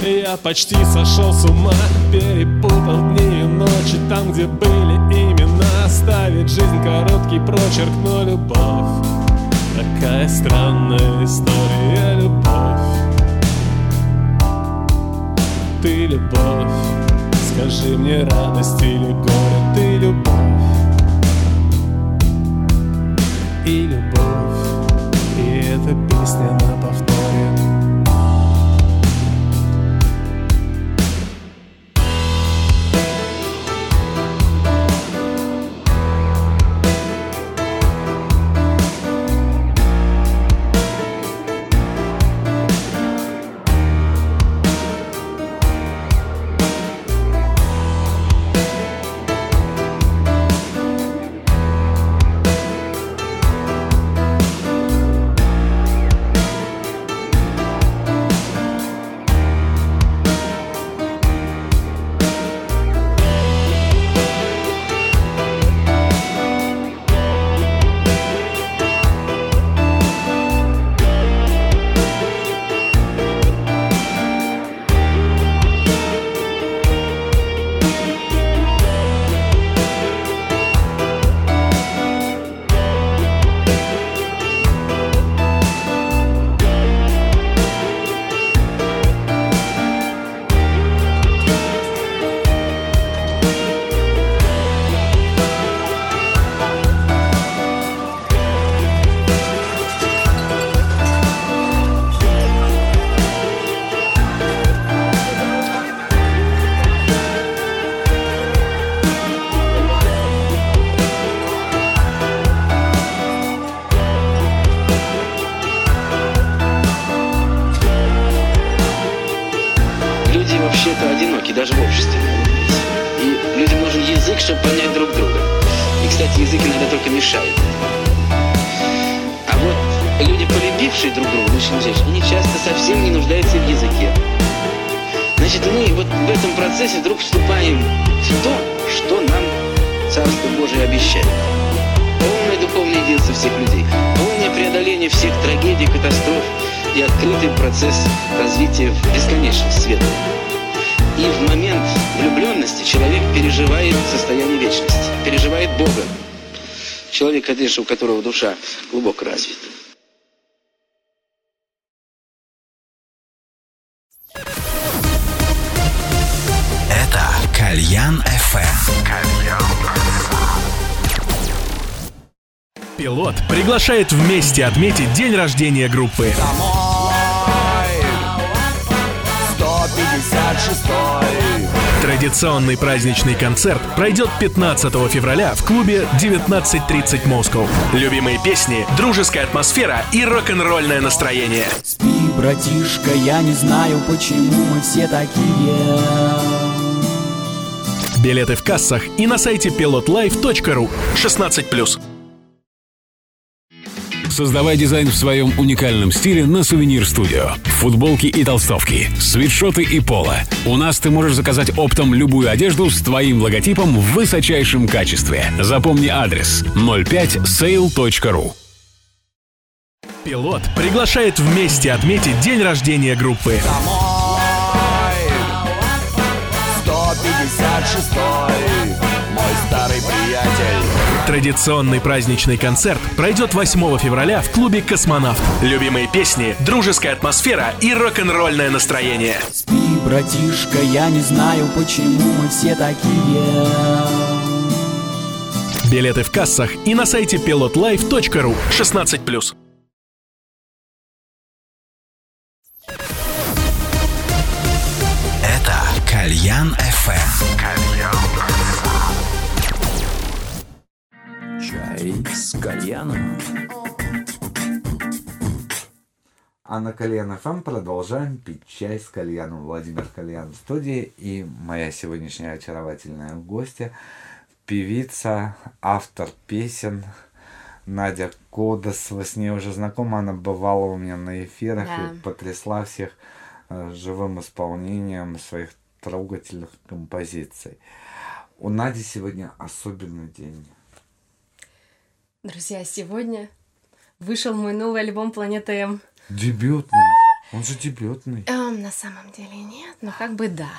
[SPEAKER 8] Я почти сошел с ума, перепутал дни и ночи Там, где были имена, оставить жизнь короткий прочерк Но любовь, такая странная история ты любовь. Скажи мне, радость или горе, ты любовь. И любовь, и эта песня на повторе
[SPEAKER 9] кто-то одинокий, даже в обществе. И людям нужен язык, чтобы понять друг друга. И, кстати, язык иногда только мешает. А вот люди, полюбившие друг друга, мужчина и женщина, они часто совсем не нуждаются в языке. Значит, мы вот в этом процессе вдруг вступаем в то, что нам Царство Божие обещает. Полное духовное единство всех людей, полное преодоление всех трагедий, катастроф и открытый процесс развития в бесконечность света. И в момент влюбленности человек переживает состояние вечности, переживает Бога. Человек, конечно, у которого душа глубоко развита.
[SPEAKER 1] Это Кальян FM.
[SPEAKER 10] Пилот приглашает вместе отметить день рождения группы.
[SPEAKER 2] 156
[SPEAKER 10] Традиционный праздничный концерт пройдет 15 февраля в клубе 19.30 Moscow. Любимые песни, дружеская атмосфера и рок-н-ролльное настроение.
[SPEAKER 2] Спи, братишка, я не знаю, почему мы все такие.
[SPEAKER 10] Билеты в кассах и на сайте pilotlife.ru 16+.
[SPEAKER 11] Создавай дизайн в своем уникальном стиле на Сувенир Студио. Футболки и толстовки, свитшоты и поло. У нас ты можешь заказать оптом любую одежду с твоим логотипом в высочайшем качестве. Запомни адрес 05sale.ru
[SPEAKER 10] Пилот приглашает вместе отметить день рождения группы.
[SPEAKER 2] 156 мой старый приятель.
[SPEAKER 10] Традиционный праздничный концерт пройдет 8 февраля в клубе «Космонавт». Любимые песни, дружеская атмосфера и рок-н-ролльное настроение.
[SPEAKER 2] Спи, братишка, я не знаю, почему мы все такие.
[SPEAKER 10] Билеты в кассах и на сайте pilotlife.ru 16+.
[SPEAKER 1] Это Кальян FM.
[SPEAKER 2] Чай с кальяном.
[SPEAKER 3] А на Кальян ФМ продолжаем пить чай с кальяном. Владимир Кальян в студии и моя сегодняшняя очаровательная гостья, певица, автор песен Надя Кодос. Вы с ней уже знакомы, она бывала у меня на эфирах
[SPEAKER 12] Да.
[SPEAKER 3] и потрясла всех э, живым исполнением своих трогательных композиций. У Нади сегодня особенный день.
[SPEAKER 12] Друзья, сегодня вышел мой новый альбом «Планета М».
[SPEAKER 3] Дебютный. Он же дебютный.
[SPEAKER 12] Эм, на самом деле нет, но как бы да.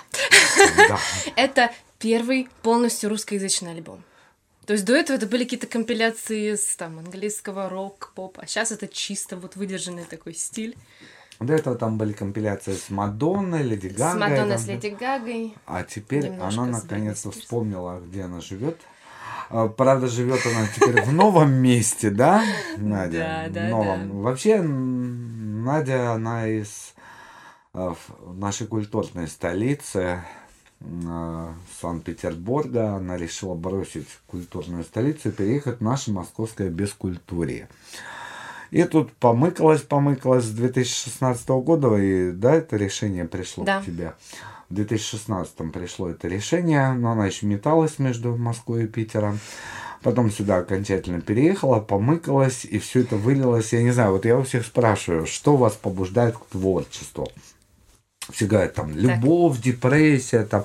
[SPEAKER 3] Да. [LAUGHS]
[SPEAKER 12] Это первый полностью русскоязычный альбом. То есть до этого это были какие-то компиляции с там английского рок, поп, а сейчас это чисто вот выдержанный такой стиль.
[SPEAKER 3] До этого там были компиляции с Мадонной, Леди
[SPEAKER 12] с
[SPEAKER 3] Гагой.
[SPEAKER 12] Мадонной,
[SPEAKER 3] там,
[SPEAKER 12] с. Леди Гагой.
[SPEAKER 3] А теперь она
[SPEAKER 12] с
[SPEAKER 3] наконец-то вспомнила, где она живет. А, Правда, живет она теперь в новом месте, да, Надя?
[SPEAKER 12] Да, да,
[SPEAKER 3] новом. Вообще, м, Надя, она из ф- нашей культурной столицы, э, Санкт-Петербурга. Она решила бросить культурную столицу и переехать в наше московское бескультурье. И тут помыкалась, помыкалась с 2016 года, и да, это решение пришло
[SPEAKER 12] Да.
[SPEAKER 3] к тебе. В 2016 пришло это решение, но она еще металась между Москвой и Питером. Потом сюда окончательно переехала, помыкалась, и все это вылилось. Я не знаю, вот я у всех спрашиваю, что вас побуждает к творчеству? Все говорят, там, любовь, депрессия, там,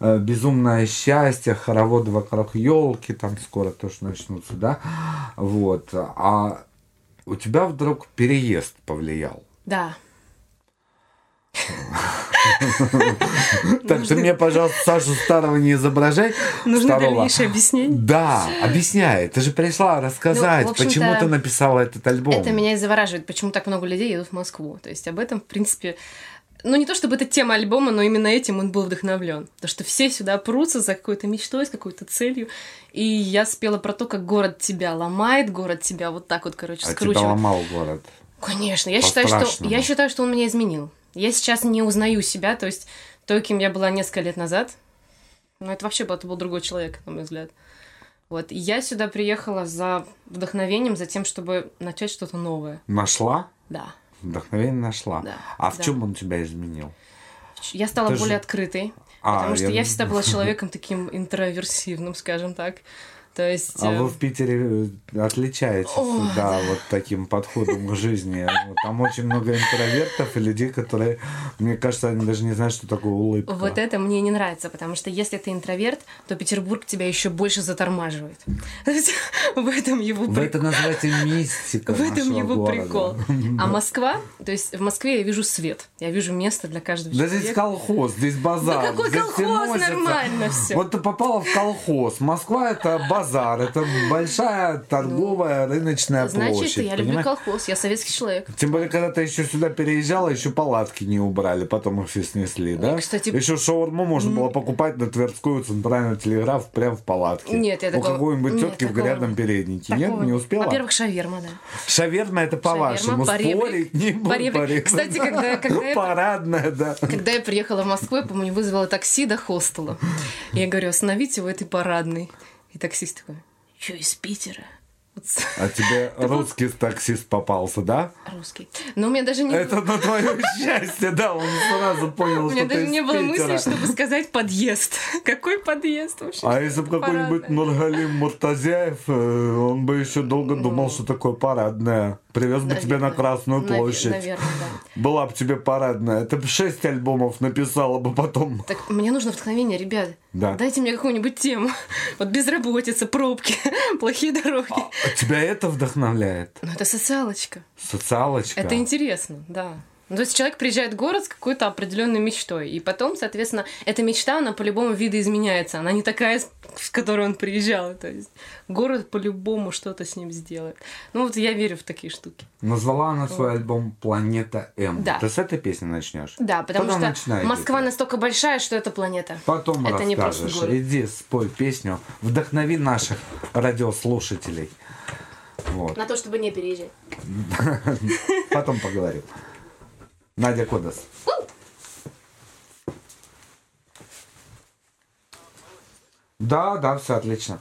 [SPEAKER 3] э, безумное счастье, хороводы вокруг елки, там скоро тоже начнутся, да? Вот. А у тебя вдруг переезд повлиял.
[SPEAKER 12] Да. [LAUGHS]
[SPEAKER 3] Так, ты мне, пожалуйста, Сашу Старого не изображай.
[SPEAKER 12] Нужно дальнейшее объяснение.
[SPEAKER 3] Да, объясняй. Ты же пришла рассказать,
[SPEAKER 12] Ну,
[SPEAKER 3] почему ты написала этот альбом.
[SPEAKER 12] Это меня и завораживает, почему так много людей едут в Москву. То есть об этом, в принципе, ну не то чтобы это тема альбома, но именно этим он был вдохновлен. То, что все сюда прутся за какой-то мечтой, с какой-то целью. И я спела про то, как город тебя ломает, город тебя вот так вот, короче,
[SPEAKER 3] а тебя
[SPEAKER 12] скручивает.
[SPEAKER 3] ломал город.
[SPEAKER 12] Конечно, я считаю, что я считаю, что он меня изменил. Я сейчас не узнаю себя, то есть то, кем я была несколько лет назад. Ну, это вообще был, это был другой человек, на мой взгляд. Вот. И я сюда приехала за вдохновением, за тем, чтобы начать что-то новое.
[SPEAKER 3] Нашла?
[SPEAKER 12] Да.
[SPEAKER 3] Вдохновение нашла.
[SPEAKER 12] Да,
[SPEAKER 3] А в
[SPEAKER 12] да.
[SPEAKER 3] чем он тебя изменил? Я стала
[SPEAKER 12] Ты же-
[SPEAKER 3] более открытой,
[SPEAKER 12] А,
[SPEAKER 3] потому что
[SPEAKER 12] я-
[SPEAKER 3] я всегда была [LAUGHS] человеком таким интроверсивным, скажем так. То есть...
[SPEAKER 12] А
[SPEAKER 3] э,
[SPEAKER 12] вы в Питере э, отличаетесь,
[SPEAKER 3] О,
[SPEAKER 12] да, вот таким подходом к жизни. Там очень много интровертов и людей, которые, мне кажется, они даже не знают, что такое улыбка.
[SPEAKER 3] Вот это мне не нравится, потому что если ты интроверт, то Петербург тебя еще больше затормаживает. [LAUGHS] В этом его
[SPEAKER 12] Вы это называете мистика [LAUGHS]
[SPEAKER 3] В этом его прикол. А Москва, то есть в Москве я вижу свет, я вижу место для каждого
[SPEAKER 12] Да здесь
[SPEAKER 3] человека.
[SPEAKER 12] колхоз, здесь базар.
[SPEAKER 3] Да какой
[SPEAKER 12] все
[SPEAKER 3] колхоз? Нормально всё.
[SPEAKER 12] Вот ты попала в колхоз. Москва это базар, это большая торговая рыночная
[SPEAKER 3] Ну, Значит,
[SPEAKER 12] площадь.
[SPEAKER 3] я люблю
[SPEAKER 12] понимаешь?
[SPEAKER 3] колхоз, я советский человек.
[SPEAKER 12] Тем более, когда ты еще сюда переезжала, еще палатки не убрали, потом их все снесли, да?
[SPEAKER 3] кстати,
[SPEAKER 12] Еще шаурму можно было покупать на Тверскую центральную телеграф прямо в палатке.
[SPEAKER 3] Нет, я
[SPEAKER 12] У
[SPEAKER 3] такого-
[SPEAKER 12] какой-нибудь
[SPEAKER 3] нет,
[SPEAKER 12] тетки в грязном переднике. Нет,
[SPEAKER 3] Такого-
[SPEAKER 12] не успела?
[SPEAKER 3] Во-первых, шаверма, да.
[SPEAKER 12] Шаверма это по-вашему. Спорить не буду.
[SPEAKER 3] Кстати, когда- когда я-
[SPEAKER 12] Парадная, да.
[SPEAKER 3] Когда я приехала в Москву, я помню, вызвала такси до хостела. Я говорю, остановите в этой парадной. И таксист такой, что из Питера?
[SPEAKER 12] А тебе [LAUGHS] русский таксист попался, да?
[SPEAKER 3] Русский. Но у меня даже не
[SPEAKER 12] Это на твое счастье, да, он сразу [LAUGHS] понял,
[SPEAKER 3] У
[SPEAKER 12] что
[SPEAKER 3] меня
[SPEAKER 12] ты
[SPEAKER 3] даже не было мысли, чтобы сказать подъезд. [LAUGHS] Какой подъезд вообще?
[SPEAKER 12] А если бы какой-нибудь Нургалим Муртазяев, э, он бы еще долго думал, что такое парадная. Привез бы тебя на Красную площадь.
[SPEAKER 3] Наверное, да.
[SPEAKER 12] Была бы тебе парадная. Ты бы шесть альбомов написала бы потом.
[SPEAKER 3] Так мне нужно вдохновение, ребят.
[SPEAKER 12] Да.
[SPEAKER 3] Дайте мне какую-нибудь тему. Вот безработица, пробки, плохие дороги.
[SPEAKER 12] Тебя это вдохновляет?
[SPEAKER 3] Ну, это социалочка.
[SPEAKER 12] Социалочка?
[SPEAKER 3] Это интересно, да. Ну, то есть человек приезжает в город с какой-то определенной мечтой, и потом, соответственно, эта мечта, она по-любому видоизменяется. Она не такая, с которой он приезжал. То есть город по-любому что-то с ним сделает. Ну, вот я верю в такие штуки.
[SPEAKER 12] Назвала она свой альбом «Планета М».
[SPEAKER 3] Да.
[SPEAKER 12] Ты с этой песни начнешь?
[SPEAKER 3] Да, потому
[SPEAKER 12] Потом
[SPEAKER 3] что. Москва настолько большая, что это планета.
[SPEAKER 12] Потом
[SPEAKER 3] это не просто
[SPEAKER 12] расскажешь.
[SPEAKER 3] город.
[SPEAKER 12] Иди, спой песню. Вдохнови наших радиослушателей. Вот.
[SPEAKER 3] На то, чтобы не переезжать. [LAUGHS]
[SPEAKER 12] Потом поговорим. Надя Кодас. Да, да, все отлично.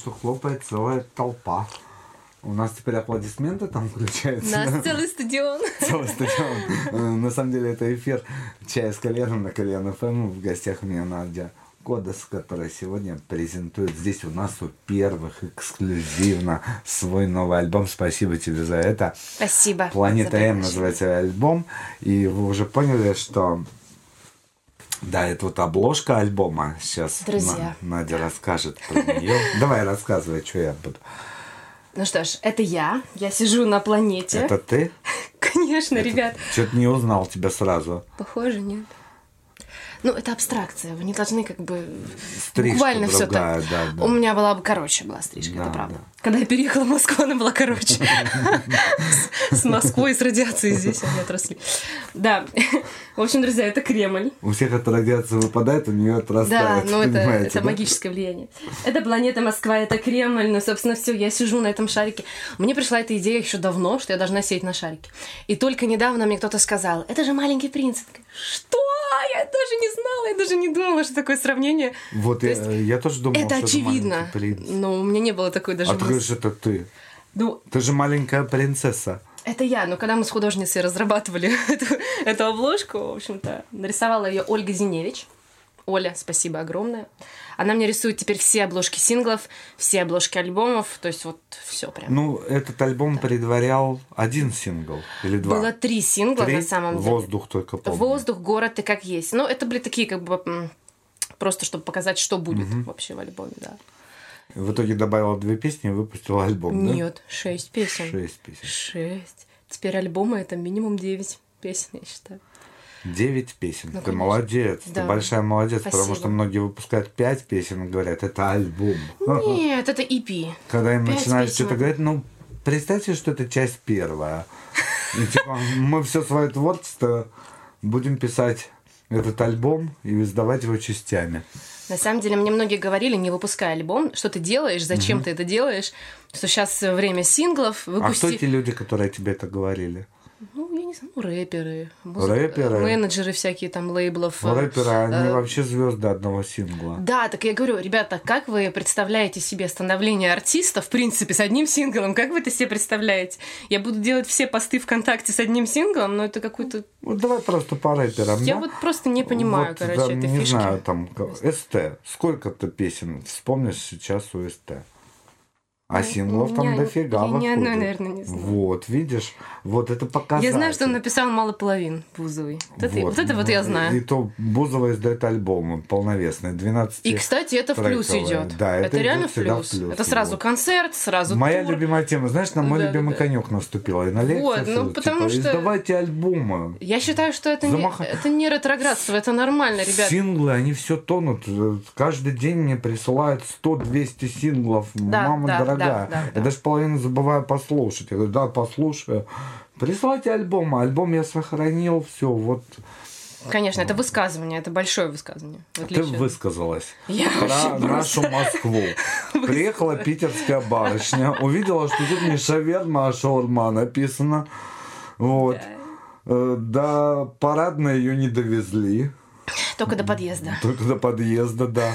[SPEAKER 13] Что
[SPEAKER 3] хлопает целая толпа. У нас теперь аплодисменты там включаются.
[SPEAKER 12] Нас целый стадион. [LAUGHS]
[SPEAKER 3] Целый стадион. Э, На самом деле это эфир «Чай с коленом» на Колен ФМ. В гостях у меня Надя Кодес, которая сегодня презентует здесь у нас у первых эксклюзивно свой новый альбом. Спасибо тебе за это.
[SPEAKER 12] Спасибо.
[SPEAKER 3] Планета М называется альбом. И вы уже поняли, что да, это вот обложка альбома. Сейчас
[SPEAKER 12] Друзья.
[SPEAKER 3] Надя расскажет про нее. Давай рассказывай, что я буду.
[SPEAKER 12] Ну что ж, это я. Я сижу на планете.
[SPEAKER 3] Это ты? [LAUGHS]
[SPEAKER 12] Конечно, ребят.
[SPEAKER 3] Что-то не узнал тебя сразу.
[SPEAKER 12] Похоже, нет. Ну, это абстракция. Вы не должны как бы
[SPEAKER 3] Стрижка
[SPEAKER 12] буквально все так.
[SPEAKER 3] да, да.
[SPEAKER 12] У меня была бы короче была стрижка,
[SPEAKER 3] Да,
[SPEAKER 12] это правда. Когда я переехала в Москву, она была короче. [LAUGHS] С Москвой, с радиацией здесь они отросли. Да. В общем, друзья, это Кремль.
[SPEAKER 3] У всех от радиации выпадает, у нее
[SPEAKER 12] Да,
[SPEAKER 3] отрастает.
[SPEAKER 12] ну это,
[SPEAKER 3] да?
[SPEAKER 12] магическое влияние. Это планета Москва, это Кремль, ну, собственно, все, я сижу на этом шарике. Мне пришла эта идея еще давно, что я должна сидеть на шарике. И только недавно мне кто-то сказал, это же маленький принц. Я Что? Я даже не знала, я даже не думала, что такое сравнение.
[SPEAKER 3] Вот я, я тоже думал,
[SPEAKER 12] это
[SPEAKER 3] что
[SPEAKER 12] очевидно.
[SPEAKER 3] маленький принц.
[SPEAKER 12] Но у меня не было такой даже
[SPEAKER 3] А
[SPEAKER 12] мысли.
[SPEAKER 3] говоришь, это ты.
[SPEAKER 12] Ну,
[SPEAKER 3] Ты же маленькая принцесса.
[SPEAKER 12] это я, но когда мы с художницей разрабатывали [LAUGHS] эту, эту обложку, в общем-то, нарисовала ее Ольга Зиневич. Оля, спасибо огромное. Она мне рисует теперь все обложки синглов, все обложки альбомов, то есть вот все прям.
[SPEAKER 3] Ну, этот альбом предварял один сингл или два?
[SPEAKER 12] Было три сингла
[SPEAKER 3] Три?
[SPEAKER 12] на самом деле.
[SPEAKER 3] Воздух только помню.
[SPEAKER 12] Воздух, город и как есть. Ну, это были такие, как бы, просто чтобы показать, что будет
[SPEAKER 3] Мгм.
[SPEAKER 12] вообще в альбоме, да.
[SPEAKER 3] В итоге добавила две песни и выпустила альбом, да?
[SPEAKER 12] Нет, шесть песен.
[SPEAKER 3] Шесть песен.
[SPEAKER 12] Шесть. Теперь альбомы это минимум девять песен, я считаю.
[SPEAKER 3] Девять песен.
[SPEAKER 12] Ну,
[SPEAKER 3] ты
[SPEAKER 12] конечно.
[SPEAKER 3] молодец. Ты
[SPEAKER 12] Да.
[SPEAKER 3] большая молодец, потому
[SPEAKER 12] Спасибо.
[SPEAKER 3] что многие выпускают пять песен и говорят, это альбом.
[SPEAKER 12] Нет, это EP.
[SPEAKER 3] Когда им начинают что-то говорить, ну, представьте, что это часть первая. И, типа, мы все свое творчество будем писать этот альбом и издавать его частями.
[SPEAKER 12] На самом деле, мне многие говорили, не выпускай альбом, что ты делаешь, зачем
[SPEAKER 3] Мгм.
[SPEAKER 12] ты это делаешь, что сейчас время синглов,
[SPEAKER 3] А
[SPEAKER 12] выпусти...
[SPEAKER 3] кто эти люди, которые тебе это говорили?
[SPEAKER 12] Ну, я не знаю, ну, рэперы,
[SPEAKER 3] Рэперы?
[SPEAKER 12] менеджеры всякие там лейблов.
[SPEAKER 3] Ну, рэперы, они
[SPEAKER 12] э,
[SPEAKER 3] вообще звезды одного сингла.
[SPEAKER 12] Да, так я говорю, ребята, как вы представляете себе становление артиста, в принципе, с одним синглом? Как вы это себе представляете? Я буду делать все посты ВКонтакте с одним синглом, но это какой-то...
[SPEAKER 3] Вот давай просто по рэперам.
[SPEAKER 12] Я
[SPEAKER 3] да?
[SPEAKER 12] вот просто не понимаю,
[SPEAKER 3] Вот,
[SPEAKER 12] короче,
[SPEAKER 3] там,
[SPEAKER 12] этой
[SPEAKER 3] не
[SPEAKER 12] фишки.
[SPEAKER 3] знаю, там, СТ. Сколько-то песен вспомнишь сейчас у СТ? А синглов
[SPEAKER 12] у
[SPEAKER 3] там дофига
[SPEAKER 12] я ни
[SPEAKER 3] выходит.
[SPEAKER 12] одной, наверное, не знаю.
[SPEAKER 3] Вот, видишь? Вот это показатель.
[SPEAKER 12] Я знаю, что он написал мало половин Бузовой. Вот, это, вот это вот я
[SPEAKER 3] И
[SPEAKER 12] знаю.
[SPEAKER 3] то Бузова издает альбомы полновесные, 12
[SPEAKER 12] И, кстати, это в плюс идет.
[SPEAKER 3] Да, это,
[SPEAKER 12] это реально в плюс.
[SPEAKER 3] в плюс.
[SPEAKER 12] Это сразу
[SPEAKER 3] Вот.
[SPEAKER 12] концерт, сразу
[SPEAKER 3] Моя
[SPEAKER 12] тур.
[SPEAKER 3] любимая тема, знаешь, на мой
[SPEAKER 12] Да,
[SPEAKER 3] любимый
[SPEAKER 12] да,
[SPEAKER 3] конек наступила. И на лекции
[SPEAKER 12] Вот, ну,
[SPEAKER 3] всё,
[SPEAKER 12] потому
[SPEAKER 3] типа,
[SPEAKER 12] что-
[SPEAKER 3] издавайте альбомы.
[SPEAKER 12] Я считаю, что это, не,
[SPEAKER 3] Замаха-
[SPEAKER 12] это не ретроградство, это нормально, ребят.
[SPEAKER 3] Синглы, они все тонут. Каждый день мне присылают 100-200 синглов.
[SPEAKER 12] Да,
[SPEAKER 3] Мама
[SPEAKER 12] да,
[SPEAKER 3] дорогая.
[SPEAKER 12] Да, да,
[SPEAKER 3] я даже половину забываю послушать. Я говорю, да, послушаю. Присылайте альбом. Альбом я сохранил. Все, вот
[SPEAKER 12] Конечно, это высказывание, это большое высказывание. в
[SPEAKER 3] ты высказалась
[SPEAKER 12] Я
[SPEAKER 3] про нашу
[SPEAKER 12] просто-
[SPEAKER 3] Москву. [LAUGHS] Приехала питерская барышня, увидела, что тут не шаверма, а шаурма написано. Вот. Э, До парадной ее не довезли.
[SPEAKER 12] Только до подъезда.
[SPEAKER 3] Только до подъезда, да.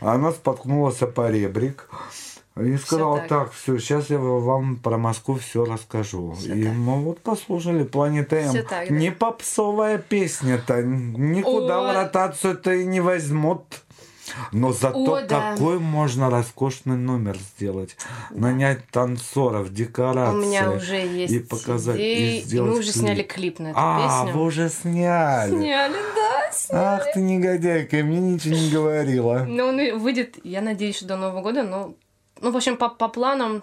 [SPEAKER 3] Она споткнулась о поребрик. И сказал,
[SPEAKER 12] так.
[SPEAKER 3] так, все, сейчас я вам про Москву все расскажу. и мы вот послушали Планета М.
[SPEAKER 12] Так, да.
[SPEAKER 3] Не попсовая песня-то, никуда
[SPEAKER 12] Ой.
[SPEAKER 3] в ротацию-то и не возьмут. Но зато
[SPEAKER 12] О, да.
[SPEAKER 3] какой можно роскошный номер сделать. Нанять танцоров, декорации.
[SPEAKER 12] У меня уже есть
[SPEAKER 3] и показать,
[SPEAKER 12] идеи,
[SPEAKER 3] и
[SPEAKER 12] и
[SPEAKER 3] сделать
[SPEAKER 12] мы уже
[SPEAKER 3] клип.
[SPEAKER 12] сняли клип на эту
[SPEAKER 3] а,
[SPEAKER 12] песню.
[SPEAKER 3] вы уже сняли.
[SPEAKER 12] Сняли, да, сняли.
[SPEAKER 3] Ах ты негодяйка, мне ничего не говорила.
[SPEAKER 12] Ну, он и выйдет, я надеюсь, что до Нового года, но... Ну, в общем, по, по планам,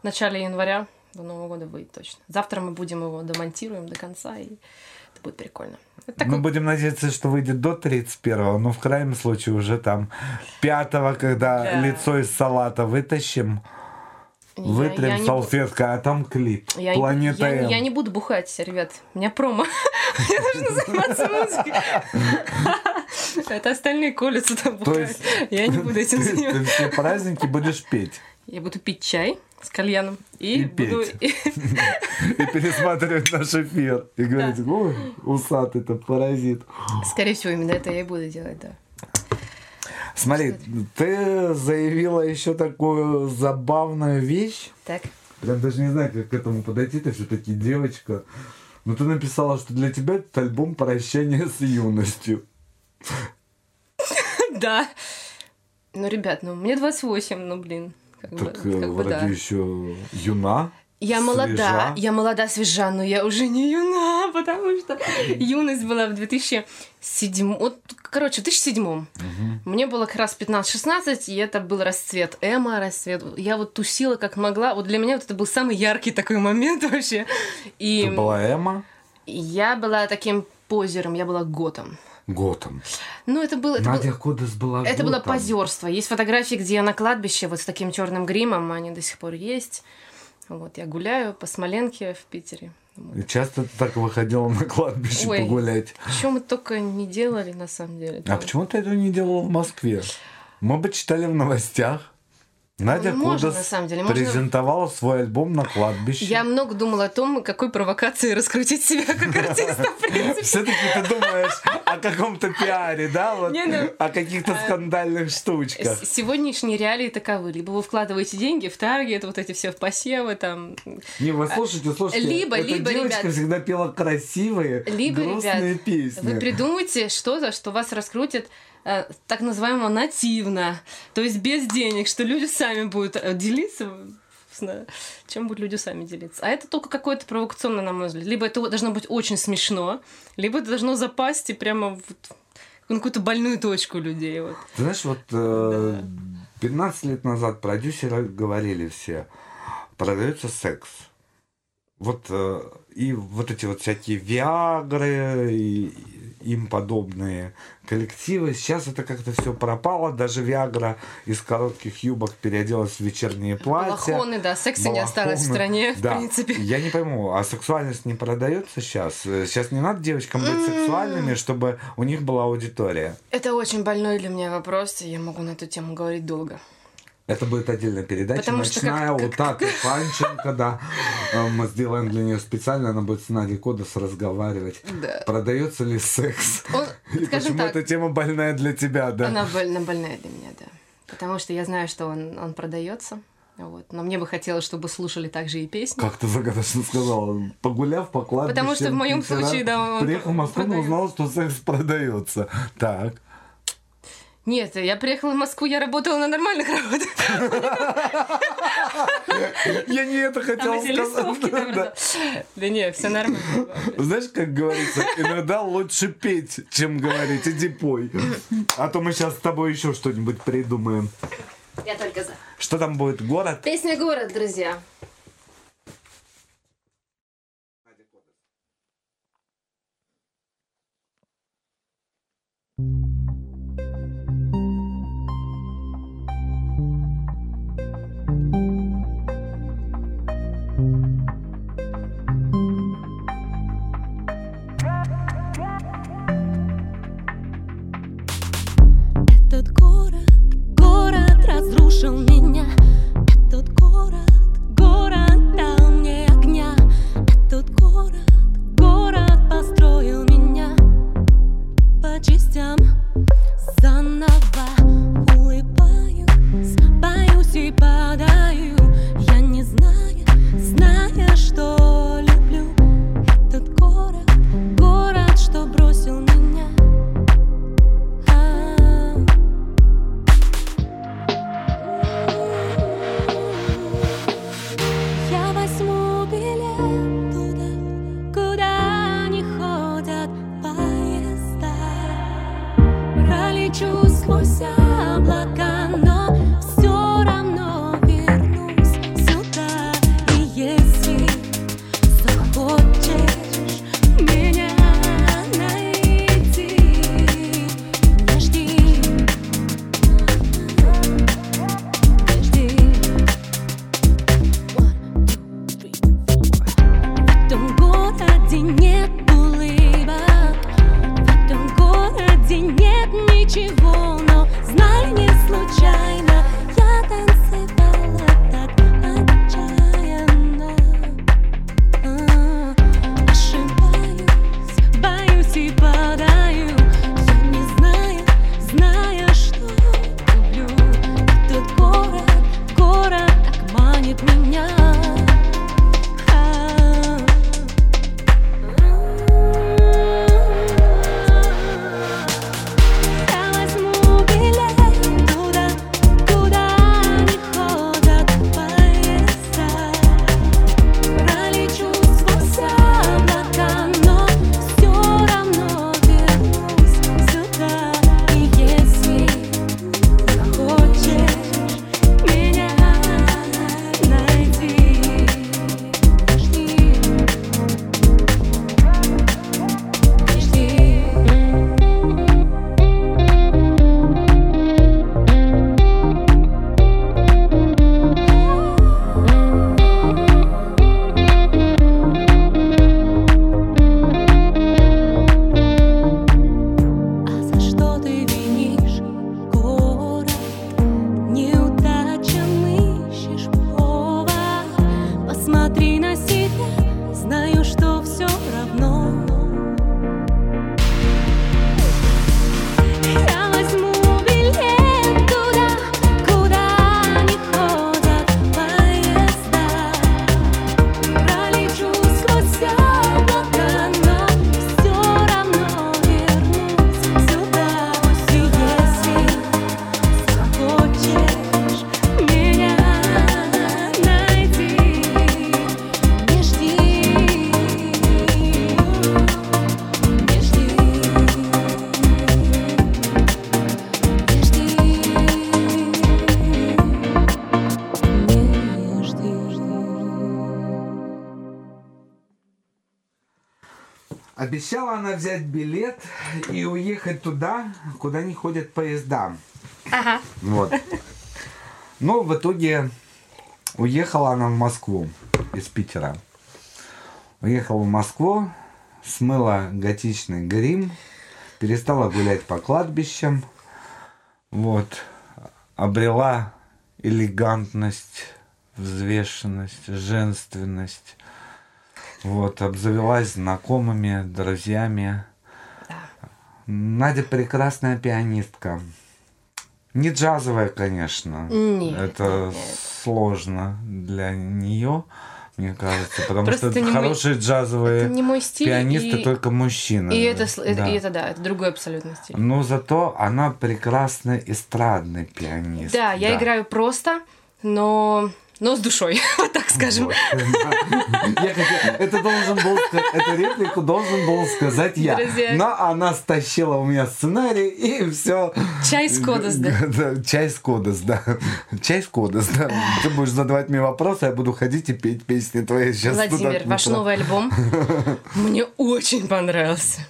[SPEAKER 12] в начале января до Нового года выйдет точно. Завтра мы будем его домонтируем до конца, и это будет прикольно. Это
[SPEAKER 3] Мы
[SPEAKER 12] такой-
[SPEAKER 3] будем надеяться, что выйдет до 31-го, но в крайнем случае уже там 5-го, когда
[SPEAKER 12] Да.
[SPEAKER 3] лицо из салата вытащим, вытрем
[SPEAKER 12] я не бу-
[SPEAKER 3] салфеткой, а там клип.
[SPEAKER 12] Я,
[SPEAKER 3] Планета
[SPEAKER 12] я,
[SPEAKER 3] М.
[SPEAKER 12] я не буду бухать, ребят. У меня промо. [LAUGHS] Я должна заниматься музыкой. [LAUGHS] Это остальные колются там
[SPEAKER 3] есть
[SPEAKER 12] Я не буду этим
[SPEAKER 3] ты, [LAUGHS] ты
[SPEAKER 12] заниматься.
[SPEAKER 3] все праздники будешь петь
[SPEAKER 12] Я буду пить чай с кальяном и,
[SPEAKER 3] И
[SPEAKER 12] буду...
[SPEAKER 3] и пересматривать наш эфир. И говорить, ой, усатый-то паразит.
[SPEAKER 12] Скорее всего, именно это я и буду делать, да.
[SPEAKER 3] Смотри, ты заявила еще такую забавную вещь.
[SPEAKER 12] Так.
[SPEAKER 3] Прям даже не знаю, как к этому подойти, ты все-таки девочка. Но ты написала, что для тебя это альбом прощания с юностью. [LAUGHS]
[SPEAKER 12] Да. Ну, ребят, ну мне 28, ну, блин. Как бы,
[SPEAKER 3] Так э,
[SPEAKER 12] как бы
[SPEAKER 3] вроде
[SPEAKER 12] да.
[SPEAKER 3] еще юна.
[SPEAKER 12] Я молода,
[SPEAKER 3] свежа.
[SPEAKER 12] я молода, свежа, но я уже не юна, [LAUGHS] потому что юность была в 2007, вот, короче, в 2007 Мне было как раз 15-16, и это был расцвет эмо, расцвет. Я вот тусила как могла. Вот для меня вот это был самый яркий такой момент [LAUGHS] вообще. И
[SPEAKER 3] Ты была Эма
[SPEAKER 12] я была таким позером, я была готом.
[SPEAKER 3] Готом.
[SPEAKER 12] Ну, это было... Это
[SPEAKER 3] Надя
[SPEAKER 12] было...
[SPEAKER 3] Кодес была
[SPEAKER 12] Это было
[SPEAKER 3] Готом.
[SPEAKER 12] позерство. Есть фотографии, где я на кладбище вот с таким черным гримом, они до сих пор есть. Вот я гуляю по Смоленке в Питере.
[SPEAKER 3] И часто ты так выходила на кладбище
[SPEAKER 12] Ой.
[SPEAKER 3] погулять.
[SPEAKER 12] Что мы только не делали, на самом деле.
[SPEAKER 3] А почему ты этого не делала в Москве? Мы бы читали в новостях. Надя
[SPEAKER 12] Ну, можно, на самом деле, можно.
[SPEAKER 3] презентовала свой альбом на кладбище.
[SPEAKER 12] Я много думала о том, какой провокации раскрутить себя [LAUGHS] как артиста, в принципе.
[SPEAKER 3] Все-таки ты думаешь о каком-то пиаре, да? Вот,
[SPEAKER 12] Не, ну,
[SPEAKER 3] о каких-то скандальных штучках.
[SPEAKER 12] Сегодняшние реалии таковы. Либо вы вкладываете деньги в таргет, вот эти все в посевы, там.
[SPEAKER 3] Не, вы слушайте, слушайте.
[SPEAKER 12] Либо,
[SPEAKER 3] эта
[SPEAKER 12] либо,
[SPEAKER 3] девочка
[SPEAKER 12] ребят.
[SPEAKER 3] всегда пела красивые,
[SPEAKER 12] Либо,
[SPEAKER 3] грустные
[SPEAKER 12] ребят,
[SPEAKER 3] песни.
[SPEAKER 12] вы придумайте что-то, что вас раскрутит э, так называемо нативно, то есть без денег, что люди сами будут э, делиться, собственно, чем будут люди сами делиться. А это только какое-то провокационное, на мой взгляд. Либо это должно быть очень смешно, либо это должно запасть и прямо вот в какую-то больную точку людей. Вот.
[SPEAKER 3] Знаешь, вот э, 15 лет назад продюсеры говорили все, продается секс. Вот э, и вот эти вот всякие Виагры и им подобные коллективы. Сейчас это как-то все пропало. Даже Виагра из коротких юбок переоделась в вечерние платья.
[SPEAKER 12] Балахоны, да, секса не осталось в
[SPEAKER 3] Балахоны.
[SPEAKER 12] стране, в
[SPEAKER 3] Да.
[SPEAKER 12] принципе.
[SPEAKER 3] Я не пойму, а сексуальность не продается сейчас? Сейчас не надо девочкам быть сексуальными, чтобы у них была аудитория.
[SPEAKER 12] Это очень больной для меня вопрос, и я могу на эту тему говорить долго.
[SPEAKER 3] Это будет отдельная передача,
[SPEAKER 12] Потому
[SPEAKER 3] ночная
[SPEAKER 12] как-
[SPEAKER 3] у Таты Панченко, да. Э, Мы сделаем для нее специально, она будет с Надей Кодос разговаривать.
[SPEAKER 12] Да.
[SPEAKER 3] Продается ли секс?
[SPEAKER 12] Он,
[SPEAKER 3] И почему
[SPEAKER 12] так,
[SPEAKER 3] эта тема больная для тебя, да?
[SPEAKER 12] Она больно больная для меня, да. Потому что я знаю, что он, он продается. Вот. Но мне бы хотелось, чтобы слушали также и песни.
[SPEAKER 3] Как ты загадочно сказала, погуляв по кладбищу.
[SPEAKER 12] Потому что в моем случае, да, он
[SPEAKER 3] Приехал в Москву, но
[SPEAKER 12] продается.
[SPEAKER 3] узнал, что секс продается. Так.
[SPEAKER 12] Нет, я приехала в Москву, я работала на нормальных работах.
[SPEAKER 3] Я не это хотел
[SPEAKER 12] эти листовки,
[SPEAKER 3] сказать.
[SPEAKER 12] да, Да нет, все нормально.
[SPEAKER 3] Знаешь, как говорится, иногда лучше петь, чем говорить. Иди пой. А то мы сейчас с тобой еще что-нибудь придумаем.
[SPEAKER 12] Я только за.
[SPEAKER 3] Что там будет? Город?
[SPEAKER 12] Песня «Город», друзья.
[SPEAKER 14] Разрушил меня. Этот город, город дал мне огня. Этот город, город построил меня. По частям
[SPEAKER 3] она взять билет и уехать туда, куда не ходят поезда.
[SPEAKER 4] Ага.
[SPEAKER 3] Вот. Но в итоге уехала она в Москву из Питера. Уехала в Москву, смыла готичный грим, перестала гулять по кладбищам, вот, обрела элегантность, взвешенность, женственность, вот, обзавелась знакомыми, друзьями. Надя прекрасная пианистка. Не джазовая, конечно.
[SPEAKER 12] Нет,
[SPEAKER 3] Это сложно для нее, мне кажется, потому
[SPEAKER 12] Просто
[SPEAKER 3] что
[SPEAKER 12] это не мой-
[SPEAKER 3] хорошие джазовые
[SPEAKER 12] это не мой стиль,
[SPEAKER 3] пианисты
[SPEAKER 12] и-
[SPEAKER 3] только мужчины.
[SPEAKER 12] И это,
[SPEAKER 3] Да.
[SPEAKER 12] и это да, это другой абсолютно стиль.
[SPEAKER 3] Но зато она прекрасный эстрадный пианист.
[SPEAKER 12] Да, я играю просто, но, но с душой, [LAUGHS] вот так скажем. [LAUGHS]
[SPEAKER 3] Я хотел- это должен был эту реплику должен был сказать я.
[SPEAKER 12] Друзья.
[SPEAKER 3] Но она стащила у меня сценарий и все.
[SPEAKER 12] Чай с кодос, [LAUGHS] да.
[SPEAKER 3] Чай с кодос, да. Чай с кодос, да. Ты будешь задавать мне вопросы, я буду ходить и петь песни твои сейчас.
[SPEAKER 12] Владимир, ваш новый альбом мне очень понравился.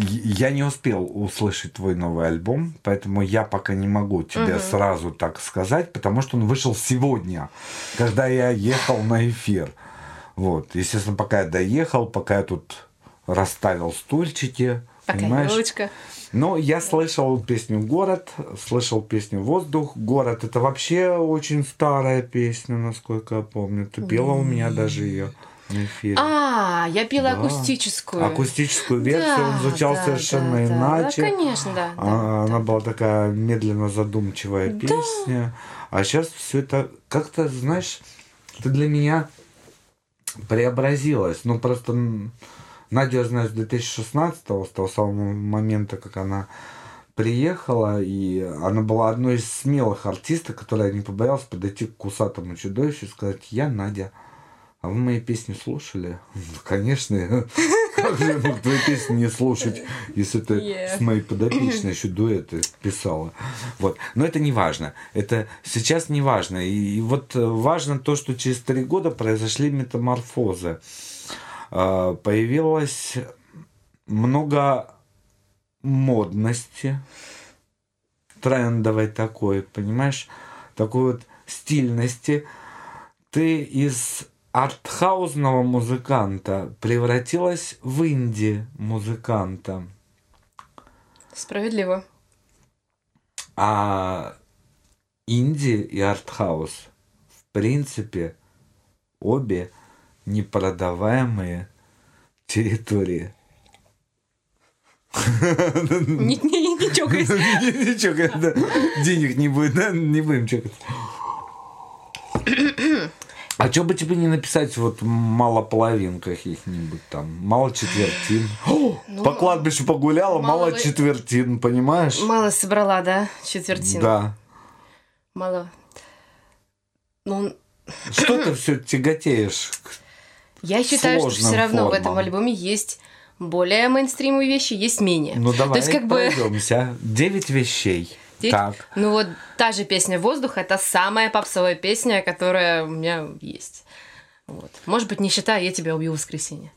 [SPEAKER 3] Я не успел услышать твой новый альбом, поэтому я пока не могу тебе
[SPEAKER 12] Мгм.
[SPEAKER 3] сразу так сказать, потому что он вышел сегодня, когда я ехал на эфир. Вот, естественно, пока я доехал, пока я тут расставил стульчики,
[SPEAKER 12] Пока
[SPEAKER 3] понимаешь?
[SPEAKER 12] елочка.
[SPEAKER 3] Но я слышал песню «Город», слышал песню «Воздух». «Город» — это вообще очень старая песня, насколько я помню. Ты пела у меня даже ее эфире.
[SPEAKER 12] А, я пела
[SPEAKER 3] Да.
[SPEAKER 12] акустическую.
[SPEAKER 3] Акустическую версию,
[SPEAKER 12] Да,
[SPEAKER 3] он звучал
[SPEAKER 12] да,
[SPEAKER 3] совершенно
[SPEAKER 12] да, да.
[SPEAKER 3] иначе.
[SPEAKER 12] Да, конечно, да.
[SPEAKER 3] А, Она была такая медленно задумчивая
[SPEAKER 12] Да.
[SPEAKER 3] песня. А сейчас все это как-то, знаешь, это для меня преобразилось. Ну, просто м, Надю я знаю с 2016 с того самого момента, как она приехала, и она была одной из смелых артисток, которая не побоялась подойти к кусатому чудовищу и сказать, я Надя. А вы мои песни слушали? [LAUGHS] Ну, Конечно, [LAUGHS] Как же я мог твои песни не слушать, если ты
[SPEAKER 12] Yeah.
[SPEAKER 3] с моей подопечной еще дуэты писала. Вот. Но это не важно. Это сейчас не важно. И, и вот э, важно то, что через три года произошли метаморфозы. А, Появилось много модности, трендовой такой, понимаешь, такой вот стильности. Ты из артхаусного музыканта превратилась в инди-музыканта.
[SPEAKER 12] Справедливо.
[SPEAKER 3] А инди и артхаус, в принципе, обе непродаваемые территории.
[SPEAKER 12] Не, не, не, [LAUGHS] не чокайся.
[SPEAKER 3] Ничего, когда денег не будет, да, не будем чекать. [CLEARS THROAT] А что бы тебе не написать вот мало половин каких-нибудь там, мало четвертин? О, [GASPS] по кладбищу погуляла, мало,
[SPEAKER 12] мало вы-
[SPEAKER 3] четвертин, понимаешь?
[SPEAKER 12] Мало собрала, да, четвертин?
[SPEAKER 3] Да.
[SPEAKER 12] Мало. Ну, [CLEARS THROAT]
[SPEAKER 3] Что ты все тяготеешь?
[SPEAKER 12] я считаю, что все равно в этом
[SPEAKER 3] формам?
[SPEAKER 12] альбоме есть более мейнстримовые вещи, есть менее.
[SPEAKER 3] Ну давай
[SPEAKER 12] То есть как бы... [LAUGHS]
[SPEAKER 3] пройдемся. Девять вещей.
[SPEAKER 12] Девять-
[SPEAKER 3] Так.
[SPEAKER 12] Ну вот та же песня «Воздух» — это самая попсовая песня, которая у меня есть. Вот. Может быть, не считая «Я тебя убью в воскресенье».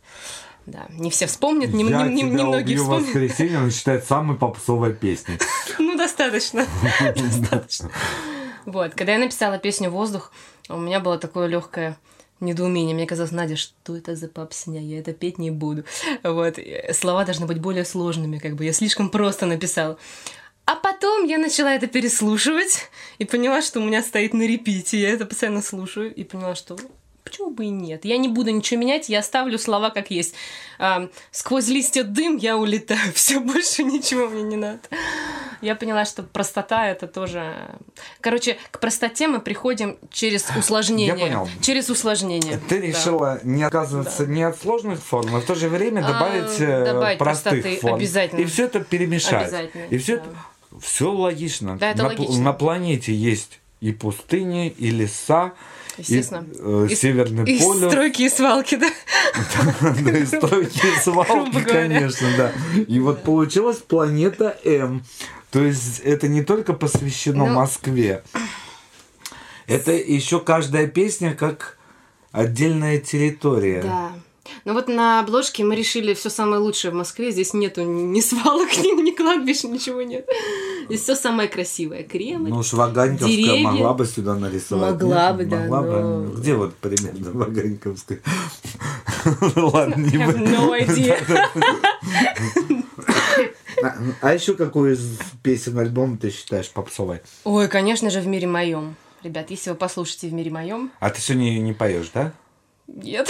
[SPEAKER 12] Да, не все вспомнят, не,
[SPEAKER 3] Я
[SPEAKER 12] не- не-
[SPEAKER 3] тебя
[SPEAKER 12] немногие
[SPEAKER 3] убью в
[SPEAKER 12] вспомнят.
[SPEAKER 3] воскресенье, он считает самой попсовой песней. [LAUGHS]
[SPEAKER 12] Ну, достаточно. [LAUGHS] Достаточно. Вот, когда я написала песню «Воздух», у меня было такое легкое недоумение. Мне казалось, Надя, что это за попсня? Я это петь не буду. Вот, слова должны быть более сложными, как бы я слишком просто написала. А потом я начала это переслушивать и поняла, что у меня стоит на репите. Я это постоянно слушаю и поняла, что почему бы и нет. Я не буду ничего менять, я оставлю слова как есть. А, сквозь листья дым я улетаю, [LAUGHS] все больше ничего мне не надо. Я поняла, что простота это тоже... Короче, к простоте мы приходим через усложнение.
[SPEAKER 3] Я понял.
[SPEAKER 12] Через усложнение.
[SPEAKER 3] Ты
[SPEAKER 12] Да.
[SPEAKER 3] решила не отказываться не от сложных форм, а в то же время
[SPEAKER 12] А,
[SPEAKER 3] добавить, э,
[SPEAKER 12] добавить
[SPEAKER 3] простых
[SPEAKER 12] простоты
[SPEAKER 3] форм.
[SPEAKER 12] обязательно.
[SPEAKER 3] И все это перемешать.
[SPEAKER 12] Обязательно,
[SPEAKER 3] И все это все логично.
[SPEAKER 12] Да, это
[SPEAKER 3] на,
[SPEAKER 12] логично.
[SPEAKER 3] на планете есть и пустыни, и леса,
[SPEAKER 12] Естественно.
[SPEAKER 3] и э,
[SPEAKER 12] И-
[SPEAKER 3] Северный
[SPEAKER 12] и
[SPEAKER 3] полюс.
[SPEAKER 12] стройки и свалки, да? [LAUGHS]
[SPEAKER 3] Да, и стройки, и свалки, конечно, да. И вот получилась планета М. То есть это не только посвящено
[SPEAKER 12] Ну.
[SPEAKER 3] Москве. Это еще каждая песня как отдельная территория.
[SPEAKER 12] Да. Ну вот на обложке мы решили все самое лучшее в Москве. Здесь нету ни свалок, [LAUGHS] ни, ни кладбищ, ничего нет. Здесь все самое красивое. Кремль.
[SPEAKER 3] Ну уж Ваганьковская
[SPEAKER 12] деревья.
[SPEAKER 3] могла бы сюда нарисовать.
[SPEAKER 12] Могла
[SPEAKER 3] нет?
[SPEAKER 12] бы, да,
[SPEAKER 3] Могла бы.
[SPEAKER 12] но-
[SPEAKER 3] Где вот примерно [LAUGHS] Ваганьковская? Ладно, не буду. А- А еще какую из песен альбома ты считаешь попсовой?
[SPEAKER 12] Ой, конечно же, в мире моем. Ребят, если вы послушаете в мире моем,
[SPEAKER 3] А ты сегодня не поешь, да?
[SPEAKER 12] Нет.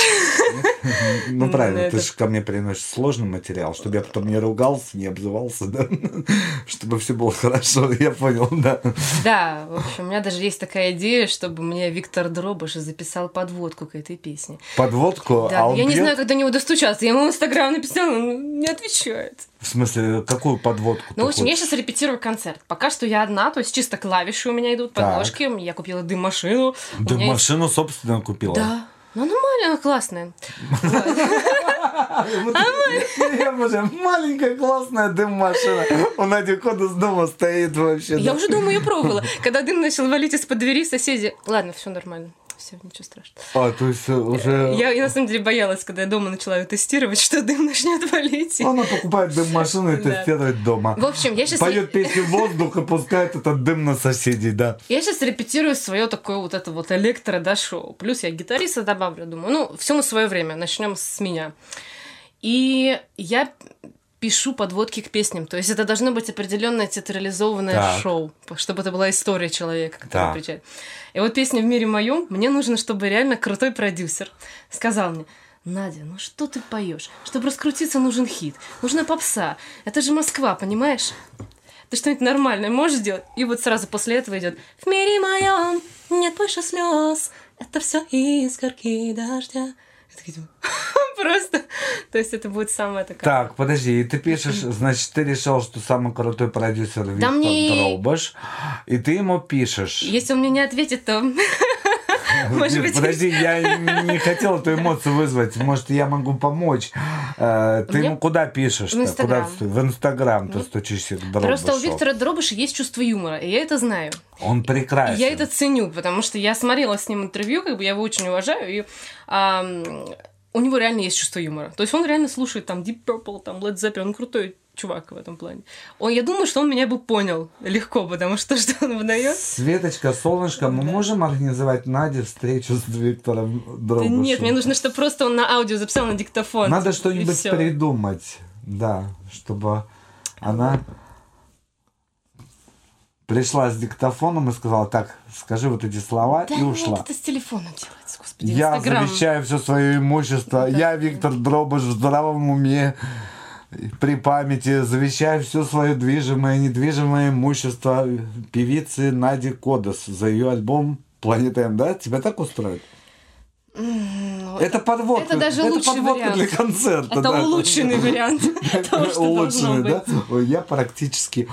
[SPEAKER 3] Ну [LAUGHS] правильно, ты же ко мне приносишь сложный материал, чтобы я потом не ругался, не обзывался, да? [LAUGHS] Чтобы все было хорошо, я понял, да.
[SPEAKER 12] Да, в общем, у меня даже есть такая идея, чтобы мне Виктор Дробыш записал подводку к этой песне.
[SPEAKER 3] Подводку,
[SPEAKER 12] Да,
[SPEAKER 3] а
[SPEAKER 12] я не знаю, как до него достучаться. Я ему в Инстаграм написала, он не отвечает.
[SPEAKER 3] В смысле, какую подводку
[SPEAKER 12] Ну, в общем, я сейчас репетирую концерт. Пока что я одна, то есть чисто клавиши у меня идут, подложки. Я купила дым-машину. У
[SPEAKER 3] Да
[SPEAKER 12] меня есть-
[SPEAKER 3] машину, собственно, купила.
[SPEAKER 12] Да. Ну, она маленькая, классная. [LAUGHS]
[SPEAKER 3] Я [LAUGHS] уже маленькая классная дым-машина. У Нади Кода с дома стоит вообще.
[SPEAKER 12] Я уже дома ее пробовала. Когда дым начал валить из-под двери, соседи... Ладно, все нормально. Все, ничего страшного.
[SPEAKER 3] А, то есть э, уже...
[SPEAKER 12] Я, я на самом деле боялась, когда я дома начала ее тестировать, [LAUGHS] что дым начнет валить.
[SPEAKER 3] Она покупает дым-машину и тестирует дома.
[SPEAKER 12] В общем, я сейчас...
[SPEAKER 3] Поет песню «Воздух» и пускает этот дым на соседей, да.
[SPEAKER 12] Я сейчас репетирую свое такое вот это вот электро, да, шоу. Плюс я гитариста добавлю, думаю, ну, всему свое время, начнем с меня. И я пишу подводки к песням. То есть это должно быть определенное театрализованное
[SPEAKER 3] Так.
[SPEAKER 12] шоу, чтобы это была история человека, который
[SPEAKER 3] Так.
[SPEAKER 12] приезжает. И вот песня «В мире моем» мне нужно, чтобы реально крутой продюсер сказал мне, Надя, ну что ты поешь? Чтобы раскрутиться, нужен хит. Нужна попса. Это же Москва, понимаешь? Ты что-нибудь нормальное можешь сделать? И вот сразу после этого идет В мире моем нет больше слез. Это все искорки дождя. Думаю, [LAUGHS] Просто. То есть это будет самая такая.
[SPEAKER 3] Так, подожди, и ты пишешь, значит, ты решил, что самый крутой продюсер Виктор
[SPEAKER 12] мне-
[SPEAKER 3] Дробаш, и ты ему пишешь.
[SPEAKER 12] Если он мне не ответит, то Может
[SPEAKER 3] Нет,
[SPEAKER 12] быть,
[SPEAKER 3] Подожди, я не хотел эту эмоцию вызвать. Может, я могу помочь. Э, Ты
[SPEAKER 12] Мне-
[SPEAKER 3] ему куда пишешь?
[SPEAKER 12] В Инстаграм.
[SPEAKER 3] Куда ты- В Инстаграм ты стучишься к
[SPEAKER 12] Просто у. Виктора Дробыша есть чувство юмора, и я это знаю.
[SPEAKER 3] Он прекрасен.
[SPEAKER 12] я это ценю, потому что я смотрела с ним интервью, как бы я его очень уважаю, и у него реально есть чувство юмора. То есть он реально слушает там Deep Purple, там Led Zeppelin, он крутой чувак в этом плане. Он, я думаю, что он меня бы понял легко, потому что [LAUGHS] что он выдает.
[SPEAKER 3] Светочка, солнышко, мы можем организовать Наде встречу с Виктором
[SPEAKER 12] Да
[SPEAKER 3] Дробышем?
[SPEAKER 12] нет, мне нужно, чтобы просто он на аудио записал на диктофон.
[SPEAKER 3] Надо что-нибудь придумать, да, чтобы она пришла с диктофоном и сказала, так, скажи вот эти слова,
[SPEAKER 12] Да
[SPEAKER 3] и
[SPEAKER 12] нет,
[SPEAKER 3] ушла.
[SPEAKER 12] это с телефона делается, господи,
[SPEAKER 3] Я
[SPEAKER 12] Инстаграм.
[SPEAKER 3] завещаю все свое имущество. Я, Виктор Дробыш, в здравом уме, при памяти, завещаю все свое движимое, недвижимое имущество певицы Нади Кодос за ее альбом Планета М, да? Тебя так устроит? Это подводка.
[SPEAKER 12] Это даже лучший
[SPEAKER 3] подводка
[SPEAKER 12] вариант.
[SPEAKER 3] для концерта.
[SPEAKER 12] Это
[SPEAKER 3] да.
[SPEAKER 12] улучшенный вариант [LAUGHS] того, что
[SPEAKER 3] Улучшенный, да? Ой, Я практически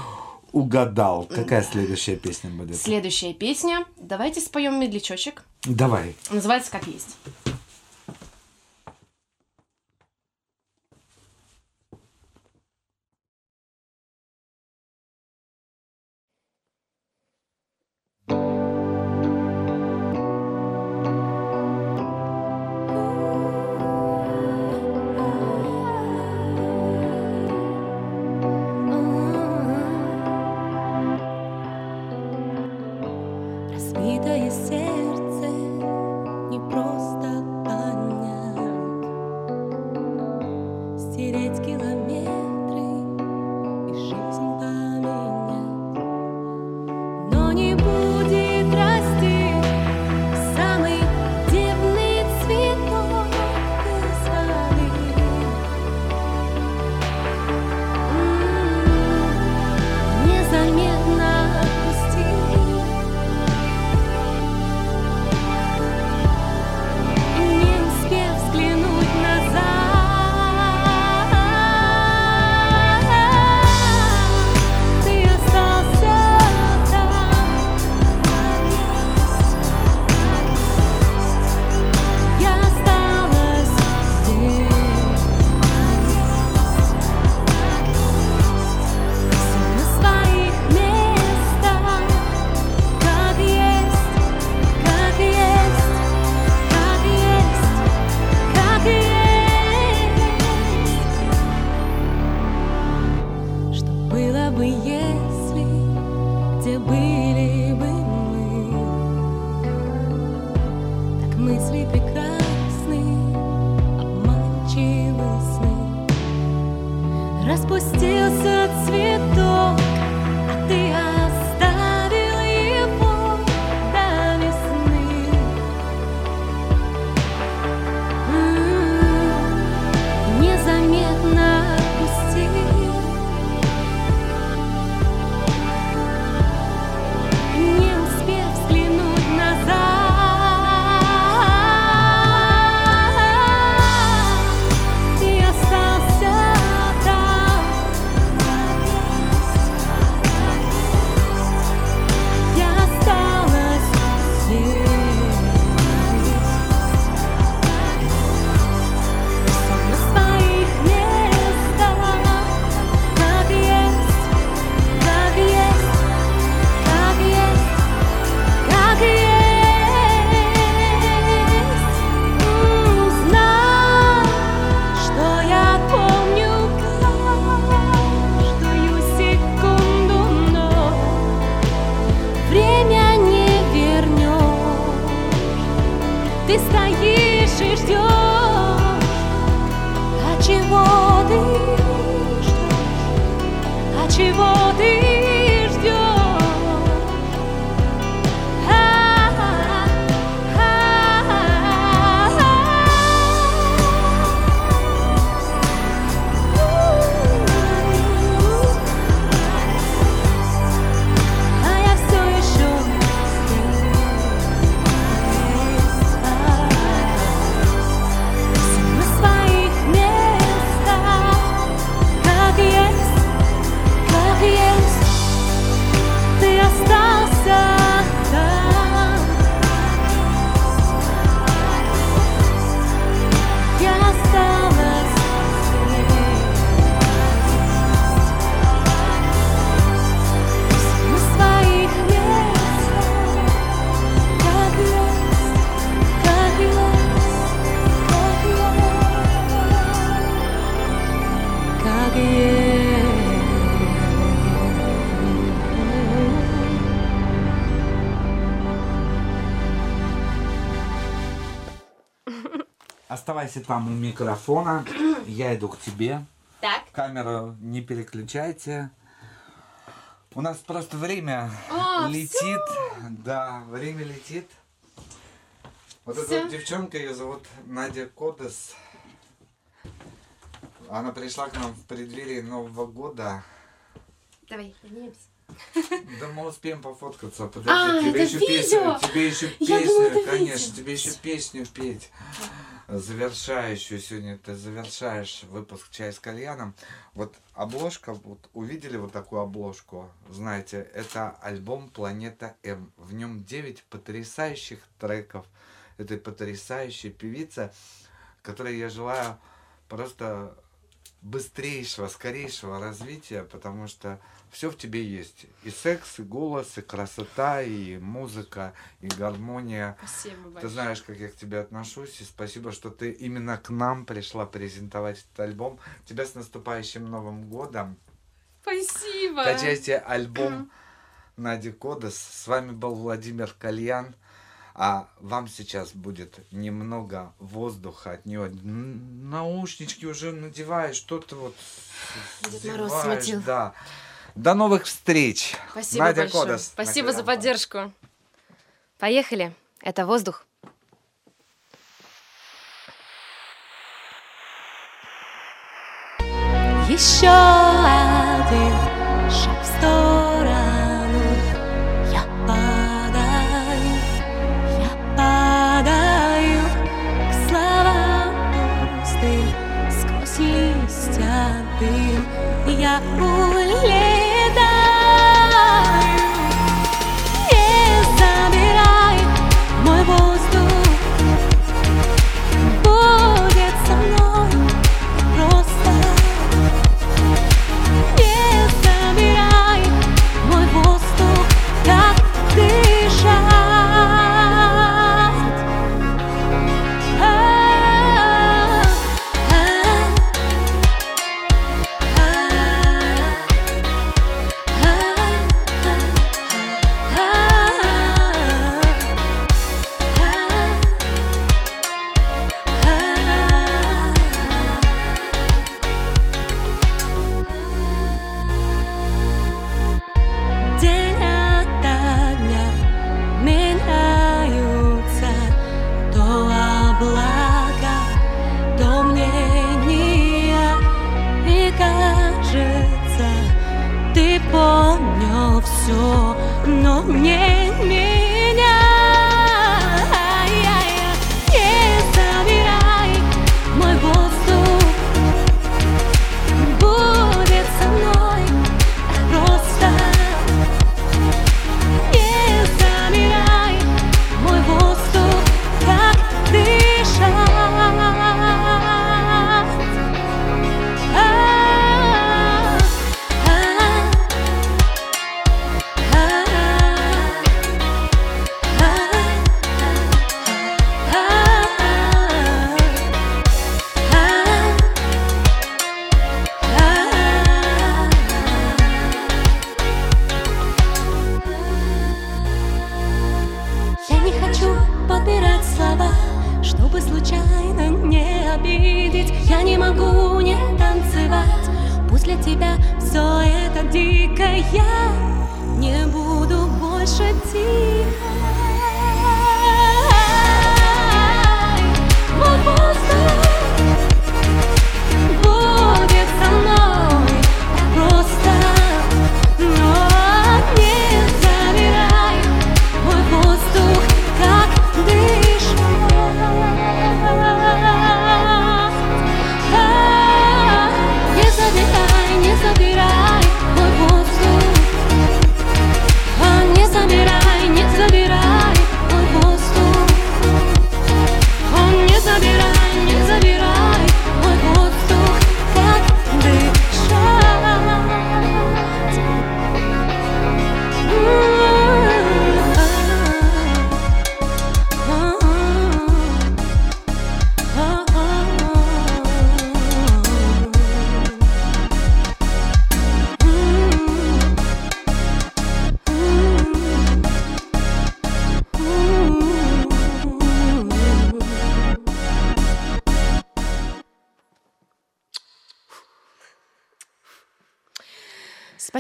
[SPEAKER 3] угадал. Какая следующая песня будет?
[SPEAKER 12] Следующая песня. Давайте споем медлячочек.
[SPEAKER 3] Давай.
[SPEAKER 12] Называется как есть.
[SPEAKER 3] Оставайся там у микрофона. Я иду к тебе.
[SPEAKER 15] Так.
[SPEAKER 3] Камеру не переключайте. У нас просто время
[SPEAKER 15] А,
[SPEAKER 3] летит. Да, время летит. Вот эта
[SPEAKER 15] Всё.
[SPEAKER 3] вот девчонка, ее зовут Надя Кодес. Она пришла к нам в преддверии Нового года.
[SPEAKER 15] Давай, поднимемся.
[SPEAKER 3] Да мы успеем пофоткаться. Подожди,
[SPEAKER 15] А,
[SPEAKER 3] тебе еще
[SPEAKER 15] видео?
[SPEAKER 3] песню, тебе еще
[SPEAKER 15] Я
[SPEAKER 3] песню,
[SPEAKER 15] думала, это
[SPEAKER 3] конечно,
[SPEAKER 15] видео.
[SPEAKER 3] тебе еще песню петь. Завершающую сегодня ты завершаешь выпуск «Чай с кальяном». Вот обложка, вот увидели вот такую обложку, знаете, это альбом «Планета М». В нем 9 потрясающих треков этой потрясающей певицы, которой я желаю просто быстрейшего, скорейшего развития, потому что все в тебе есть. И секс, и голос, и красота, и музыка, и гармония.
[SPEAKER 15] Спасибо
[SPEAKER 3] Ты
[SPEAKER 15] большое.
[SPEAKER 3] знаешь, как я к тебе отношусь, и спасибо, что ты именно к нам пришла презентовать этот альбом. Тебя с наступающим Новым годом.
[SPEAKER 15] Спасибо.
[SPEAKER 3] Качайте альбом Нади Кодес. С вами был Владимир Кальян. А вам сейчас будет немного воздуха от него. Наушнички уже надеваешь, что-то вот
[SPEAKER 15] Дед Мороз смутил.
[SPEAKER 3] Да. До новых встреч.
[SPEAKER 15] Спасибо
[SPEAKER 3] Надя
[SPEAKER 15] большое.
[SPEAKER 3] Кодес.
[SPEAKER 15] Спасибо за поддержку. Поехали. Это воздух.
[SPEAKER 12] Еще один шаг в сторону Я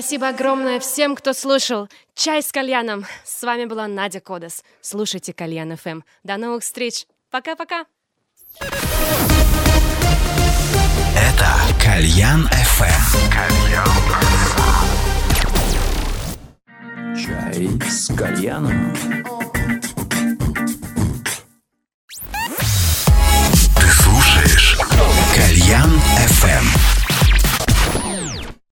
[SPEAKER 12] Спасибо огромное всем, кто слушал. Чай с кальяном. С вами была Надя Кодас. Слушайте Кальян ФМ. До новых встреч. Пока-пока.
[SPEAKER 1] Это Кальян FM.
[SPEAKER 16] Чай с кальяном.